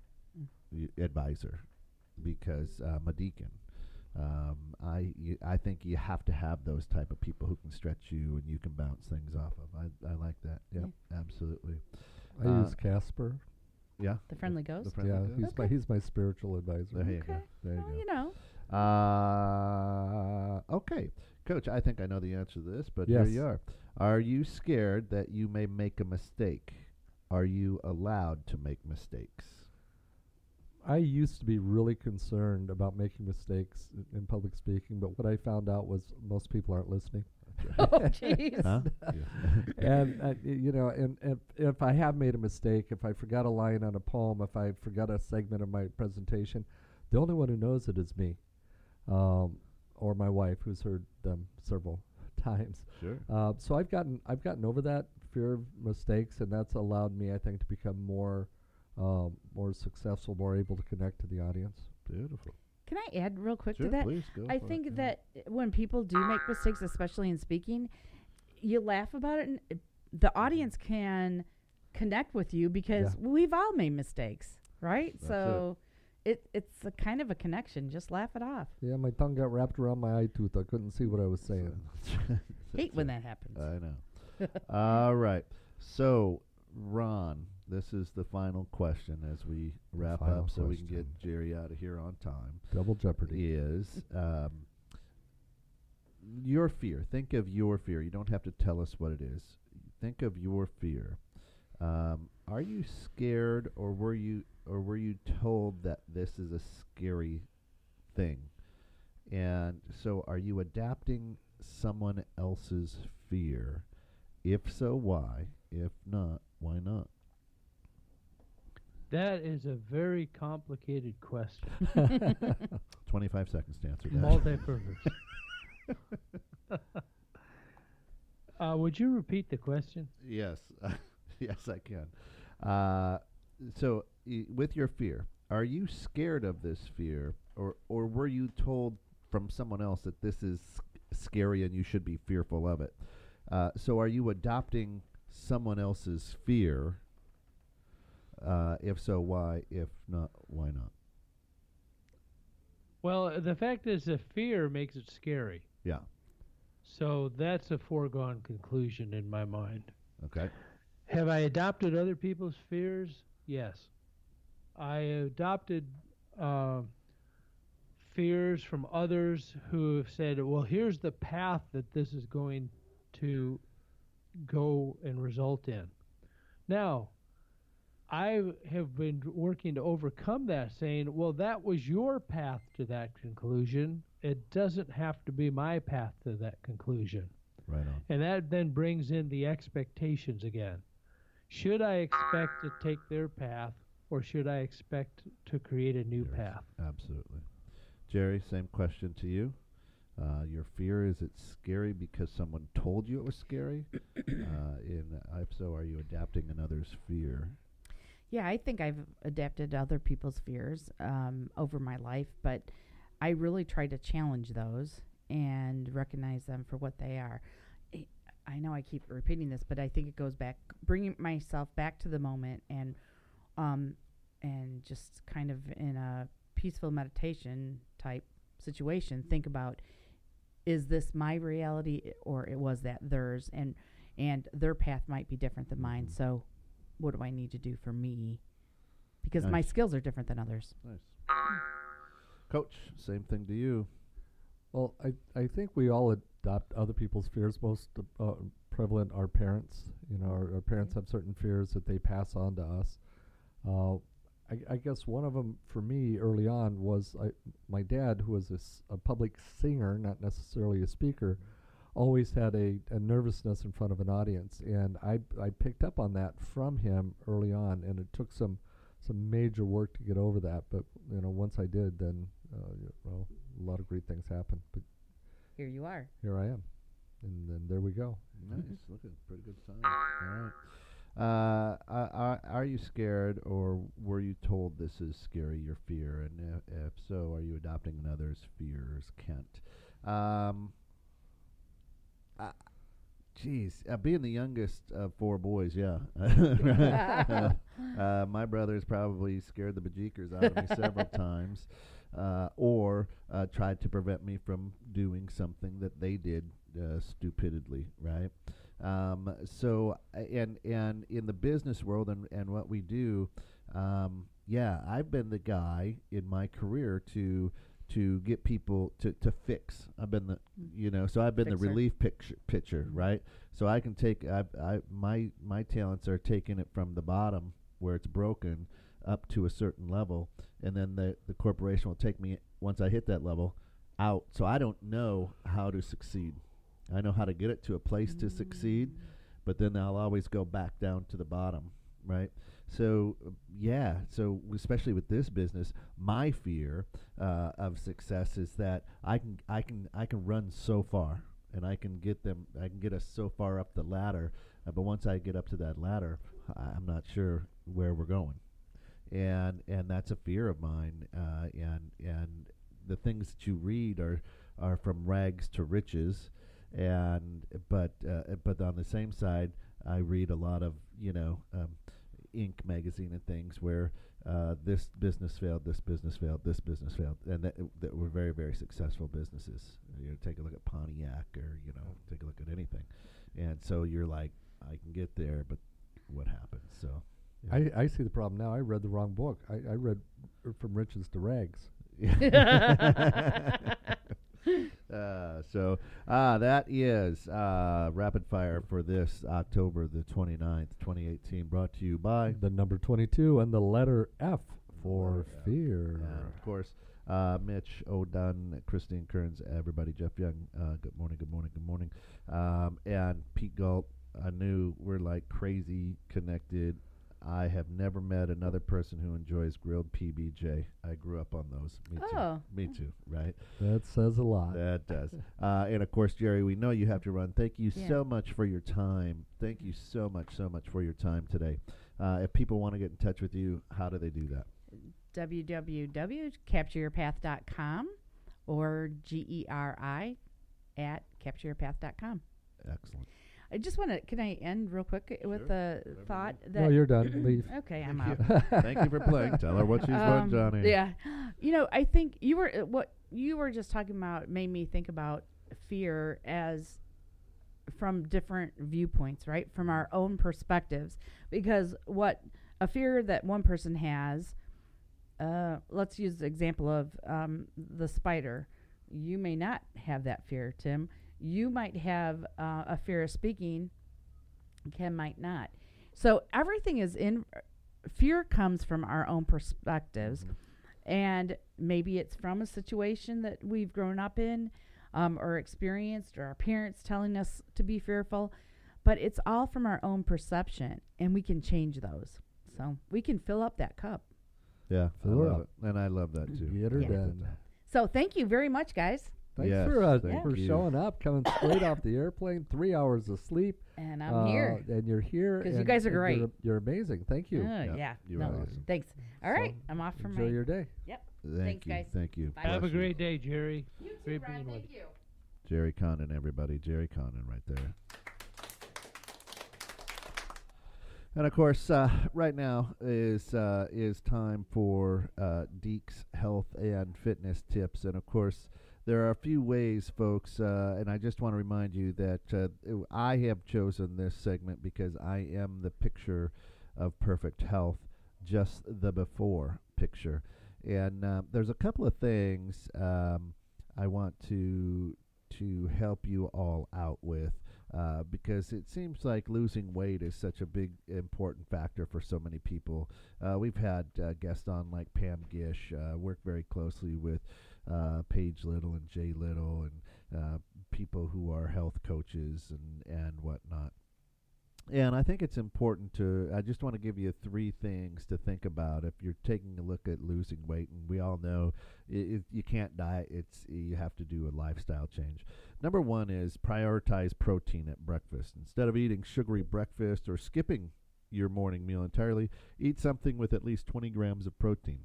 Mm. advisor because I'm a deacon. Um, I y- I think you have to have those type of people who can stretch you and you can bounce things off of. I I like that. Yep, absolutely. I Uh, use Casper. Yeah. The friendly The ghost. friendly yeah, ghost. he's my he's my spiritual advisor. There you go. Okay. There you well, go. you know, Uh, okay, Coach. I think I know the answer to this, but Yes. here you are. Are you scared that you may make a mistake? Are you allowed to make mistakes? I used to be really concerned about making mistakes i- in public speaking, but what I found out was most people aren't listening. oh jeez. Huh? and uh, you know, and if if I have made a mistake, if I forgot a line on a poem, if I forgot a segment of my presentation, the only one who knows it is me, um, or my wife, who's heard them several times. Sure. Uh, so I've gotten I've gotten over that fear of mistakes, and that's allowed me, I think, to become more um, more successful, more able to connect to the audience. Beautiful. Can I add real quick Sure, to that? please go. I for it, think yeah. that uh, when people do make mistakes, especially in speaking, you laugh about it, and uh, the audience can connect with you because we've all made mistakes, right? That's it. so it. it's a kind of a connection. Just laugh it off. Yeah, my tongue got wrapped around my eye tooth. I couldn't see what I was saying. Hate when that happens. I know. All right. So, Ron, this is the final question as we wrap final up, so we can get. Geri out of here on time. Double jeopardy. is um, your fear. Think of your fear. You don't have to tell us what it is. Think of your fear. Um, are you scared, or were you, or were you told that this is a scary thing? And so, are you adapting someone else's fear? If so, why? If not, why not? That is a very complicated question. Twenty-five seconds to answer that. Multi-purpose. uh, would you repeat the question? Yes, yes, I can. Uh, so, with your fear, are you scared of this fear, or or were you told from someone else that this is scary and you should be fearful of it? Uh, so, are you adopting someone else's fear? Uh, if so, why? If not, why not? Well, the fact is, the fear makes it scary. Yeah. So that's a foregone conclusion in my mind. Okay. Have I adopted other people's fears? Yes. I adopted uh, fears from others who have said, well, here's the path that this is going to go and result in. Now, I have been working to overcome that, saying, well, that was your path to that conclusion. It doesn't have to be my path to that conclusion. Right on. And that then brings in the expectations again. Should I expect to take their path or should I expect to create a new path? Absolutely. Geri, same question to you. Uh, your fear is it scary because someone told you it was scary? uh, in if so, are you adapting another's fear? Yeah, I think I've adapted to other people's fears um, over my life, but I really try to challenge those and recognize them for what they are. I- I know I keep repeating this, but I think it goes back, bringing myself back to the moment and um, and just kind of in a peaceful meditation type situation think about is this my reality or it was that theirs and and their path might be different than mine Mhm. so what do i need to do for me because my Nice. skills are different than others Nice. Coach, same thing to you. Well, I, I think we all adopt other people's fears. Most uh, prevalent are parents. You know, our, our parents have certain fears that they pass on to us. Uh, I, I guess one of them for me early on was I, my dad, who was a, s- a public singer, not necessarily a speaker, always had a, a nervousness in front of an audience, and I I picked up on that from him early on, and it took some some major work to get over that. But you know, once I did, then uh, y- well, a lot of great things happened. But here you are here I am, and then there we go. Nice. Look at pretty good sign. All right. Uh, are, are, are you scared, or were you told this is scary, your fear? And if, if so, are you adopting another's fears, Kent? Um, Jeez, uh, being the youngest of four boys, yeah. uh, my brother's probably scared the bejeekers out of me several times, uh, or uh, tried to prevent me from doing something that they did uh, stupidly, right? Um, so, and and in the business world and, and what we do, um, yeah, I've been the guy in my career to to get people to, to fix. I've been the you know, so I've been the relief picture pitcher, Mhm. right? So I can take I I my my talents are taking it from the bottom where it's broken up to a certain level, and then the the corporation will take me once I hit that level out. So I don't know how to succeed. I know how to get it to a place to succeed, but then I'll always go back down to the bottom, right? So yeah, so especially with this business, my fear uh, of success is that I can I can I can run so far and I can get them I can get us so far up the ladder, uh, but once I get up to that ladder, I'm not sure where we're going, and and that's a fear of mine, uh, and and the things that you read are are from rags to riches, and but uh, but on the same side, I read a lot of you know um, Inc. magazine and things where uh, this business failed, this business failed, this business failed, and that, that were very very successful businesses. You know, take a look at Pontiac, or you know, take a look at anything, and so you're like, I can get there, but what happens? So. I, I see the problem now. I read the wrong book. I, I read from riches to rags. uh, so uh, that is uh, rapid fire for this October the 29th, 2018, brought to you by The number twenty-two and the letter F for F. fear. and of course uh, Mitch O'Dunn, Christine Kearns, everybody, Jeff Young. Uh, good morning, good morning, good morning, um, and Pete Galt. I knew we're like crazy connected. I have never met another person who enjoys grilled PBJ. I grew up on those. Me too. Oh. Me too. Right. That says a lot. That does. Uh, and of course, Geri, we know you have to run. Thank you Yeah. so much for your time. Thank you so much, so much for your time today. Uh, if people want to get in touch with you, how do they do that? www.captureyourpath.com or G-E-R-I at captureyourpath.com. Excellent. I just want to, can I end real quick with Sure. the Whatever thought no, that. you're done. Leave. okay, I'm out. Thank you for playing. Tell her what she's Um, done, Johnny. Yeah, you know, I think you were uh, what you were just talking about made me think about fear as from different viewpoints, right? From our own perspectives, because what a fear that one person has, uh, let's use the example of um, the spider. You may not have that fear, Tim. You might have uh, a fear of speaking. Ken might not. So everything is in fear comes from our own perspectives and maybe it's from a situation that we've grown up in um, or experienced or our parents telling us to be fearful but it's all from our own perception and we can change those so we can fill up that cup Yeah, Fill her love up. it. And I love that too. Get her Yeah. done. so thank you very much guys Thanks Yes, for uh, thank for you. showing up, coming straight off the airplane, three hours of sleep. and i'm uh, here and you're here because you guys are great. You're, you're amazing. Thank you. Uh, Yeah, yeah you no, are awesome. thanks all So, right i'm off from Enjoy my your day. yep Thank Thanks, you. guys. Thank you. Bye. Have a Bless you. great day, Geri. you too, Great Ron, being with thank you Geri Condon, everybody. Geri Condon right there. And of course, uh, right now is uh, is time for uh, Deke's health and fitness tips. And of course, there are a few ways, folks. Uh, and I just want to remind you that uh, I have chosen this segment because I am the picture of perfect health, just the before picture. And um, there's a couple of things um, I want to to help you all out with uh, because it seems like losing weight is such a big important factor for so many people. Uh, we've had uh, guests on like Pam Gish, uh, work very closely with uh, Paige Little and Jay Little, and uh, people who are health coaches and and whatnot. And I think it's important to. I just want to give you three things to think about if you're taking a look at losing weight. And we all know i i you can't diet; it's you have to do a lifestyle change. Number one is prioritize protein at breakfast. Instead of eating sugary breakfast or skipping your morning meal entirely, eat something with at least 20 grams of protein.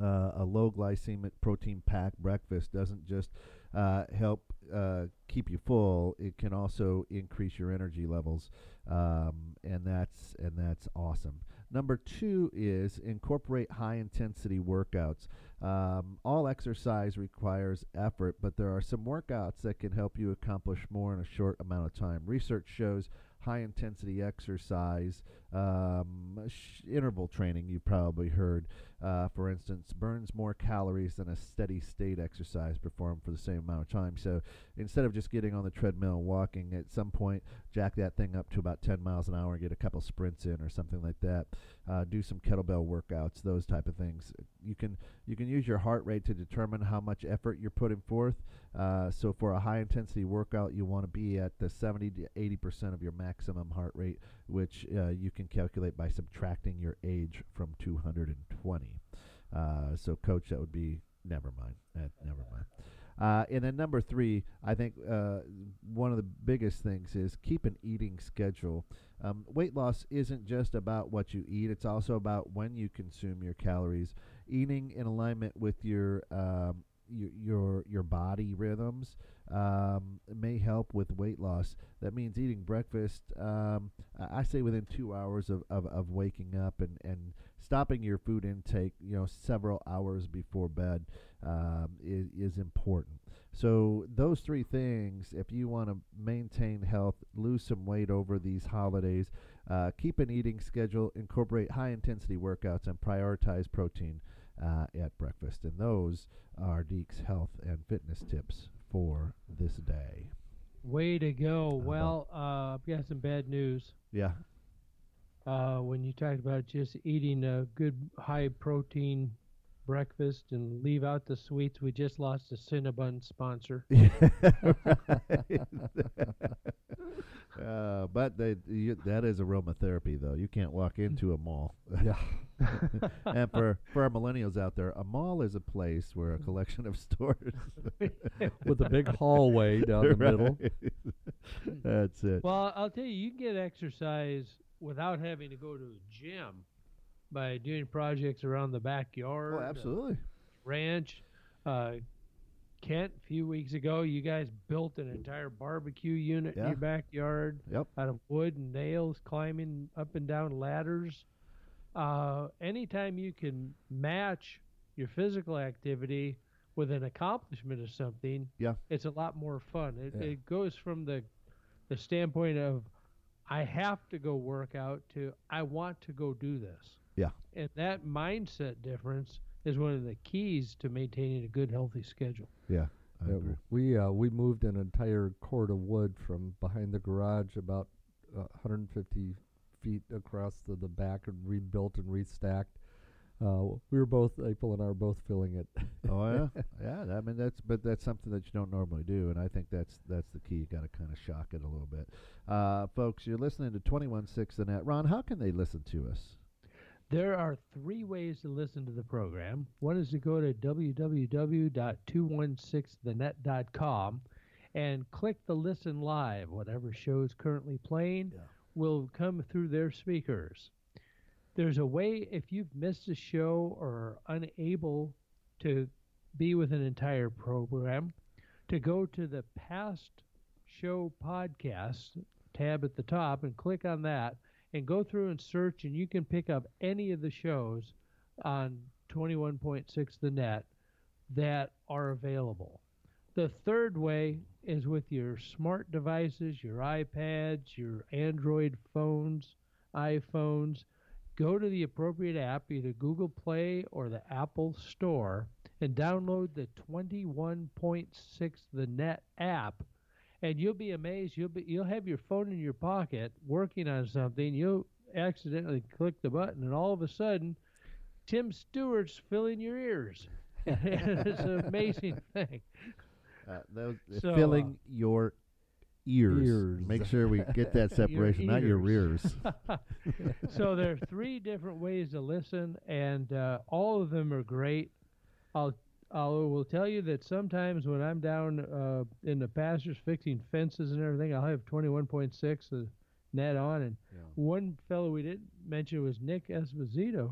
Uh, a low glycemic protein packed breakfast doesn't just uh, help uh, keep you full; it can also increase your energy levels, um, and that's and that's awesome. Number two is incorporate high intensity workouts. Um, all exercise requires effort, but there are some workouts that can help you accomplish more in a short amount of time. Research shows high intensity exercise, um, sh- interval training, you've probably heard, uh, for instance, burns more calories than a steady state exercise performed for the same amount of time. So instead of just getting on the treadmill and walking, at some point, jack that thing up to about 10 miles an hour and get a couple sprints in or something like that. Uh, do some kettlebell workouts, those type of things. You can you can use your heart rate to determine how much effort you're putting forth. Uh, so for a high intensity workout, you want to be at the 70 to 80 percent of your maximum heart rate, which uh, you can calculate by subtracting your age from 220. Uh, so, coach, that would be never mind. Uh, never mind. Uh, and then number three, I think uh, one of the biggest things is keep an eating schedule. Um, weight loss isn't just about what you eat; it's also about when you consume your calories. Eating in alignment with your um, your your, your body rhythms um, may help with weight loss. That means eating breakfast. Um, I say within two hours of, of, of waking up and, and stopping your food intake. You know, several hours before bed um, is is important. So those three things, if you want to maintain health, lose some weight over these holidays, uh, keep an eating schedule, incorporate high intensity workouts, and prioritize protein uh, at breakfast. And those are Deke's health and fitness tips for this day. Way to go. about- Well, uh, I've got some bad news. Yeah. Uh, when you talked about just eating a good high protein breakfast and leave out the sweets, we just lost a Cinnabon sponsor. uh, but they, you, that is aromatherapy, though. You can't walk into a mall. Yeah. and for, for our millennials out there, a mall is a place where a collection of stores. With a big hallway down the middle. That's it. Well, I'll tell you, you can get exercise without having to go to a gym by doing projects around the backyard. oh, absolutely. ranch. Uh, Kent, a few weeks ago, you guys built an entire barbecue unit in your backyard Yep. out of wood and nails, climbing up and down ladders. Uh, anytime you can match your physical activity with an accomplishment of something, Yeah. it's a lot more fun. It, Yeah. it goes from the the standpoint of I have to go work out to I want to go do this. Yeah. And that mindset difference is one of the keys to maintaining a good, healthy schedule. Yeah. I Yeah, agree. we uh, we moved an entire cord of wood from behind the garage about uh, 150 feet across the, the back and rebuilt and restacked. Uh, we were both April and I were both filling it. oh yeah, yeah. I mean that's but that's something that you don't normally do, and I think that's that's the key. You got to kind of shock it a little bit, uh, folks. You're listening to Twenty One Six the Net. Ron, how can they listen to us? There are three ways to listen to the program. One is to go to www.216thenet.com and click the listen live. Whatever show is currently playing Yeah. will come through their speakers. There's a way if you've missed a show or are unable to be with an entire program to go to the past show podcast tab at the top and click on that and go through and search, and you can pick up any of the shows on 216 The Net that are available. The third way is with your smart devices, your iPads, your Android phones, iPhones. Go to the appropriate app, either Google Play or the Apple Store, and download the 216 The Net app. And you'll be amazed. You'll be you'll have your phone in your pocket working on something. You'll accidentally click the button, and all of a sudden, Tim Stewart's filling your ears. it's an amazing thing. Uh, those, So, filling uh, your ears. Ears. Make sure we get that separation, not your ears. rears. so there are three different ways to listen, and uh, all of them are great. I'll I will tell you that sometimes when I'm down uh, in the pastures fixing fences and everything, I'll have 216 uh, net on, and Yeah. one fellow we didn't mention was Nick Espinosa,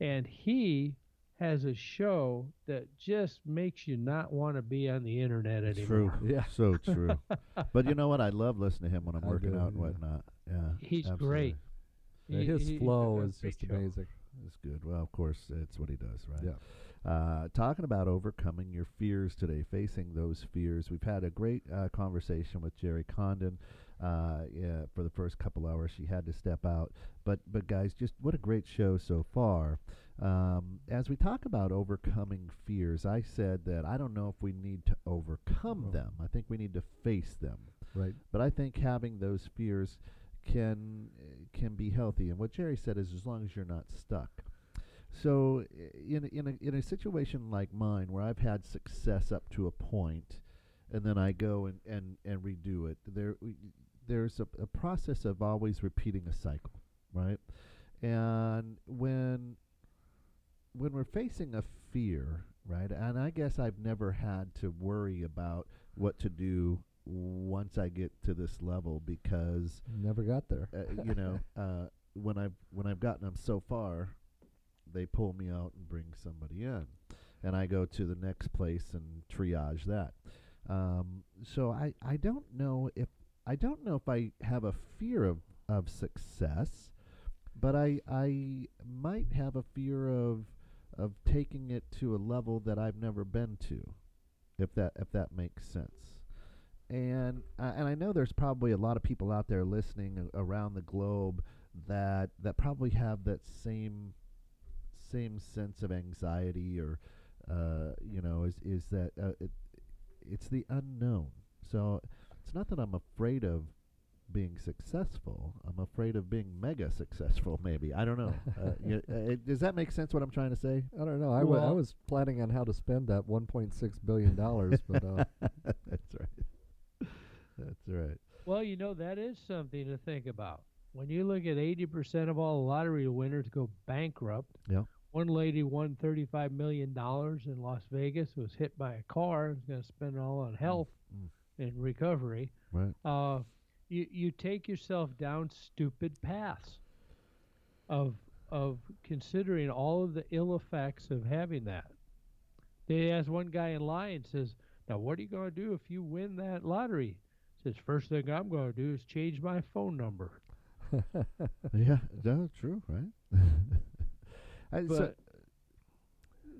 and he has a show that just makes you not want to be on the internet anymore. true. Yeah. So true. but you know what? I love listening to him when I'm I working do, out and yeah. whatnot. Yeah. He's absolutely. great. He- his he- flow a is just show. amazing. It's good. Well, of course, it's what he does, right? Yeah. Uh, talking about overcoming your fears today, facing those fears. We've had a great uh, conversation with Geri Condon. Uh, yeah, for the first couple hours, she had to step out. But, but guys, just what a great show so far. Um, as we talk about overcoming fears, I said that I don't know if we need to overcome Oh. them. I think we need to face them. Right. But I think having those fears can can be healthy. And what Geri said is, as long as you're not stuck. So in a- in a in a situation like mine, where I've had success up to a point, and then I go and and, and redo it, there there's a, a process of always repeating a cycle, right? And when when we're facing a fear, right? And I guess I've never had to worry about what to do once I get to this level because Never got there. uh, you know uh, when I've when I've gotten them so far, they pull me out and bring somebody in, and I go to the next place and triage that. Um, so I I don't know if I don't know if I have a fear of of success, but I I might have a fear of of taking it to a level that I've never been to, if that if that makes sense. And uh, and I know there's probably a lot of people out there listening around the globe that that probably have that same same sense of anxiety or uh, you know is is that uh, it, it's the unknown. So it's not that I'm afraid of being successful. I'm afraid of being mega successful. Maybe I don't know. uh, y- uh, it- does that make sense? What I'm trying to say? I don't know. I wa- I Well- was planning on how to spend that 1.6 billion dollars, but uh, That's right. That's right. Well, you know, that is something to think about. When you look at 80% of all lottery winners go bankrupt. Yeah. One lady won $35 million in Las Vegas, was hit by a car, was going to spend it all on health mm. and recovery. Right. Uh, you, you take yourself down stupid paths of, of considering all of the ill effects of having that. They asked one guy in line, says, Now, what are you going to do if you win that lottery? Says, First thing I'm going to do is change my phone number. Yeah. that's true. Right. I, so,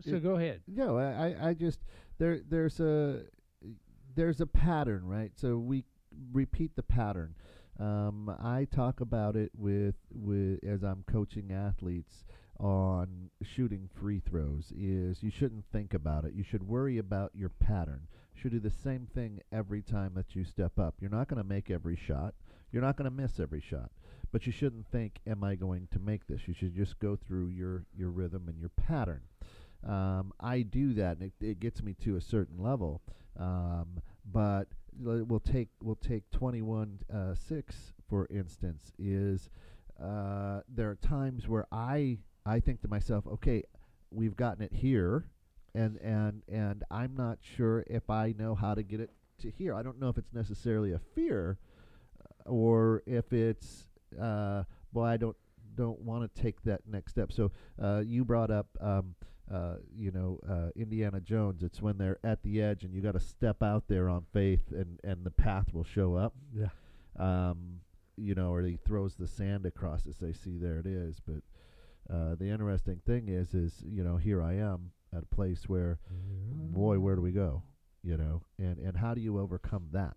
so it- go ahead. No, I, I- I just there there's a there's a pattern, right? So we repeat the pattern. Um, I talk about it with with as I'm coaching athletes on shooting free throws. Is you shouldn't think about it. You should worry about your pattern. You should do the same thing every time that you step up. You're not going to make every shot. You're not going to miss every shot. But you shouldn't think, "Am I going to make this?" You should just go through your your rhythm and your pattern um, I do that, and it, it gets me to a certain level. Um, but we'll take we'll take twenty one uh, six for instance. Is uh, there are times where I I think to myself, okay, we've gotten it here, and and and I'm not sure if I know how to get it to here. I don't know if it's necessarily a fear, uh, or if it's uh, boy, I don't don't want to take that next step. So uh, you brought up. Um, uh, you know, uh, Indiana Jones. It's when they're at the edge, and you got to step out there on faith, and and the path will show up. yeah. Um, you know, or he throws the sand across it. They see, there it is. But uh, the interesting thing is, is you know, here I am at a place where, boy, where do we go? You know, and and how do you overcome that?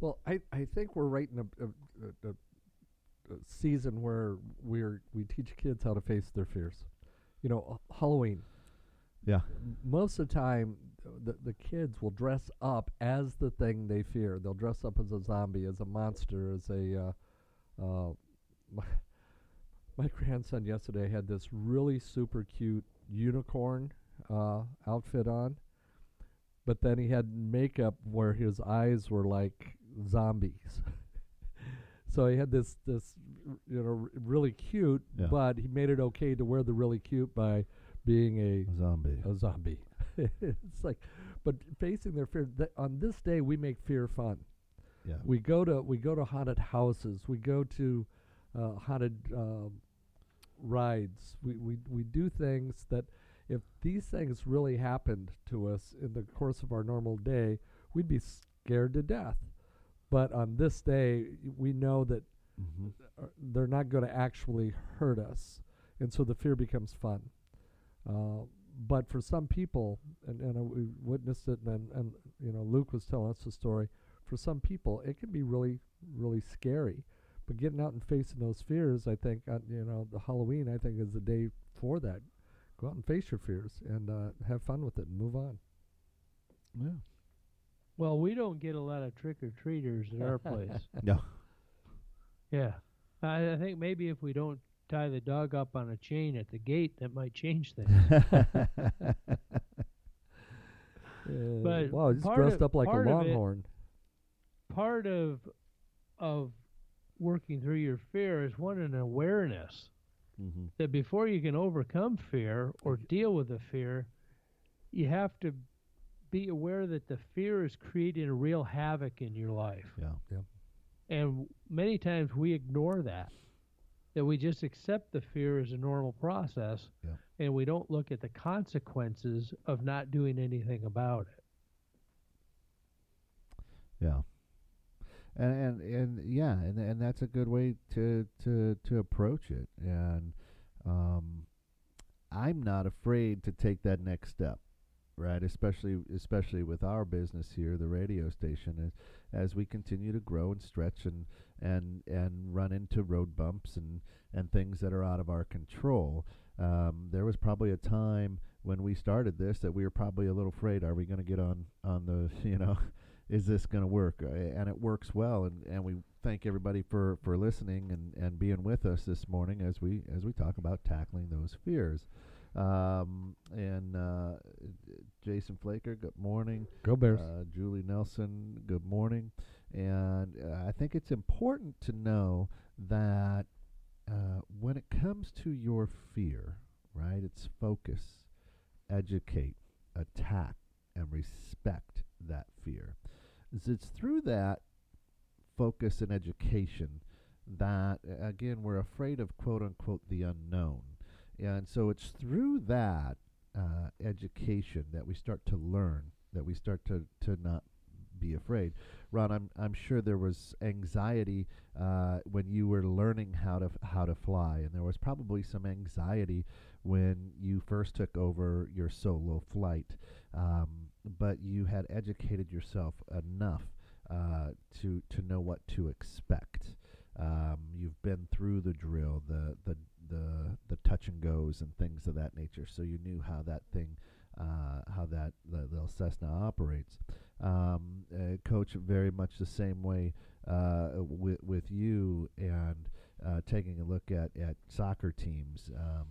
Well, I, I think we're right in a, a, a season where we're we teach kids how to face their fears. You know, h- Halloween. Yeah. Most of the time, the the kids will dress up as the thing they fear. They'll dress up as a zombie, as a monster, as a. Uh, uh, my, my grandson yesterday had this really super cute unicorn uh, outfit on, but then he had makeup where his eyes were like zombies. so he had this this you know r- really cute, Yeah. but he made it okay to wear the really cute by being a Zombie. a zombie. it's like, but facing their fear. Th- on this day, we make fear fun. Yeah. We go to we go to haunted houses. We go to uh, haunted um, rides. We, we we do things that, if these things really happened to us in the course of our normal day, we'd be scared to death. But on this day, we know that hmm uh, they're not going to actually hurt us, and so the fear becomes fun. Uh, but for some people, and, and uh, we witnessed it, and, and you know, Luke was telling us the story. For some people, it can be really, really scary. But getting out and facing those fears, I think, uh, you know, the Halloween, I think, is the day for that. Go out and face your fears and uh, have fun with it and move on. Yeah. Well, we don't get a lot of trick or treaters at our place. No. Yeah. I, I think maybe if we don't tie the dog up on a chain at the gate, that might change things. Uh, But wow, he's dressed of- up like a part of it- longhorn. Part of of working through your fear is one an awareness hmm that before you can overcome fear or deal with the fear, you have to be aware that the fear is creating a real havoc in your life. Yeah. And many times we ignore that. That we just accept the fear as a normal process Yeah. and we don't look at the consequences of not doing anything about it. Yeah. And and and yeah, and and that's a good way to to to approach it. And um I'm not afraid to take that next step. Right, especially especially with our business here, the radio station, as, as we continue to grow and stretch and and and run into road bumps and and things that are out of our control. Um, there was probably a time when we started this that we were probably a little afraid. Are we going to get on on the you know is this going to work? Uh, and it works well. And, and we thank everybody for, for listening and, and being with us this morning as we as we talk about tackling those fears. Um, and uh, Jason Flaker, good morning. Go Bears. Uh, Julie Nelson, good morning. And uh, I think it's important to know that uh, when it comes to your fear, right, it's focus, educate, attack, and respect that fear. Is It's through that focus and education that, again, we're afraid of quote unquote the unknown. And so it's through that uh, education that we start to learn, that we start to, to not be afraid. Ron, I'm I'm sure there was anxiety uh, when you were learning how to how to fly, and there was probably some anxiety when you first took over your solo flight. Um, but you had educated yourself enough uh, to to know what to expect. Um, you've been through the drill, the the the the touch and goes and things of that nature, so you knew how that thing, uh, how that the, Cessna operates. Um, uh, coach, very much the same way uh, with with you and uh, taking a look at at soccer teams. Um,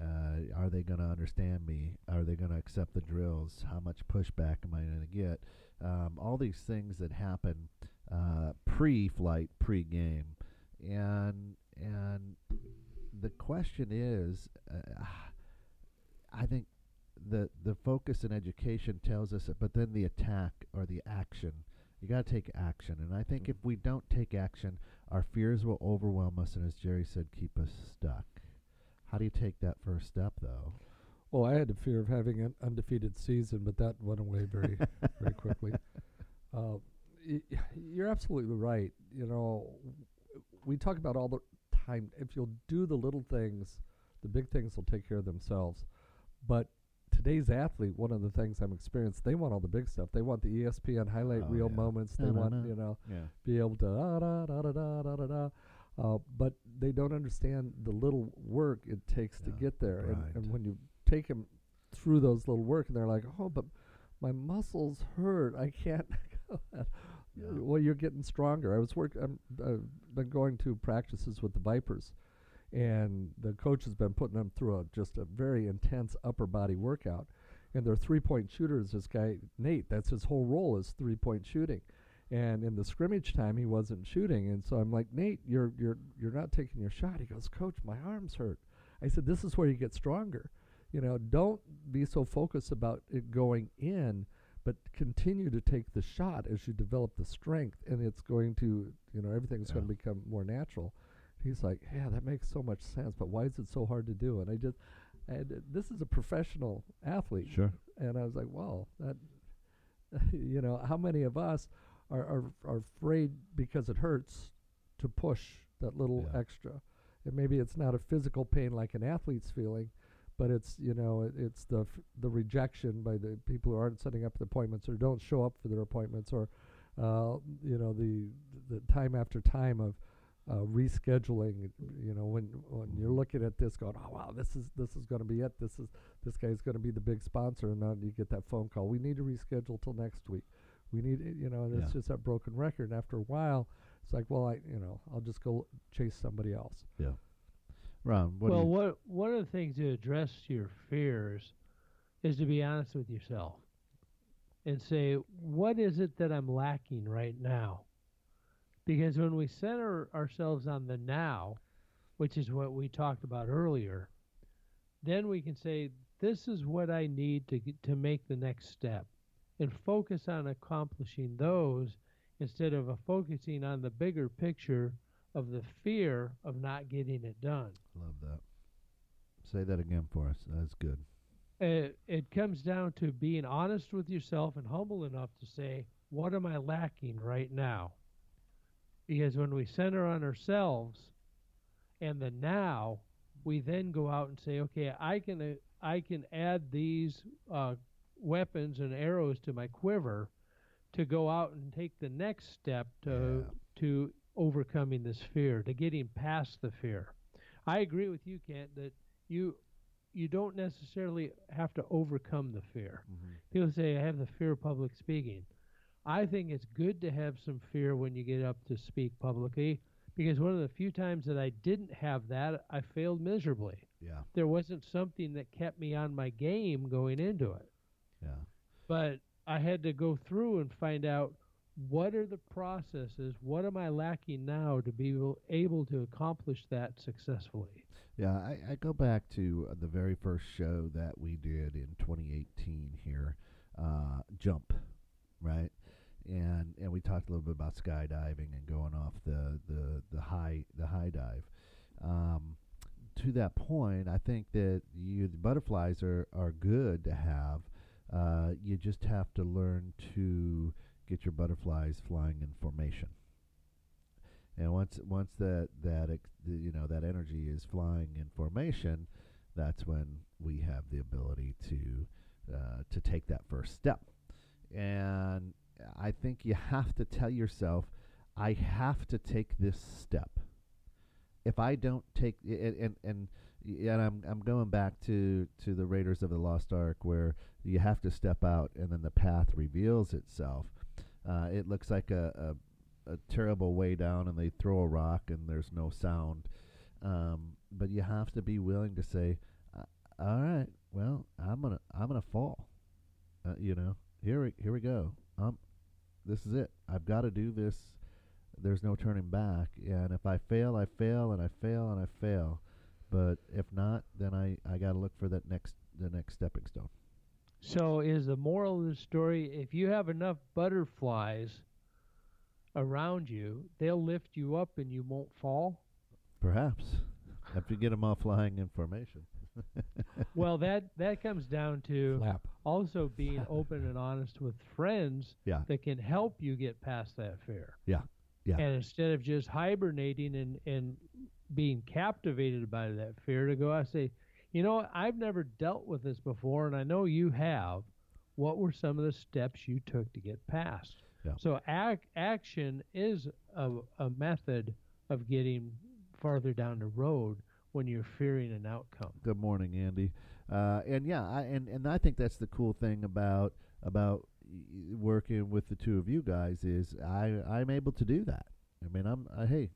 uh, are they going to understand me? Are they going to accept the drills? How much pushback am I going to get? Um, all these things that happen uh, pre-flight, pre-game, and and the question is, uh, I think the the focus in education tells us, it, but then the attack or the action, you got to take action. And I think if we don't take action, our fears will overwhelm us, and as Geri said, keep us stuck. How do you take that first step, though? Well, I had the fear of having an undefeated season, but that went away very, very quickly. Uh, y- you're absolutely right. You know, we talk about all the time. If you'll do the little things, the big things will take care of themselves. But today's athlete, one of the things I'm experienced, they want all the big stuff. They want the ESPN highlight oh reel yeah. moments. They want you know yeah. be able to ah, da da da da da da da. Uh, but they don't understand the little work it takes yeah. to get there. Right. And, and when you take them through those little work, and they're like, oh, but my muscles hurt. I can't. go that." Yeah. Well, you're getting stronger. I was work. I'm uh, been going to practices with the Vipers, and the coach has been putting them through a, just a very intense upper body workout. And their three point shooters, this guy Nate, that's his whole role is three point shooting. And in the scrimmage time, he wasn't shooting, and so I'm like, Nate, you're you're you're not taking your shot. He goes, Coach, my arms hurt. I said, this is where you get stronger. You know, don't be so focused about it going in, but continue to take the shot as you develop the strength, and it's going to, you know, everything's going to become more natural. He's like, yeah, that makes so much sense, but why is it so hard to do? And I just, and uh, this is a professional athlete, Sure. and I was like, well, that, you know, how many of us are are, are afraid because it hurts to push that little Yeah. extra, and maybe it's not a physical pain like an athlete's feeling, but it's you know it, it's the f- the rejection by the people who aren't setting up the appointments or don't show up for their appointments or uh, you know the the time after time of uh, rescheduling you know when when you're looking at this going oh wow this is this is going to be it. This is this guy's going to be the big sponsor and then you get that phone call we need to reschedule till next week. We need it, you know and it's just that broken record. And after a while it's like well I you know I'll just go chase somebody else Ron, what well, you, what one of the things to address your fears is to be honest with yourself and say, what is it that I'm lacking right now? Because when we center ourselves on the now, which is what we talked about earlier, then we can say, this is what I need to get, to make the next step, and focus on accomplishing those instead of focusing on the bigger picture of the fear of not getting it done. love that. Say that again for us. That's good. it, it comes down to being honest with yourself and humble enough to say, what am I lacking right now? Because when we center on ourselves and the now, we then go out and say, okay, I can uh, I can add these uh, weapons and arrows to my quiver to go out and take the next step to to overcoming this fear, to getting past the fear. I agree with you, Kent, that you you don't necessarily have to overcome the fear. Mm-hmm. People say I have the fear of public speaking. I think it's good to have some fear when you get up to speak publicly because one of the few times that I didn't have that, I failed miserably. Yeah. There wasn't something that kept me on my game going into it. Yeah. But I had to go through and find out what are the processes, what am I lacking now to be able- to accomplish that successfully. Yeah, I, I go back to uh, the very first show that we did in 2018 here, uh, Jump, right? And and we talked a little bit about skydiving and going off the the the high the high dive. Um, to that point, I think that you the butterflies are are good to have. Uh, you just have to learn to get your butterflies flying in formation. And once once that that ex- you know that energy is flying in formation, that's when we have the ability to uh, to take that first step. And I think you have to tell yourself, I have to take this step. If I don't take and and and, and I'm I'm going back to to the Raiders of the Lost Ark where you have to step out and then the path reveals itself. Uh, it looks like a, a a terrible way down and they throw a rock and there's no sound. Um, but you have to be willing to say, "All right, well, I'm gonna I'm gonna fall." Uh, you know, here we here we go. Um, this is it. I've got to do this. There's no turning back. And if I fail, I fail, and I fail, and I fail. But if not, then I I got to look for that next the next stepping stone. So is the moral of the story if you have enough butterflies around you, they'll lift you up and you won't fall? Perhaps After you get them all flying in formation. well, that that comes down to Flap. also being open and honest with friends Yeah. that can help you get past that fear. Yeah. Yeah. And instead of just hibernating and, and being captivated by that fear, to go out and say, you know, I've never dealt with this before, and I know you have. What were some of the steps you took to get past? Yeah. So ac- action is a, a method of getting farther down the road when you're fearing an outcome. Good morning, Andy. Uh, and yeah, I, and and I think that's the cool thing about about working with the two of you guys is I I'm able to do that. I mean, I'm I, hey.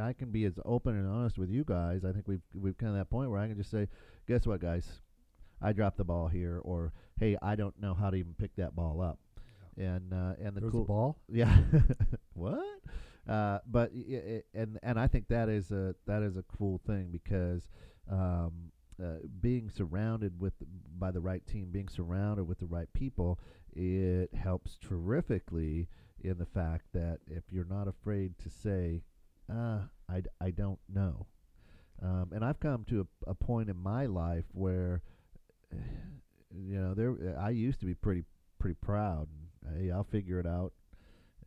I can be as open and honest with you guys. I think we've we've come to that point where I can just say, "Guess what, guys? I dropped the ball here," or "Hey, I don't know how to even pick that ball up." And uh, and the There's cool ball. yeah. what? Uh, but y- y- i- and and I think that is a that is a cool thing because um, uh, being surrounded with by the right team, being surrounded with the right people, it helps terrifically in the fact that if you're not afraid to say, uh, I, I don't know. Um, and I've come to a, a point in my life where, you know, there I used to be pretty pretty proud. And, hey, I'll figure it out.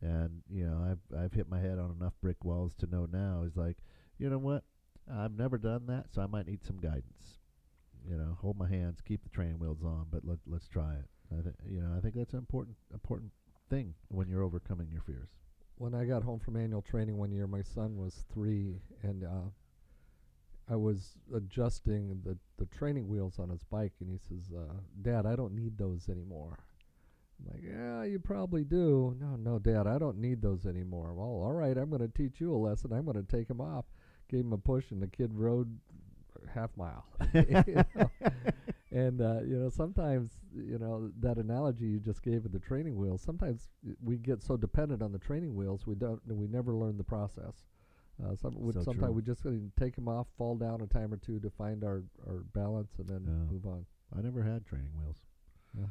And you know, I've I've hit my head on enough brick walls to know now is like, you know what? I've never done that, so I might need some guidance. You know, hold my hands, keep the training wheels on, but let let's try it. I th- you know, I think that's an important important thing when you're overcoming your fears. When I got home from annual training one year, my son was three, and uh, I was adjusting the, the training wheels on his bike, and he says, uh, "Dad, I don't need those anymore." I'm like, "Yeah, you probably do." No, no, Dad, I don't need those anymore. Well, all right, I'm going to teach you a lesson. I'm going to take him off. Gave him a push, and the kid rode half mile. And uh, you know, sometimes you know that analogy you just gave of the training wheels. Sometimes we get so dependent on the training wheels, we don't, we never learn the process. Uh, some, So sometimes true. we just take them off, fall down a time or two to find our, our balance, and then Yeah. move on. I never had training wheels. Yeah.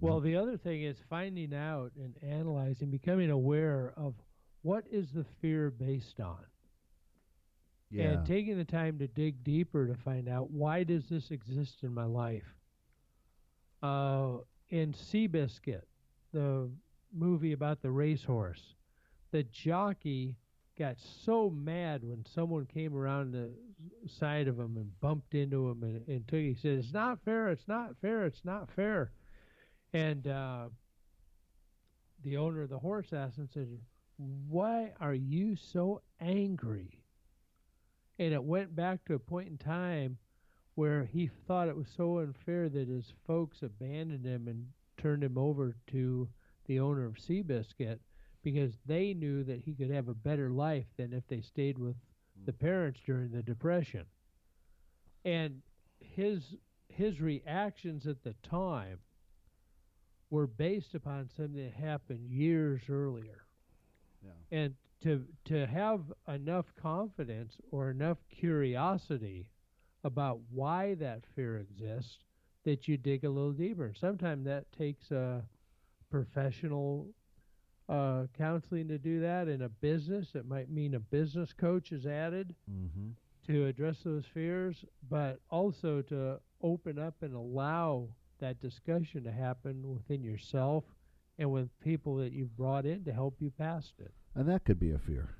Well, the other thing is finding out and analyzing, becoming aware of what is the fear based on. Yeah, and taking the time to dig deeper to find out why does this exist in my life. Uh, in Seabiscuit, the movie about the racehorse, the jockey got so mad when someone came around the side of him and bumped into him and, and took. He said, "It's not fair. It's not fair. It's not fair." And uh, the owner of the horse asked him, "said Why are you so angry?" And it went back to a point in time where he thought it was so unfair that his folks abandoned him and turned him over to the owner of Seabiscuit because they knew that he could have a better life than if they stayed with the mm. parents during the depression. And his his reactions at the time were based upon something that happened years earlier Yeah. and to to have enough confidence or enough curiosity about why that fear exists that you dig a little deeper. Sometimes that takes a professional uh, counseling to do that. In a business, it might mean a business coach is added mm-hmm. to address those fears, but also to open up and allow that discussion to happen within yourself and with people that you've brought in to help you past it. And that could be a fear.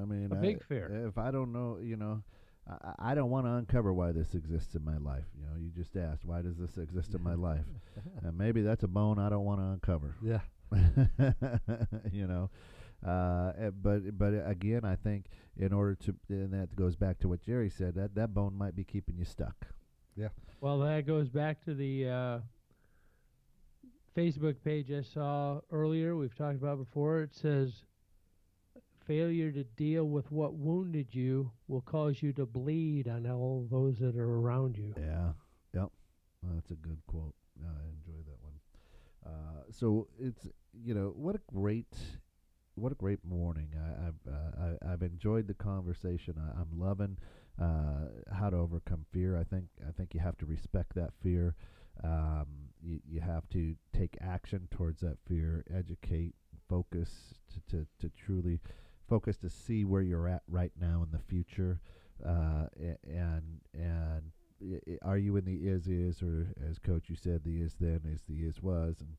I mean, A I- big fear. If I don't know, you know, I, I don't want to uncover why this exists in my life. You know, you just asked, why does this exist in my life? and maybe that's a bone I don't want to uncover. Yeah. you know, uh, eh, but but again, I think in order to, and that goes back to what Geri said, that that bone might be keeping you stuck. Yeah. Well, that goes back to the uh, Facebook page I saw earlier. We've talked about before. It says failure to deal with what wounded you will cause you to bleed on all those that are around you. Yeah. Yep. That's a good quote. I enjoy that one. Uh, so it's you know what a great what a great morning. I, I've uh, I, I've enjoyed the conversation. I, I'm loving uh, how to overcome fear. I think I think you have to respect that fear. Um, you, you have to take action towards that fear. Educate, focus to, to, to truly focus to see where you're at right now in the future, uh, and and are you in the is is or as coach you said the is then is the is was and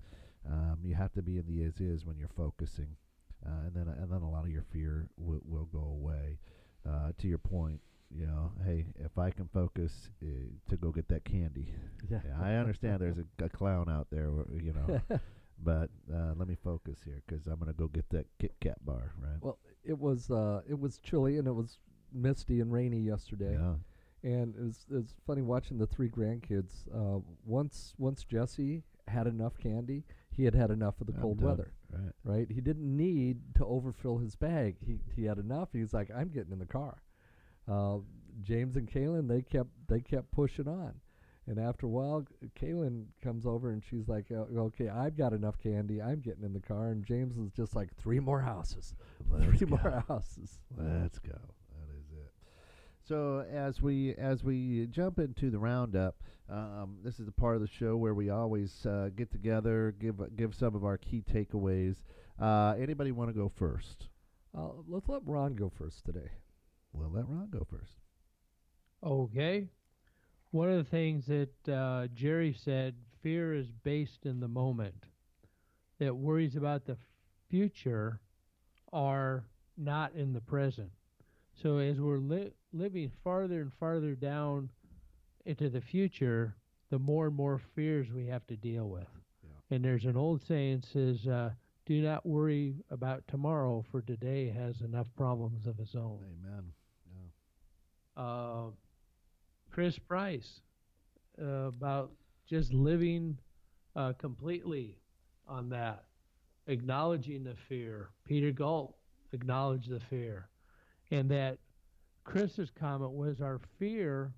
um, you have to be in the is is when you're focusing uh, and then and then a lot of your fear will, will go away uh, to your point you know hey if I can focus uh, to go get that candy Yeah. yeah, I understand there's a, a clown out there you know but uh, let me focus here because I'm gonna go get that Kit Kat bar right Well, it was uh, it was chilly and it was misty and rainy yesterday. yeah And it's it's funny watching the three grandkids. Uh, once once Jesse had enough candy, he had had enough of the I'm cold done. weather. right Right? He didn't need to overfill his bag. He he had enough. He's like, I'm getting in the car. Uh, James and Kaylin, they kept they kept pushing on. And after a while, Kaylin comes over and she's like, "Uh, "Okay, I've got enough candy. I'm getting in the car." And James is just like, three more houses, Let's three go. more houses." Let's go. That is it. So as we as we jump into the roundup, um, this is the part of the show where we always uh, get together, give give some of our key takeaways. Uh, anybody want to go first? Uh, let's let Ron go first today. We'll let Ron go first. Okay. One of the things that uh, Geri said fear is based in the moment, that worries about the future are not in the present. So as we're li- living farther and farther down into the future, the more and more fears we have to deal with. Yeah. And there's an old saying says, uh, "Do not worry about tomorrow, for today has enough problems of its own." Amen. Uh, Chris Price uh, about just living uh, completely on that, acknowledging the fear. Peter Galt acknowledged the fear, and that Chris's comment was our fear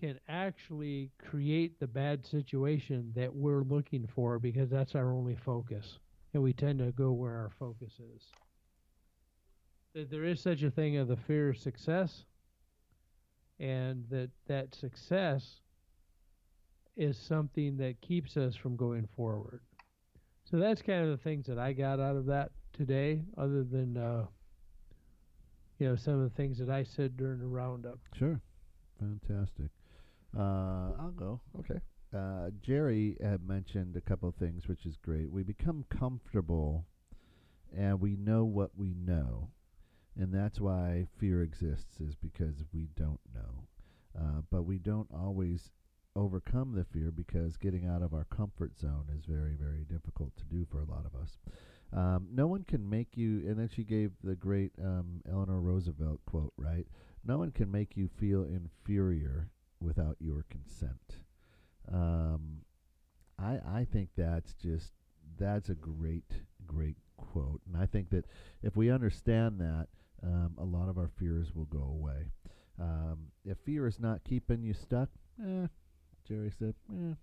can actually create the bad situation that we're looking for because that's our only focus, and we tend to go where our focus is. That there is such a thing as the fear of success and that that success is something that keeps us from going forward. So that's kind of the things that I got out of that today, other than uh, you know some of the things that I said during the roundup. Sure. Fantastic. Uh, I'll go. Okay. uh, Geri had mentioned a couple of things, which is great. We become comfortable, and we know what we know, and that's why fear exists, is because we don't know. Uh, but we don't always overcome the fear because getting out of our comfort zone is very, very difficult to do for a lot of us. Um, no one can make you, and then she gave the great um, Eleanor Roosevelt quote, right? No one can make you feel inferior without your consent. Um, I I think that's just that's a great great quote, and I think that if we understand that, um, a lot of our fears will go away. Um, if fear is not keeping you stuck, eh, Geri said, eh,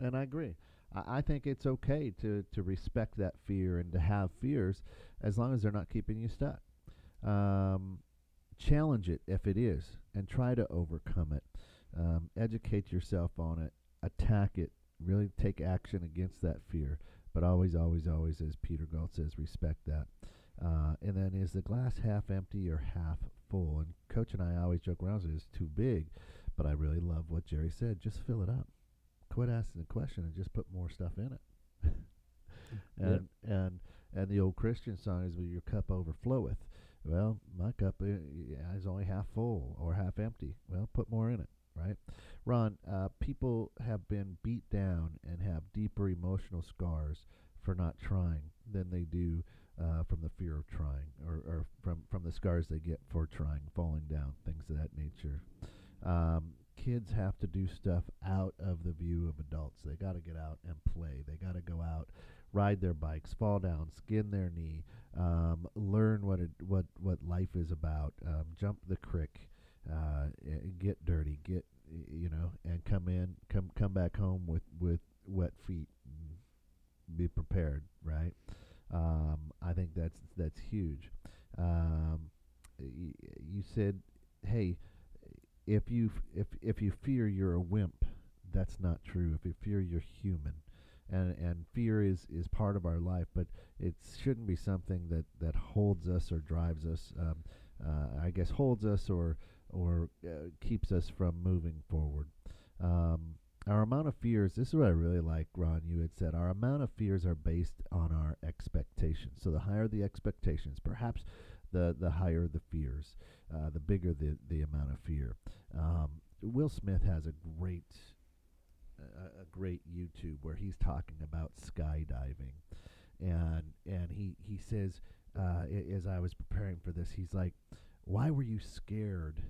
and I agree. I, I think it's okay to to respect that fear and to have fears as long as they're not keeping you stuck. Um, challenge it if it is, and try to overcome it. Um, educate yourself on it attack it, really take action against that fear. But always, always, always, as Peter Galt says, respect that. Uh, and then is the glass half empty or half full? And Coach and I always joke around it's too big, but I really love what Geri said. Just fill it up. Quit asking the question and just put more stuff in it. and and and the old Christian song is, "Will your cup overfloweth?" Well, my cup uh, is only half full or half empty. Well, put more in it, right? Ron, uh, people have been beat down and have deeper emotional scars for not trying than they do uh, from the fear of trying, or, or from from the scars they get for trying, falling down, things of that nature. Um, kids have to do stuff out of the view of adults. They got to get out and play. They got to go out, ride their bikes, fall down, skin their knee, um, learn what it, what what life is about, um, jump the creek, uh, get dirty, get you know, and come in, come come back home with with wet feet. Be prepared, right? Um, I think that's that's huge. Um, y- you said, hey, if you f- if if you fear you're a wimp, that's not true. If you fear you're human, and and fear is is part of our life, but it shouldn't be something that that holds us or drives us. Um, uh, I guess holds us or or uh, keeps us from moving forward. Um, our amount of fears. This is what I really like, Ron. You had said our amount of fears are based on our expectations. So the higher the expectations, perhaps the the higher the fears, uh, the bigger the the amount of fear. Um, Will Smith has a great a, a great YouTube where he's talking about skydiving, and and he he says uh, a- as I was preparing for this, he's like, "Why were you scared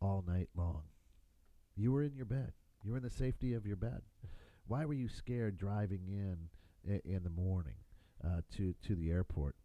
all night long? You were in your bed. You were in the safety of your bed. Why were you scared driving in i- in the morning uh, to to the airport?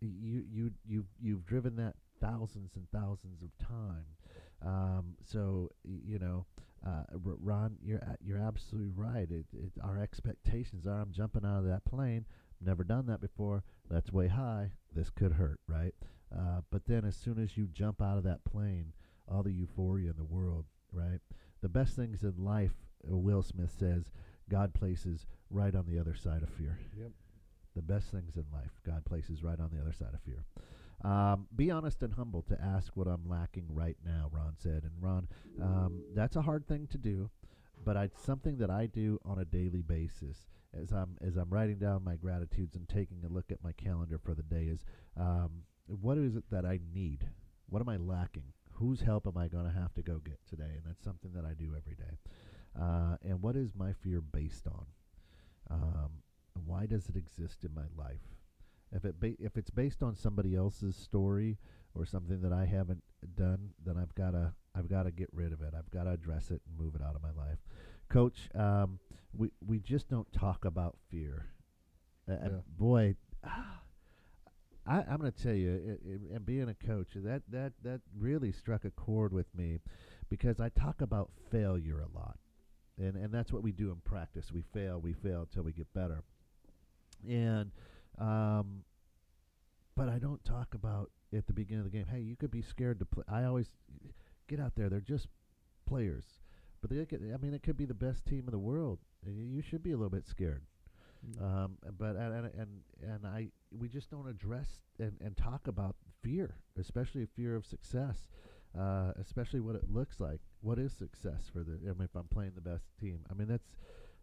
You you you you've driven that thousands and thousands of times. Um, so you know." Uh, Ron, you're you're absolutely right. It, it, our expectations are I'm jumping out of that plane. Never done that before. That's way high. This could hurt, right? Uh, but then as soon as you jump out of that plane, all the euphoria in the world, right? The best things in life, uh, Will Smith says, God places right on the other side of fear. Yep. The best things in life, God places right on the other side of fear. Um, be honest and humble to ask what I'm lacking right now, Ron said. And Ron, um, that's a hard thing to do, but it's something that I do on a daily basis. As I'm as I'm writing down my gratitudes and taking a look at my calendar for the day, is um, what is it that I need? What am I lacking? Whose help am I going to have to go get today? And that's something that I do every day. Uh, and what is my fear based on? Um, why does it exist in my life? If it ba- if it's based on somebody else's story or something that I haven't done, then I've gotta I've gotta get rid of it. I've gotta address it and move it out of my life. Coach, um, we we just don't talk about fear. Uh, Yeah. boy, I, I'm going to tell you, i i and being a coach, that that that really struck a chord with me, because I talk about failure a lot, and and that's what we do in practice. We fail, we fail until we get better, and um, but I don't talk about at the beginning of the game. Hey, you could be scared to play. I always get out there. They're just players, but they I mean, it could be the best team in the world. You should be a little bit scared. Um, but and, and and I we just don't address and, and talk about fear, especially fear of success, uh, especially what it looks like. What is success for the? I mean, if I'm playing the best team, I mean that's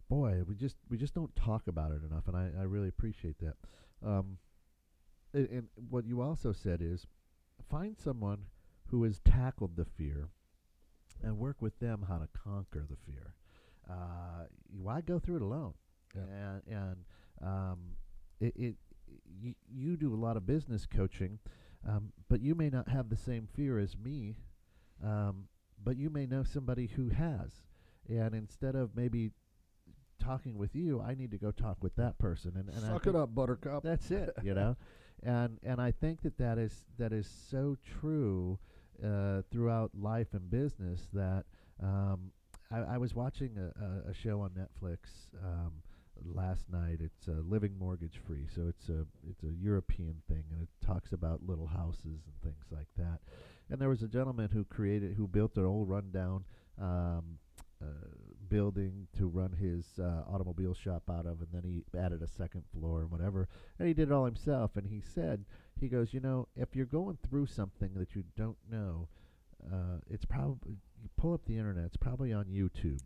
boy, we just we just don't talk about it enough, and I, I really appreciate that. Um, and, and what you also said is find someone who has tackled the fear and work with them how to conquer the fear. Uh, why go through it alone? Yeah. And and um, it, it y- you do a lot of business coaching, um, but you may not have the same fear as me. Um, but you may know somebody who has, and instead of maybe talking with you, I need to go talk with that person. And, and Suck it up, Buttercup. that's it, you know, and and I think that that is that is so true uh, throughout life and business that um, I, I was watching a, a, a show on Netflix um, last night. It's uh, Living Mortgage Free, so it's a it's a European thing, and it talks about little houses and things like that. And there was a gentleman who created who built an old rundown. Um, uh, building to run his uh, automobile shop out of, and then he added a second floor and whatever, and he did it all himself. And he said, he goes, you know, if you're going through something that you don't know, uh, it's probably pull up the internet. It's probably on YouTube.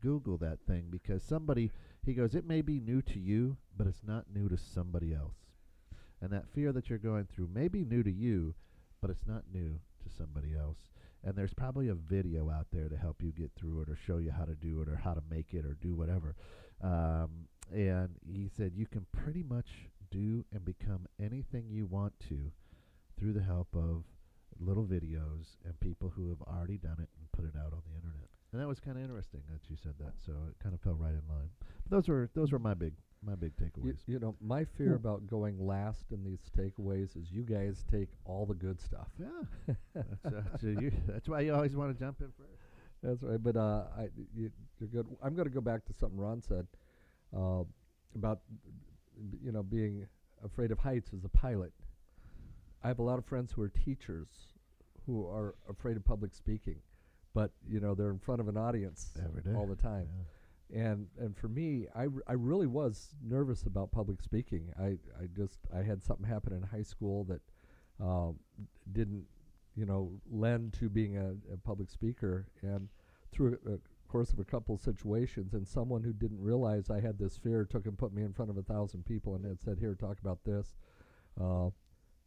Google that thing because somebody, he goes, it may be new to you, but it's not new to somebody else. And that fear that you're going through may be new to you, but it's not new to somebody else and there's probably a video out there to help you get through it or show you how to do it or how to make it or do whatever. Um, and he said you can pretty much do and become anything you want to through the help of little videos and people who have already done it and put it out on the internet. And that was kind of interesting that you said that. So it kind of fell right in line. But those were those were my big my big takeaways. you know, my fear about going last in these takeaways is you guys take all the good stuff. yeah, that's, you, that's why you always want to jump in first. That's right. But uh, I, you, you're good. I'm going to go back to something Ron said uh, about, you know, being afraid of heights as a pilot. I have a lot of friends who are teachers who are afraid of public speaking, but you know they're in front of an audience Every day. all the time. And and for me, I, r- I really was nervous about public speaking. I, I just I had something happen in high school that um, didn't you know lend to being a, a public speaker. And through a, course of a couple of situations, and someone who didn't realize I had this fear took and put me in front of a thousand people and had said, "Here, talk about this." Uh,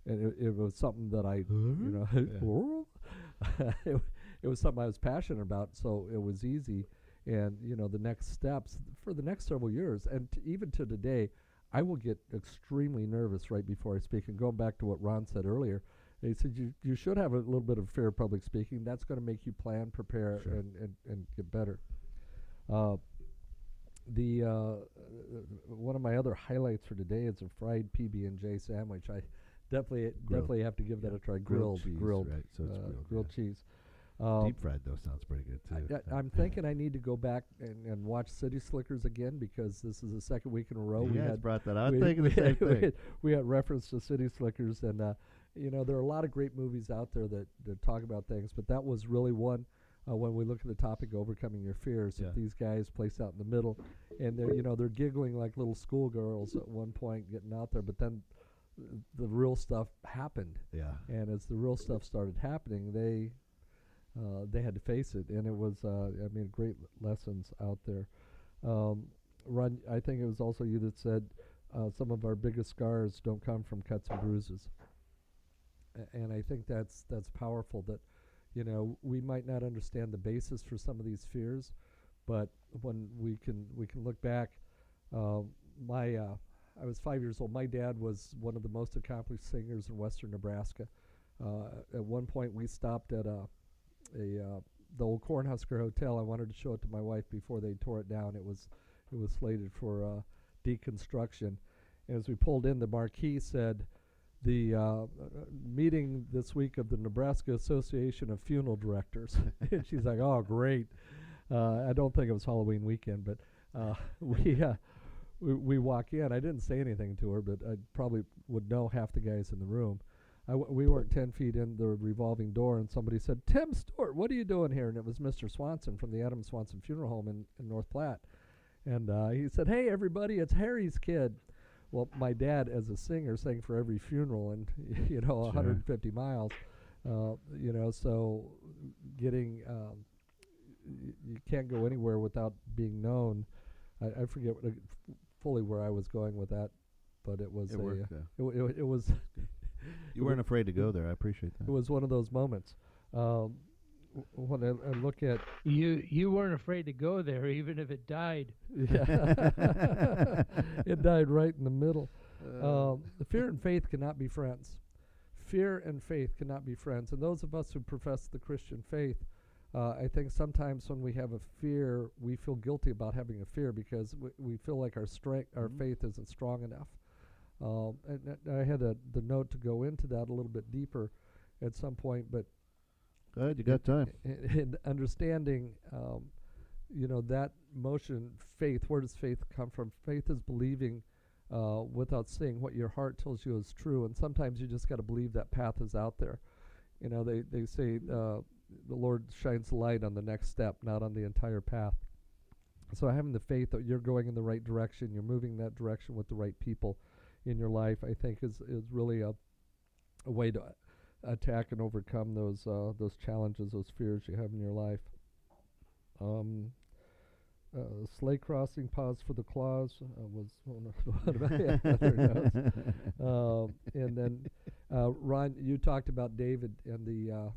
and it, it was something that I, you know, it, it was something I was passionate about, so it was easy. And you know, the next steps for the next several years, and t- even to today, I will get extremely nervous right before I speak. And going back to what Ron said earlier, he said you you should have a little bit of fear of public speaking. That's going to make you plan, prepare, Sure. and, and and get better. Uh, the uh, uh, one of my other highlights for today is a fried PB and J sandwich. I definitely Grilled. definitely have to give that a try. Grilled Grilled, cheese, grilled, right, so it's uh, grilled, grilled yeah. cheese. Um, Deep fried though sounds pretty good too. I, am thinking I need to go back and, and watch City Slickers again because this is the second week in a row you we guys had brought that. Up. I was we, thinking the same had, we thing. had- we had reference to City Slickers, and uh, you know there are a lot of great movies out there that, that talk about things, but that was really one. Uh, when we look at the topic overcoming your fears, Yeah. that these guys place out in the middle, and they're you know they're giggling like little schoolgirls at one point getting out there, but then the real stuff happened, Yeah. and as the real stuff started happening, they uh, they had to face it, and it was uh, I mean great lessons out there. Um, I think it was also you that said uh, some of our biggest scars don't come from cuts and bruises, A- and I think that's that's powerful. That you know we might not understand the basis for some of these fears, but when we can we can look back, um, my uh, I was five years old. My dad was one of the most accomplished singers in Western Nebraska. Uh, at one point, we stopped at a a uh, the old Cornhusker Hotel. I wanted to show it to my wife before they tore it down. It was it was slated for uh, deconstruction. And as we pulled in, the marquee said, "The uh, uh, meeting this week of the Nebraska Association of Funeral Directors." and she's like, "Oh, great." Uh, I don't think it was Halloween weekend, but uh, we, we we walk in. I didn't say anything to her, but I probably would know half the guys in the room. I w- we weren't 10 feet in the revolving door, and somebody said, Tim Stewart, what are you doing here? And it was Mr. Swanson from the Adam Swanson Funeral Home in, in North Platte. And uh, he said, Hey, everybody, it's Harry's kid. Well, my dad, as a singer, sang for every funeral and, you know, 150 miles. Uh, you know, so getting, um, y- you can't go anywhere without being known. I, I forget what, uh, f- fully where I was going with that, but it was It a, worked, uh, yeah. it, w- it, it was You weren't afraid to go there. I appreciate that. it was one of those moments. Um, when I, I look at You you weren't afraid to go there, even if it died. yeah, it died right in the middle. Uh, Um, the fear and faith cannot be friends. Fear and faith cannot be friends. And those of us who profess the Christian faith, uh, I think sometimes when we have a fear, we feel guilty about having a fear because we, we feel like our strength, our Mhm. faith isn't strong enough. Um, and, and I had a, the note to go into that a little bit deeper at some point, but Go ahead, you got time. in understanding, um, you know, that motion, faith, where does faith come from? Faith is believing uh, without seeing what your heart tells you is true. And sometimes you just got to believe that path is out there. You know, they, they say uh, the Lord shines light on the next step, not on the entire path. So having the faith that you're going in the right direction, you're moving that direction with the right people in your life, I think is, is really a, a way to attack and overcome those uh, those challenges, those fears you have in your life. Um, uh, sleigh crossing, pause for the claws uh, was one of, one of my other notes. Um, and then, uh, Ron, you talked about David and the, uh,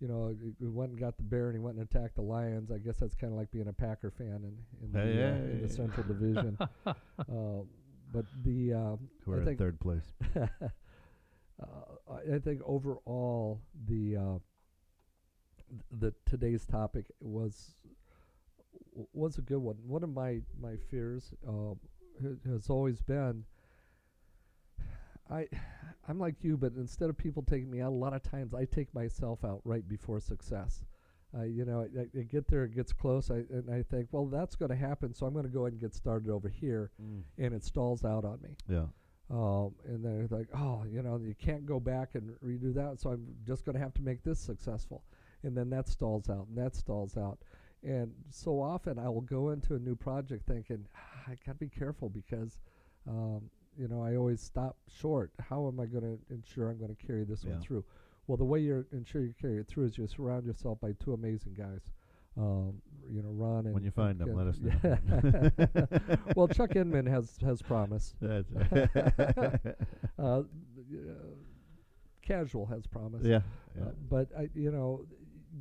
you know, he went and got the bear and he went and attacked the lions. I guess that's kind of like being a Packer fan in, in, the, uh, in the Central Division. uh, but the uh, Who I are in think third place? uh, I I think overall the uh, the today's topic was was a good one. One of my my fears uh, has always been I I'm like you, but instead of people taking me out, a lot of times I take myself out right before success. Uh, you know, I, I get there, it gets close, I, and I think, well, that's going to happen, so I'm going to go ahead and get started over here, and it stalls out on me. Yeah. Um, and they're like, oh, you know, you can't go back and redo that, so I'm just going to have to make this successful. And then that stalls out, and that stalls out. And so often I will go into a new project thinking, ah, I got to be careful because, um, you know, I always stop short. How am I going to ensure I'm going to carry this Yeah. one through? Well, the way you ensure you carry it through is you surround yourself by two amazing guys. Um, you know, Ron and When you find them, let us know. Well, Chuck Inman has has promise. That's uh, uh, casual has promise. yeah. Uh, but I, you know,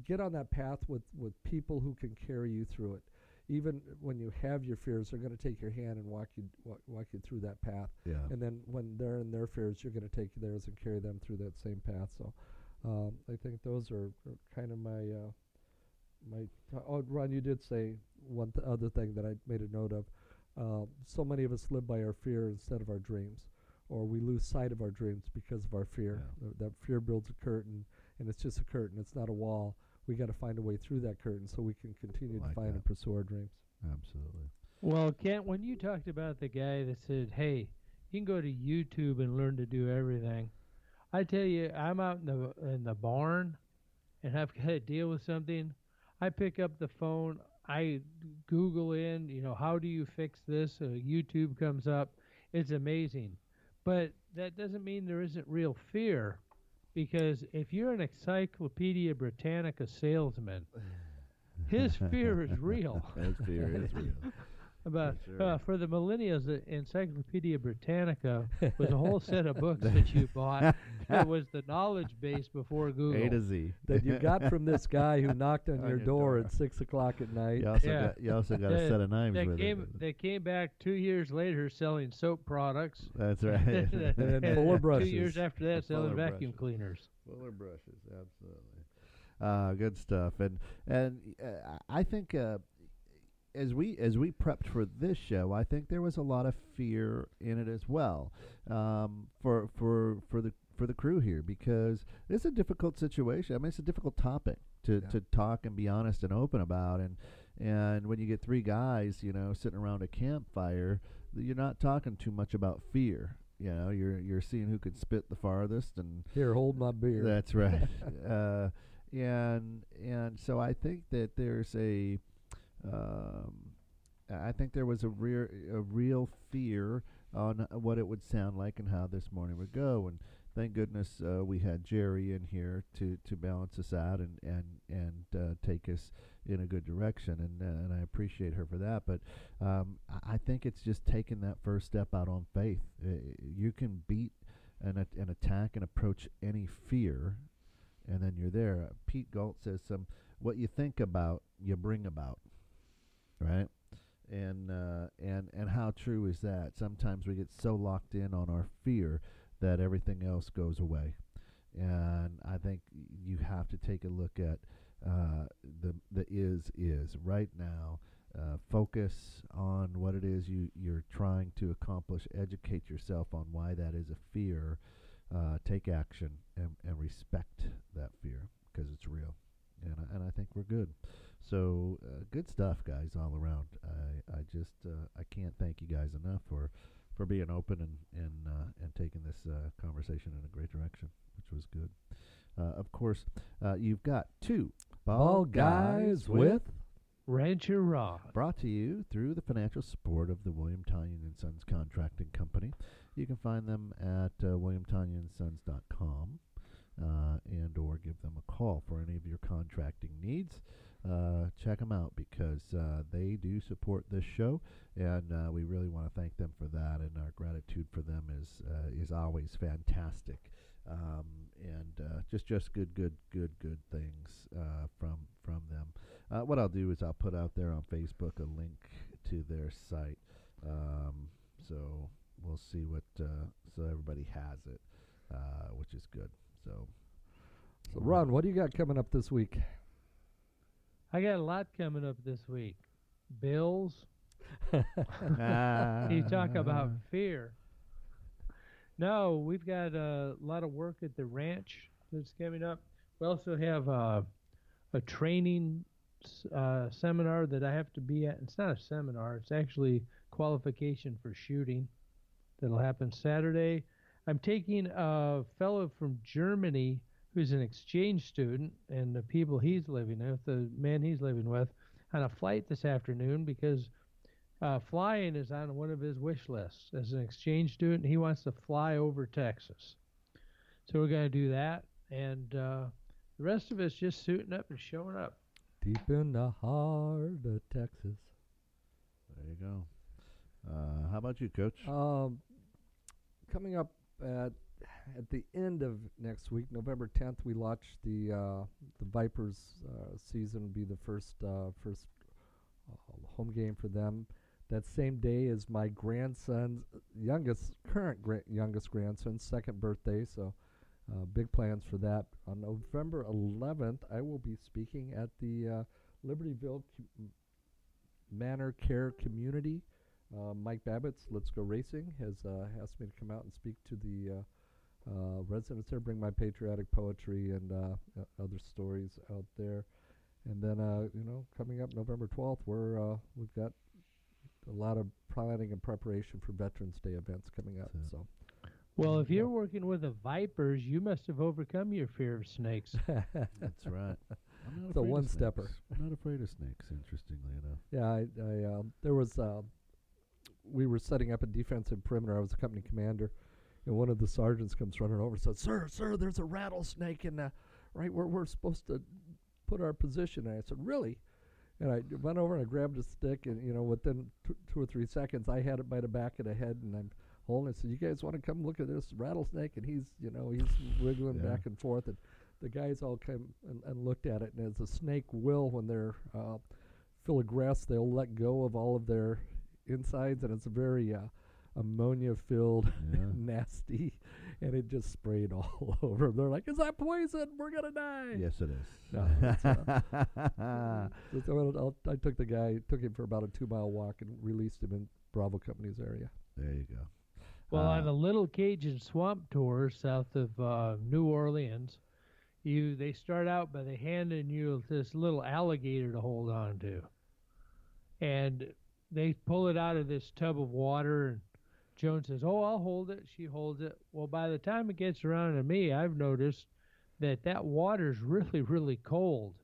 get on that path with with people who can carry you through it. Even when you have your fears, they're going to take your hand and walk you walk, walk you through that path. yeah. And then when they're in their fears, you're going to take theirs and carry them through that same path. So, um, I think those are, are kind of my uh, my. T- oh, Ron, you did say one th- other thing that I made a note of. Uh, so many of us live by our fear instead of our dreams, or we lose sight of our dreams because of our fear. Th- that fear builds a curtain, and it's just a curtain. It's not a wall. We got to find a way through that curtain so we can continue Like to find that. and pursue our dreams. Absolutely. Well, Kent, when you talked about the guy that said, "Hey, you can go to YouTube and learn to do everything," I tell you, I'm out in the in the barn, and I've got to deal with something. I pick up the phone, I Google in, you know, how do you fix this? Uh, YouTube comes up. It's amazing, but that doesn't mean there isn't real fear, because if you're an Encyclopedia Britannica salesman, his fear is real. His fear is real. About sure. uh, for the millennials, the Encyclopedia Britannica was a whole set of books that you bought. It was the knowledge base before Google. A to Z. That you got from this guy who knocked on, On your, your door, door. at six o'clock at night. You also Yeah. got you also got a set of knives They with came, it. they came back two years later selling soap products. That's right. And then full brushes. Two years after that, Full selling vacuum brushes. cleaners. Fuller brushes, absolutely. Uh, good stuff, and and uh, I think uh, as we as we prepped for this show, I think there was a lot of fear in it as well um, for for for the for the crew here because it's a difficult situation. I mean, it's a difficult topic to, Yeah. to talk and be honest and open about, and and when you get three guys, you know, sitting around a campfire, you're not talking too much about fear. You know, you're you're seeing who can spit the farthest and Here, hold my beer. that's right. uh, and and so I think that there's a, um, I think there was a real a real fear on what it would sound like and how this morning would go. And thank goodness uh, we had Geri in here to, to balance us out and and and uh, take us in a good direction. And uh, and I appreciate her for that. But um, I- think it's just taking that first step out on faith. Uh, you can beat an, at- an attack and approach any fear, and then you're there. Uh, Pete Galt says, "Some what you think about, you bring about." Right, and uh, and and how true is that? Sometimes we get so locked in on our fear that everything else goes away, and I think you have to take a look at uh, the the is is right now. Uh, focus on what it is you you're trying to accomplish. Educate yourself on why that is a fear. Uh, take action and, and respect that fear because it's real, and and I think we're good. So uh, good stuff, guys, all around. I I just uh, I can't thank you guys enough for for being open and and uh, and taking this uh, conversation in a great direction, which was good. Uh, of course, uh, you've got Two Bald Guys with Rancher Ron. Brought to you through the financial support of the William Tonyan and Sons Contracting Company. You can find them at uh, williamtonyansons.com uh, and or give them a call for any of your contracting needs. Uh, check them out because uh, they do support this show, and uh, we really want to thank them for that. And our gratitude for them is uh, is always fantastic, um, and uh, just just good good good good things from from them. What I'll do is I'll put out there on Facebook a link to their site, um, so we'll see what so everybody has it, which is good. So, So, Ron, what do you got coming up this week? I got a lot coming up this week. Bills. You talk about fear. No, we've got a lot of work at the ranch that's coming up. We also have a, a training uh, seminar that I have to be at. It's not a seminar, it's actually qualification for shooting that'll happen Saturday. I'm taking a fellow from Germany who's an exchange student and the people he's living with, the man he's living with, on a flight this afternoon because uh, flying is on one of his wish lists. As an exchange student, he wants to fly over Texas. So we're going to do that. And uh, the rest of us just suiting up and showing up. deep in the heart of Texas. There you go. Uh, how about you, Coach? Um, coming up at at the end of next week, November 10th, we launch the uh, the Vipers uh, season. Be the first uh, first uh, home game for them. That same day is my grandson's youngest current gra- youngest grandson's second birthday. So. Uh, big plans for that. On November 11th, I will be speaking at the Libertyville Manor Care Community. Uh, Mike Babbitt's Let's Go Racing has uh, asked me to come out and speak to the uh, uh, residents there, bring my patriotic poetry and uh, uh, other stories out there. And then, uh, you know, coming up November 12th, we're uh, we've got a lot of planning and preparation for Veterans Day events coming up. So, Well, if you're working with the Vipers, you must have overcome your fear of snakes. That's right. I'm not It's a one-stepper. I'm not afraid of snakes. Interestingly enough. Yeah, I, I um, there was uh, we were setting up a defensive perimeter. I was a company commander, and one of the sergeants comes running over and said, "Sir, sir, there's a rattlesnake in the right where we're supposed to put our position." And I said, "Really?" And I went over and I grabbed a stick, and you know, within t- two or three seconds, I had it by the back of the head, and I'm holding it. So you guys want to come look at this rattlesnake? And he's, you know, he's wiggling Yeah. back and forth, and the guys all came and, and looked at it. And as a snake will, when they're uh, full of grass, they'll let go of all of their insides, and it's a very uh, ammonia-filled, Yeah. nasty, and it just sprayed all over. They're like, "Is that poison? We're gonna die!" Yes, it is. No, it's, uh, So- so I'll- I'll- I took the guy, took him for about a two-mile walk, and released him in Bravo Company's area. there you go. Well, Uh, on a little Cajun swamp tour south of uh, New Orleans, you they start out by they handing you this little alligator to hold on to, and they pull it out of this tub of water, and Joan says, "Oh, I'll hold it." She holds it. Well, by the time it gets around to me, I've noticed that that water's really, really cold.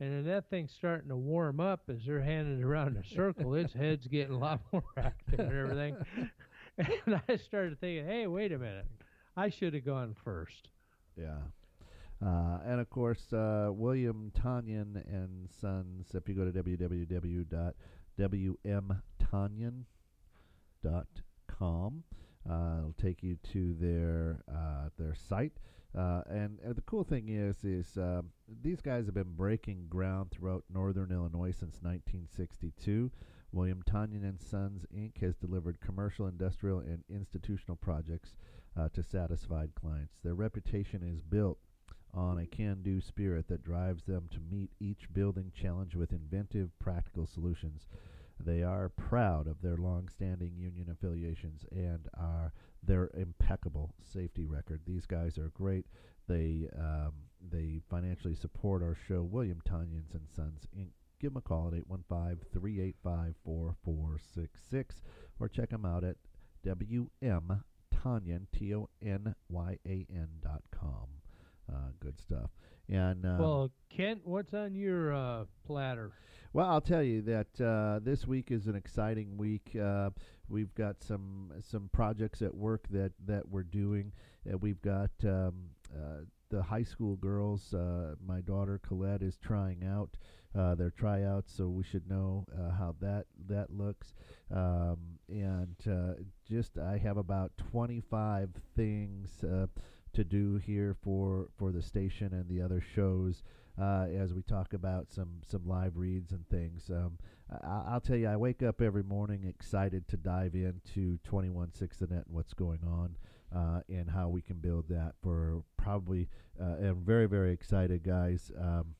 And then that thing's starting to warm up as they're handing it around in a circle. its head's getting a lot more active and everything. And I started thinking, hey, wait a minute. I should have gone first. Yeah. Uh, and of course, uh, William Tonyan and Sons. If you go to www.wmtonyan.com, uh, it'll take you to their uh, their site. Uh, and uh, the cool thing is, is um these guys have been breaking ground throughout northern Illinois since 1962. William Tonyan and Sons Inc. has delivered commercial, industrial, and institutional projects uh, to satisfied clients. Their reputation is built on a can do spirit that drives them to meet each building challenge with inventive, practical solutions. They are proud of their long standing union affiliations and are their impeccable safety record. These guys are great. They um, they financially support our show, William Tonyans and Sons Inc. Give them a call at 815 385 4466 or check them out at WM T O N Y A N dot com. Uh, good stuff. And um, well, Kent, what's on your uh, platter? Well, I'll tell you that uh, this week is an exciting week. Uh, we've got some some projects at work that that we're doing. Uh, we've got um, uh, the high school girls. Uh, my daughter Colette is trying out uh, their tryouts, so we should know how that that looks. Um, and uh, just I have about 25 things. Uh, to do here for for the station and the other shows uh, as we talk about some some live reads and things. Um, I, I'll tell you, I wake up every morning excited to dive into 216 the net and what's going on uh, and how we can build that for probably. Uh, I'm very very excited, guys. Um,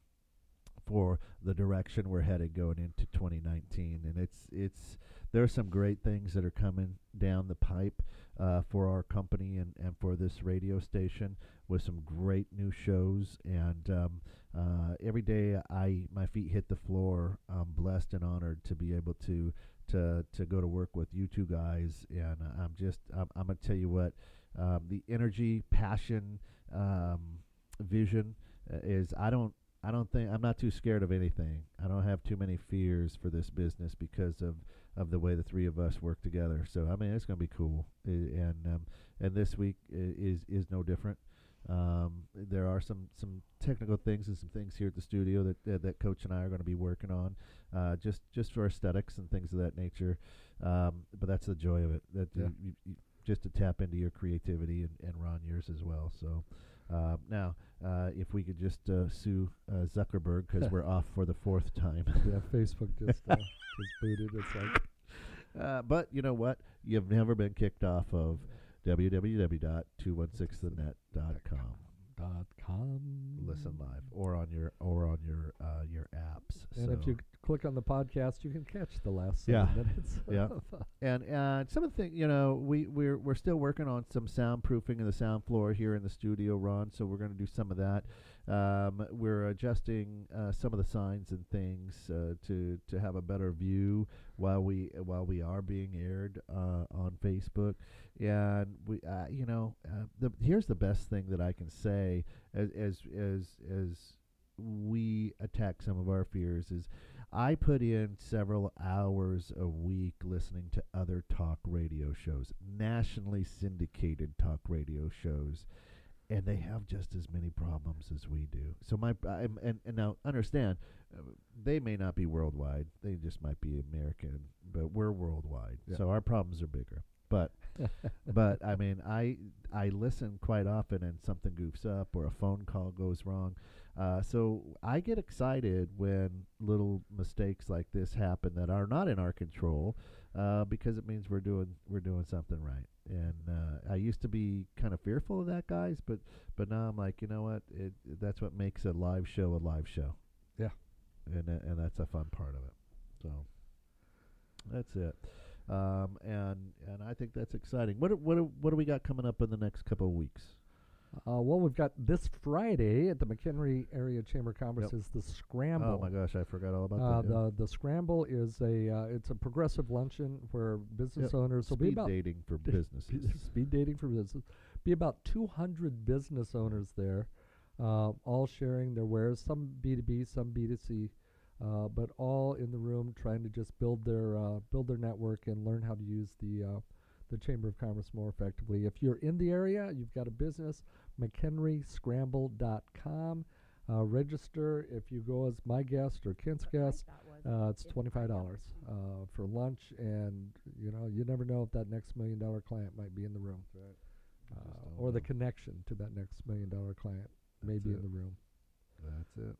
for the direction we're headed going into 2019, and it's it's there are some great things that are coming down the pipe uh, for our company and, and for this radio station with some great new shows. And um, uh, every day I my feet hit the floor, I'm blessed and honored to be able to to to go to work with you two guys. And I'm just I'm, I'm gonna tell you what um, the energy, passion, um, vision uh, is. I don't I don't think I'm not too scared of anything. I don't have too many fears for this business because of, of the way the three of us work together. So I mean, it's going to be cool. I- And um, and this week is is no different. Um, there are some some technical things and some things here at the studio that that, that Coach and I are going to be working on, uh, just just for aesthetics and things of that nature. Um, but that's the joy of it. That Yeah. you, you, you- just to tap into your creativity and, and Ron yours as well. So. Uh, now, uh, if we could just uh, sue uh, Zuckerberg because we're off for the fourth time. yeah, Facebook just uh, just booted. It's like Uh, but you know what? You've never been kicked off of www.216thenet.com. dot com. Listen live or on your or on your uh, your apps. And if you click on the podcast, you can catch the last Yeah. seven minutes. Yeah. uh, and uh, some of the thing, you know, we we're we're still working on some soundproofing of the sound floor here in the studio, Ron. So we're going to do some of that. Um, we're adjusting uh, some of the signs and things uh, to to have a better view while we while we are being aired uh, on Facebook. And we, uh, you know, uh, the here's the best thing that I can say as as as as we attack some of our fears is I put in several hours a week listening to other talk radio shows, nationally syndicated talk radio shows, and they have just as many problems as we do. So my I'm, and and now understand, uh, they may not be worldwide; they just might be American, but we're worldwide, Yeah. so our problems are bigger. But but I mean, I I listen quite often, and something goofs up or a phone call goes wrong. Uh, so I get excited when little mistakes like this happen that are not in our control, uh, because it means we're doing we're doing something right. And uh, I used to be kind of fearful of that, guys, but but now I'm like, you know what? It that's what makes a live show a live show. Yeah. and tha- and that's a fun part of it. So that's it. Um, and and I think that's exciting. What do- what do- what do we got coming up in the next couple of weeks? Uh, well, we've got this Friday at the McHenry Area Chamber of Commerce Yep. is the Scramble. Oh my gosh, I forgot all about Uh, that. yeah. the the Scramble is a uh, it's a progressive luncheon where business Yep. owners will be Speed about dating for businesses. speed dating for business. Be about 200 business owners there, uh, all sharing their wares. Some B2B, some B2C, uh, but all in the room trying to just build their uh, build their network and learn how to use the uh, the Chamber of Commerce more effectively. If you're in the area, you've got a business, McHenryscramble.com. Uh, register if you go as my guest or Kent's guest. Uh, it's twenty five dollars uh, for lunch, and you know you never know if that next million dollar client might be in the room, uh, don't or the connection to that next million dollar client may That's be it. in the room. That's it.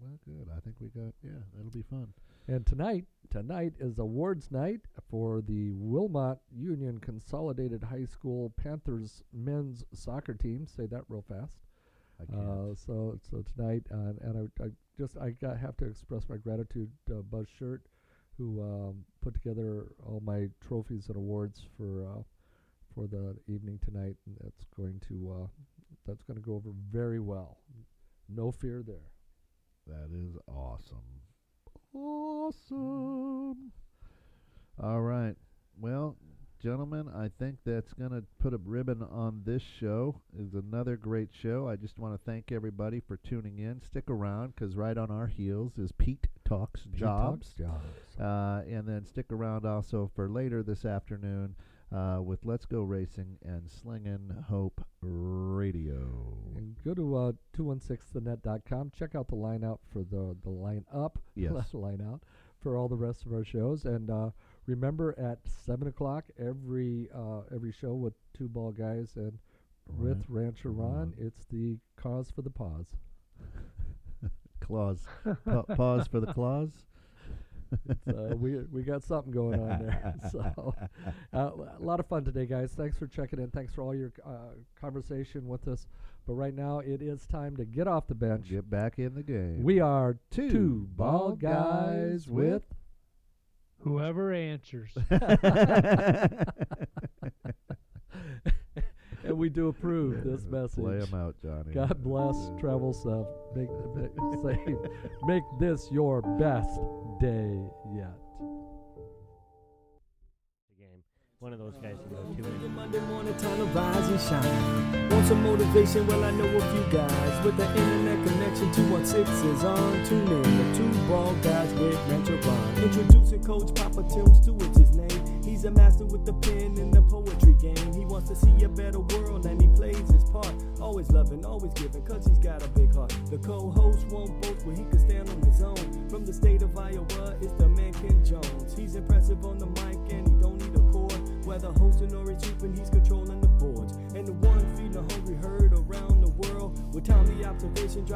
Well, good. I think we got. Yeah, that'll be fun. And tonight, tonight is awards night for the Wilmot Union Consolidated High School Panthers men's soccer team. Say that real fast. I can't. Uh, so so tonight, uh, and I, I just I got, have to express my gratitude to Buzz Shirt, who um, put together all my trophies and awards for uh, for the evening tonight, and that's going to uh, that's going to go over very well. No fear there. That is awesome. Awesome. All right. Well, gentlemen, I think that's going to put a ribbon on this show. It's another great show. I just want to thank everybody for tuning in. Stick around because right on our heels is Pete Talks Jobs. jobs. Uh, and then stick around also for later this afternoon uh, with Let's Go Racing and Slingin' Hope Radio. And go to uh, 216thenet.com. Check out the line out for the, the line up. Yes. line out for all the rest of our shows. And uh, remember at 7 o'clock, every uh, every show with Two Bald Guys and with Rancher Ron, it's the cause for the pause. Claws. Pa- pause for the claws. It's, uh, we we got something going on there. so uh, a lot of fun today, guys. Thanks for checking in. Thanks for all your uh, conversation with us. But right now, it is time to get off the bench. Get back in the game. We are Two two bald bald guys with. Whoever answers. and we do approve this message. Play 'em out, Johnny. God bless. Travel safe. Make, make, safe. Make this your best day yet. game. One of those guys to go to. Every Monday morning, time to rise and shine. Want some motivation? Well, I know a few guys with the internet connection. 216 is on. Tune in. The Two Bald Guys with Rancher Ron. Introducing Coach Papa Tim Stewart's his name. He's a master with the pen in the poetry game. He wants to see a better world and he plays his part. Always loving, always giving, cause he's got a big heart. The co host won't boast where he can stand on his own. From the state of Iowa, it's the man Ken Jones. He's impressive on the mic and he don't need a chord. Whether hosting or hooping, he's controlling the boards. And the one feeding the hungry herd around the world with timely observation.